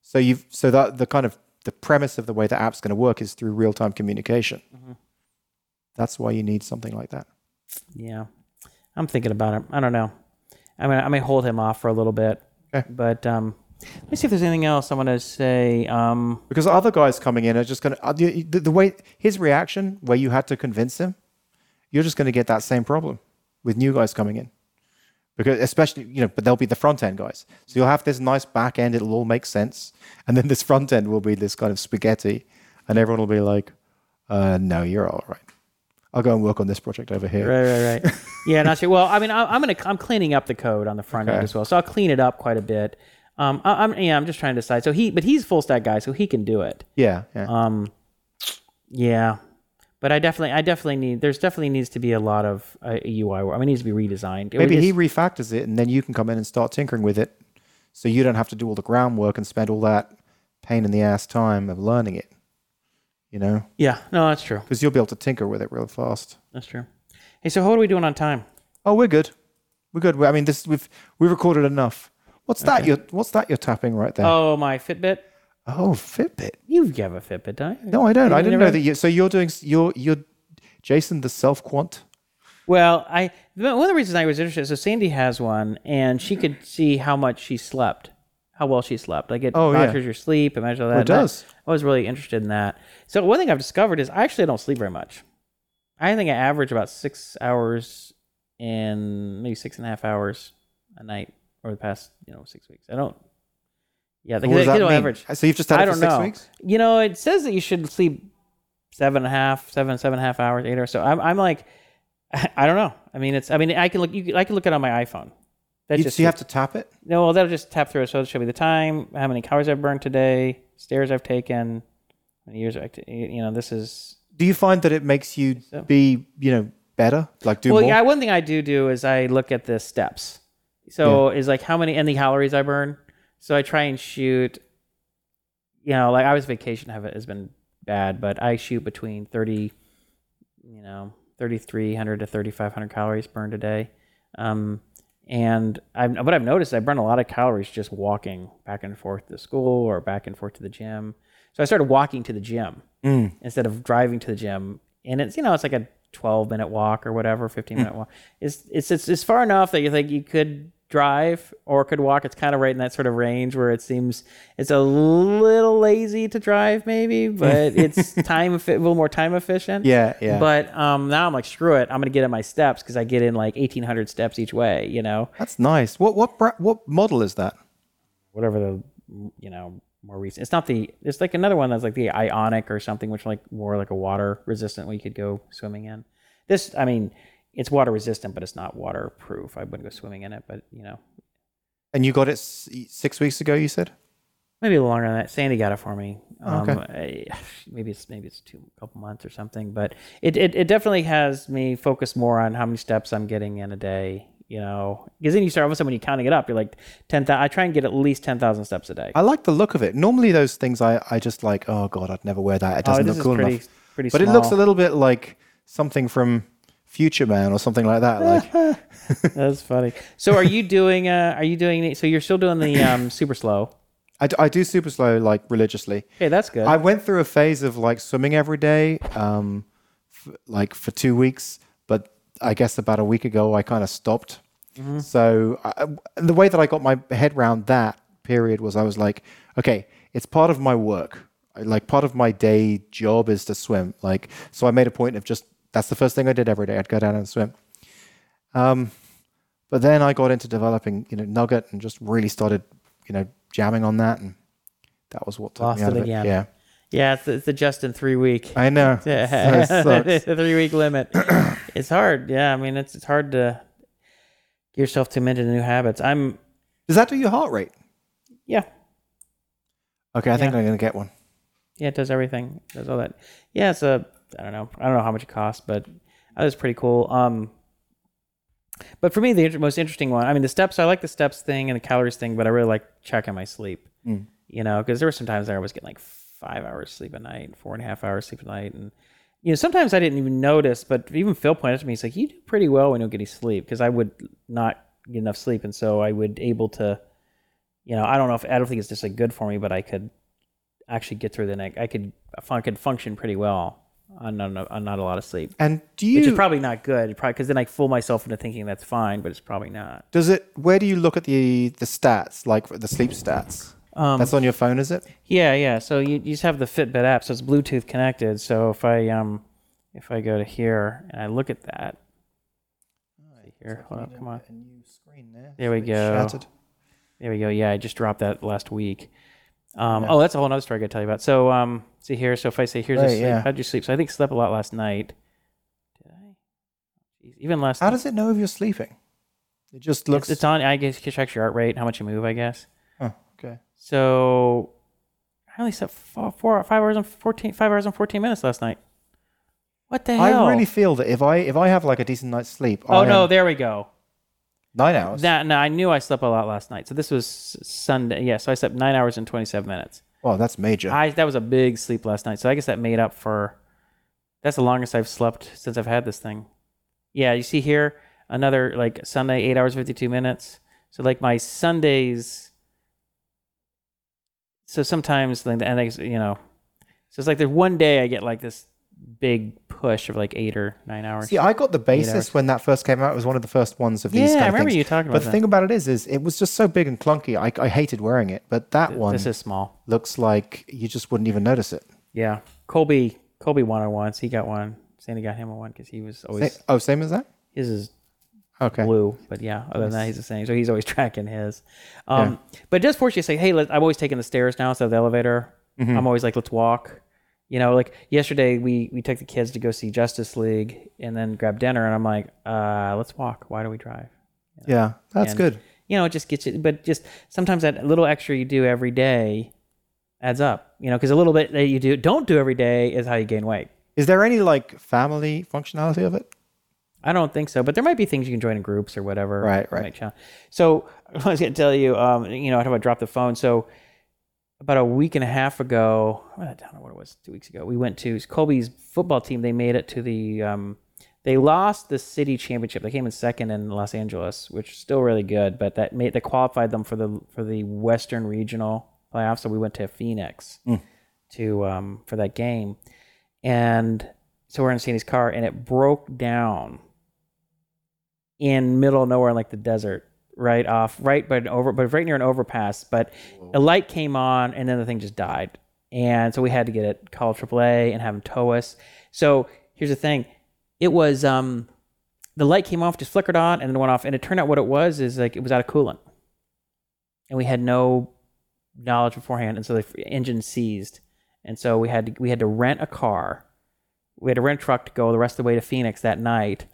so you've so that the kind of the premise of the way the app's going to work is through real time communication. Mhm. That's why you need something like that. Yeah. I'm thinking about it. I don't know. I mean, I may hold him off for a little bit. Okay. But um, let me see if there's anything else I want to say. Um, Because other guys coming in are just going to the, the, the way his reaction, where you had to convince him, you're just going to get that same problem with new guys coming in, because especially you know, but they'll be the front end guys. So you'll have this nice back end; it'll all make sense, and then this front end will be this kind of spaghetti, and everyone will be like, uh, "No, you're all right. I'll go and work on this project over here." Right, right, right. yeah, not sure. Well, I mean, I, I'm gonna I'm cleaning up the code on the front end as well, so I'll clean it up quite a bit. Um, I, I'm yeah, I'm just trying to decide. So he, but he's full stack guy, so he can do it. Yeah, yeah. Um, yeah, but I definitely, I definitely need. There's definitely needs to be a lot of uh, UI work. I mean, it needs to be redesigned. Maybe We he refactors it, and then you can come in and start tinkering with it, so you don't have to do all the groundwork and spend all that pain in the ass time of learning it. You know, yeah, no, that's true. because you'll be able to tinker with it real fast. That's true. Hey, so what are we doing on time? Oh, we're good. We're good. I mean, this we've we've recorded enough. What's that? You're what's that? You're tapping right there. Oh, my Fitbit. Oh, Fitbit. You have got a Fitbit, don't you? No, I don't. You I didn't never- know that. You, so you're doing. You're you're Jason the self quant. Well, I one of the reasons I was interested. So Sandy has one, and she could see how much she slept, how well she slept. Like it Oh, yeah. your sleep, it measures all that. Oh, it and that- does. I was really interested in that. So one thing I've discovered is I actually don't sleep very much. I think I average about six hours and maybe six and a half hours a night over the past you know six weeks. I don't. Yeah, What does that mean? average. So you've just had I it for don't six know. weeks. You know, it says that you should sleep seven and a half, seven, seven and a half hours, eight hours. So I'm, I'm like, I don't know. I mean, it's. I mean, I can look. You, can- I can look it on my iPhone. That You, just so you have to tap it. no. Well, that'll just tap through. it. So it'll show me the time, how many calories I've burned today, stairs I've taken, how many years. I've t- You know, this is. Do you find that it makes you be you know better, like do well, more? yeah. One thing I do do is I look at the steps. So is like how many and the calories I burn. So I try and shoot. You know, like I was vacation have has been bad, but I shoot between thirty, you know, thirty three hundred to thirty five hundred calories burned a day. Um, and I've, what I've noticed, I burn a lot of calories just walking back and forth to school or back and forth to the gym. So I started walking to the gym Mm. instead of driving to the gym. And it's you know it's like a twelve minute walk or whatever, fifteen minute walk. It's, it's it's it's far enough that you think you could drive or could walk. It's kind of right in that sort of range where it seems it's a little lazy to drive, maybe, but it's time a little more time efficient. Yeah, yeah. But um, now I'm like, screw it. I'm gonna get in my steps because I get in like 1,800 steps each way. You know, That's nice. What what bra- what model is that? whatever the you know more recent. It's not the. It's like another one that's like the Ionic or something, which like more like a water resistant. We could go swimming in. This, I mean, it's water resistant, but it's not waterproof. I wouldn't go swimming in it, but you know, And you got it s- six weeks ago. You said. maybe a little longer than that. Sandy got it for me. Oh, Um, I- maybe it's maybe it's two couple months or something, but it, it it definitely has me focus more on how many steps I'm getting in a day. You know, because then you start all of a sudden when you're counting it up, you're like ten thousand. I try and get at least ten thousand steps a day. I like the look of it. Normally, those things I, I just like. Oh god, I'd never wear that. It Oh, doesn't this look cool pretty enough. pretty. But it looks a little bit like something from Future Man or something like that. Like That's funny. So are you doing? Uh, are you doing? So you're still doing the um, super slow? I, d- I do super slow like religiously. Hey, that's good. I went through a phase of like swimming every day, um, f- like for two weeks. But I guess about a week ago, I kind of stopped. So I, the way that I got my head around that period was I was like, okay, it's part of my work. Like part of my day job is to swim. Like so, I made a point of just that's the first thing I did every day. I'd go down and swim. Um, but then I got into developing, you know, Nugget and just really started, you know, jamming on that, and that was what took Lost me out it of again. Yeah, yeah, it's, it's the just in three week. I know. Yeah, So it sucks. a three week limit. it's hard. Yeah, I mean, it's it's hard to get yourself to into new habits. I'm Does that do your heart rate? yeah Okay, I think Yeah. I'm gonna get one. yeah it does everything. It does all that. Yeah, it's a I don't know I don't know how much it costs, but that was pretty cool. Um, but for me, the most interesting one. I mean, the steps. I like the steps thing and the calories thing, but I really like checking my sleep. Mm. You know, because there were some times there I was getting like five hours sleep a night, four and a half hours sleep a night, and you know sometimes I didn't even notice. But even Phil pointed to me, he's like, "You do pretty well when you don't get any sleep," because I would not get enough sleep, and so I would able to, you know, I don't know if I don't think it's just like good for me, but I could actually get through the night. I could I could function pretty well on not, on not a lot of sleep, And do which is you? probably not good, probably because then I fool myself into thinking that's fine, but it's probably not. does it? Where do you look at the the stats, like the sleep stats? Um, That's on your phone, is it? Yeah, yeah. So you, you just have the Fitbit app, so it's Bluetooth connected. So if I um if I go to here and I look at that, Here, hold up, come on. A new screen there. There we go. Shattered. There we go. Yeah, I just dropped that last week. Um, Yeah. Oh, that's a whole other story I got to tell you about. So, um, see here. So if I say here's a sleep, yeah. how'd you sleep? So I think slept a lot last night. Did I? Even last. How night. does it know if you're sleeping? It just It's, looks. it's on. I guess it tracks your heart rate, how much you move. I guess. Oh, okay. So I only slept four, four five hours and fourteen five hours and fourteen minutes last night. What the hell? I really feel that if I if I have like a decent night's sleep, Oh I no, am- there we go. Nine hours. That no, I knew I slept a lot last night. So this was Sunday. Yeah, so I slept nine hours and twenty seven minutes. oh, that's major. I that was a big sleep last night. So I guess that made up for. That's the longest I've slept since I've had this thing. Yeah, you see here another like Sunday eight hours fifty two minutes. So like my Sundays. So sometimes like and I, you know, so it's like there's one day I get like this big push of like eight or nine hours. See, I got the basis when that first came out. It was one of the first ones of these. yeah, kind I remember things. you talking about. It. But the that. thing about it is, is it was just so big and clunky. I, I hated wearing it. But that one This is small. looks like you just wouldn't even notice it. Yeah, Colby. Colby won it once. He got one. Sandy got him a one because he was always oh, same as that. his is Okay. blue. But yeah, other than that, he's the same. So he's always tracking his. Um, But just fortunately, say, hey, let, I'm always taking the stairs now instead of the elevator. Mm-hmm. I'm always like, let's walk. You know, like yesterday we we took the kids to go see Justice League and then grab dinner, and I'm like, uh, let's walk. Why do we drive? Yeah, that's And- good. You know, it just gets you. But just sometimes that little extra you do every day adds up. You know, because a little bit that you do don't do every day is how you gain weight. Is there any like family functionality of it? I don't think so, but there might be things you can join in groups or whatever. Right, right. So I was going to tell you, um, you know, how do I drop the phone? So about a week and a half ago, I don't know what it was, two weeks ago, we went to Colby's football team. They made it to the, um, they lost the city championship. They came in second in Los Angeles, which is still really good, but that made that qualified them for the for the Western Regional playoffs. So we went to Phoenix to um, for that game, and so we're in Sandy's car, and it broke down in middle of nowhere, in like the desert, right off, right, but over, but right near an overpass. But a light came on, and then the thing just died, and so we had to get it call AAA and have them tow us. So here's the thing, it was um, the light came off, just flickered on, and then went off, and it turned out what it was is like it was out of coolant, and we had no knowledge beforehand, and so the engine seized, and so we had to, we had to rent a car. We had to rent a truck to go the rest of the way to Phoenix that night,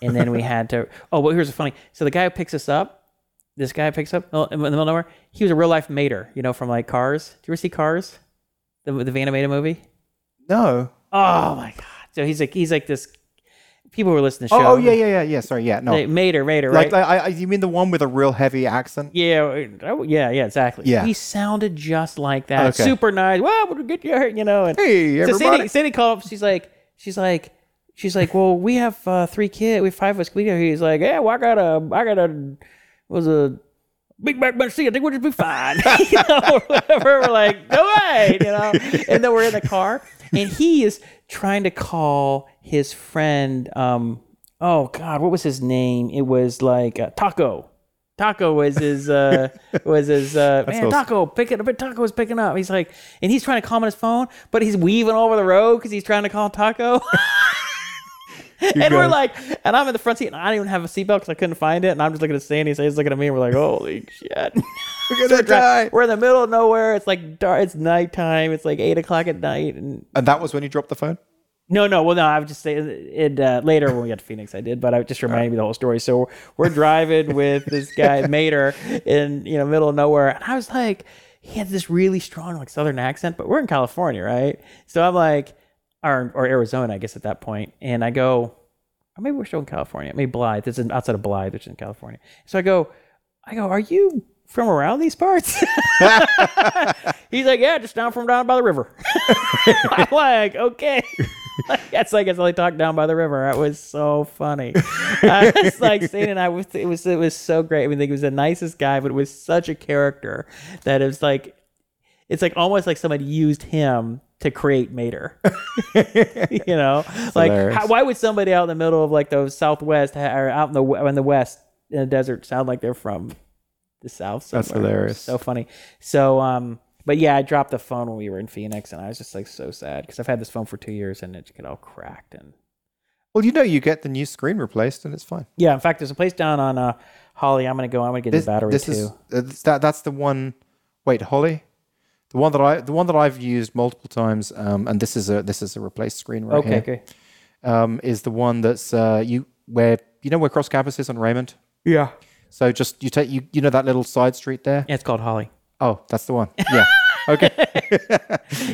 and then we had to. Oh, well, here's the funny. So the guy who picks us up, this guy picks up in the middle of nowhere, he was a real life mater, you know, from like Cars. Do you ever see Cars, the the Vanamator movie? No. Oh my god! So he's like he's like this. People were listening to the Oh, show. oh yeah, yeah, yeah, yeah. Sorry, yeah, no. They- Mater, Mater, right? Like, like I, I, you mean the one with a real heavy accent? Yeah, oh, yeah, yeah, exactly. Yeah. he sounded just like that. Okay. Super nice. Well, we'll get you, you know. And Hey, so everybody. Sandy, Sandy called up. She's like, she's like, she's like, well, we have uh, three kids. We have five of us. We go. He's like, yeah, well, I got a, I got a, was a big back bunch. I think we'll just be fine. you know, whatever. We're like, go ahead, you know. And then we're in the car, and he is trying to call his friend. Um, oh God, what was his name? It was like uh, Taco. Taco was his uh was his uh man Taco picking up Taco was picking up. He's like and he's trying to call him on his phone, but he's weaving over the road because he's trying to call Taco. and we're like, and I'm in the front seat and I don't even have a seatbelt because I couldn't find it. And I'm just looking at Sandy, and he's looking at me, and we're like, holy shit. We're gonna die. we're in the middle of nowhere. It's like dark. It's nighttime. It's like eight o'clock at night. And And that was when you dropped the phone? no, no. Well, no. I was just saying it uh, later when we got to Phoenix. I did, but I just reminded me the whole story. So we're driving with this guy Mater in you know middle of nowhere, and I was like, he had this really strong like Southern accent, but we're in California, right? So I'm like, or or Arizona, I guess at that point, and I go, or maybe we're still in California, maybe Blythe. It's in, outside of Blythe, which is in California. So I go, I go, are you from around these parts? He's like, yeah, just down from down by the river. I'm like, okay. That's like it's like talk down by the river. That was so funny. I was like saying, and I was it was it was so great. I mean, like, he was the nicest guy, but it was such a character that it was like it's like almost like somebody used him to create Mater. you know, like how, why would somebody out in the middle of like the Southwest or out in the in the West in the desert sound like they're from the South? That's hilarious. So funny. So um, but yeah, I dropped the phone when we were in Phoenix, and I was just like so sad because I've had this phone for two years and it get all cracked and. Well, you know, you get the new screen replaced, and it's fine. Yeah, in fact, there's a place down on uh, Holly. I'm gonna go. I'm gonna get This, a battery this too. is uh, that. That's the one. Wait, Holly, the one that I the one that I've used multiple times, um, and this is a this is a replaced screen right okay, here. okay. Um, is the one that's uh, you where you know where Cross Campus is on Raymond. Yeah. So just you take you you know that little side street there. Yeah, it's called Holly. Oh, that's the one. Yeah. okay.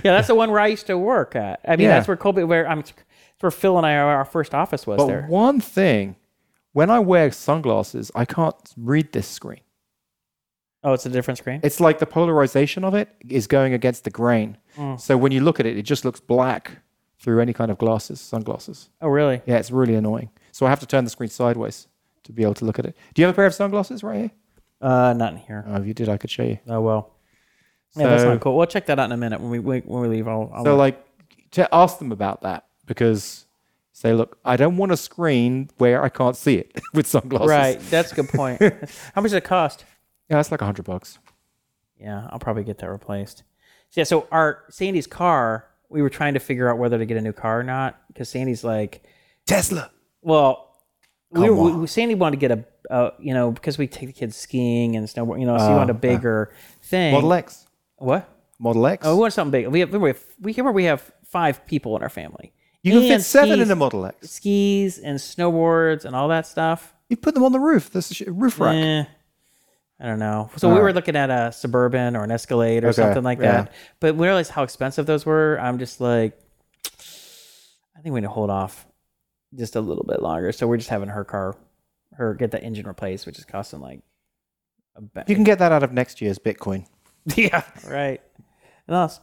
Yeah, that's the one where I used to work at. I mean, Yeah. that's where Colby, where I'm, it's where Phil and I, our, our first office was But there. one thing, when I wear sunglasses, I can't read this screen. Oh, it's a different screen. It's like the polarization of it is going against the grain. Mm. So when you look at it, it just looks black through any kind of glasses, sunglasses. Oh, really? Yeah, it's really annoying. So I have to turn the screen sideways to be able to look at it. Do you have a pair of sunglasses right here? Uh, not in here. Oh, if you did, I could show you. Oh well. Yeah, that's not cool. We'll check that out in a minute when we when we leave. I'll, I'll So like, to ask them about that because say, look, I don't want a screen where I can't see it with sunglasses. right. That's a good point. How much does it cost? Yeah, that's like a hundred bucks. Yeah, I'll probably get that replaced. So, yeah, so our Sandy's car, we were trying to figure out whether to get a new car or not because Sandy's like, Tesla. well, we, Come were, on. we Sandy wanted to get a, uh, you know, because we take the kids skiing and snowboard, you know, so you Oh, want a bigger thing. Model X. What? Model X. Oh, we want something big. We have, we have, we here we have five people in our family. you can fit And seven skis- in a Model X. skis and snowboards and all that stuff. You put them on the roof. This is a roof rack. Eh, I don't know. So we were right. looking at a suburban or an Escalade or Okay, something like yeah. that. But we realized how expensive those were. I'm just like, I think we need to hold off just a little bit longer. So we're just having her car, her get the engine replaced, which is costing like a ba- You can get that out of next year's Bitcoin. yeah, right.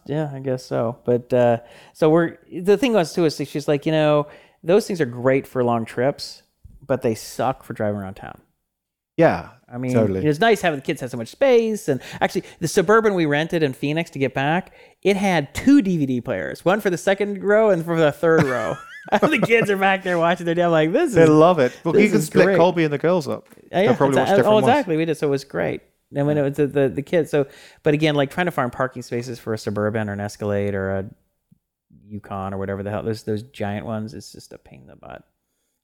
Yeah, I guess so. But uh, so we're the thing was too is she's like, you know, those things are great for long trips, but they suck for driving around town. Yeah, I mean, Totally. it's nice having the kids have so much space. And actually, the suburban we rented in Phoenix to get back, it had two DVD players, one for the second row and for the third row. The kids are back there watching their dad like this they is love it. Well, you can split great. Colby and the girls up. Yeah, They'll probably watch different oh, ones. exactly. We did. So it was great. And when it was the, the, the kids. So, but again, like trying to find parking spaces for a suburban or an Escalade or a Yukon or whatever the hell those those giant ones, it's just a pain in the butt.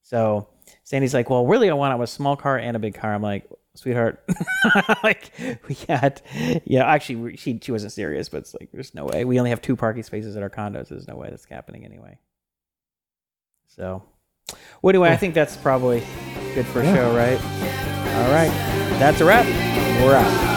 So Sandy's like, well, really, I want a small car and a big car. I'm like, sweetheart, like we had, yeah. Actually, she she wasn't serious, but it's like, there's no way. We only have two parking spaces at our condos. There's no way that's happening anyway. So, what do I? I think that's probably good for a Yeah. show, right? All right, that's a wrap. We're out.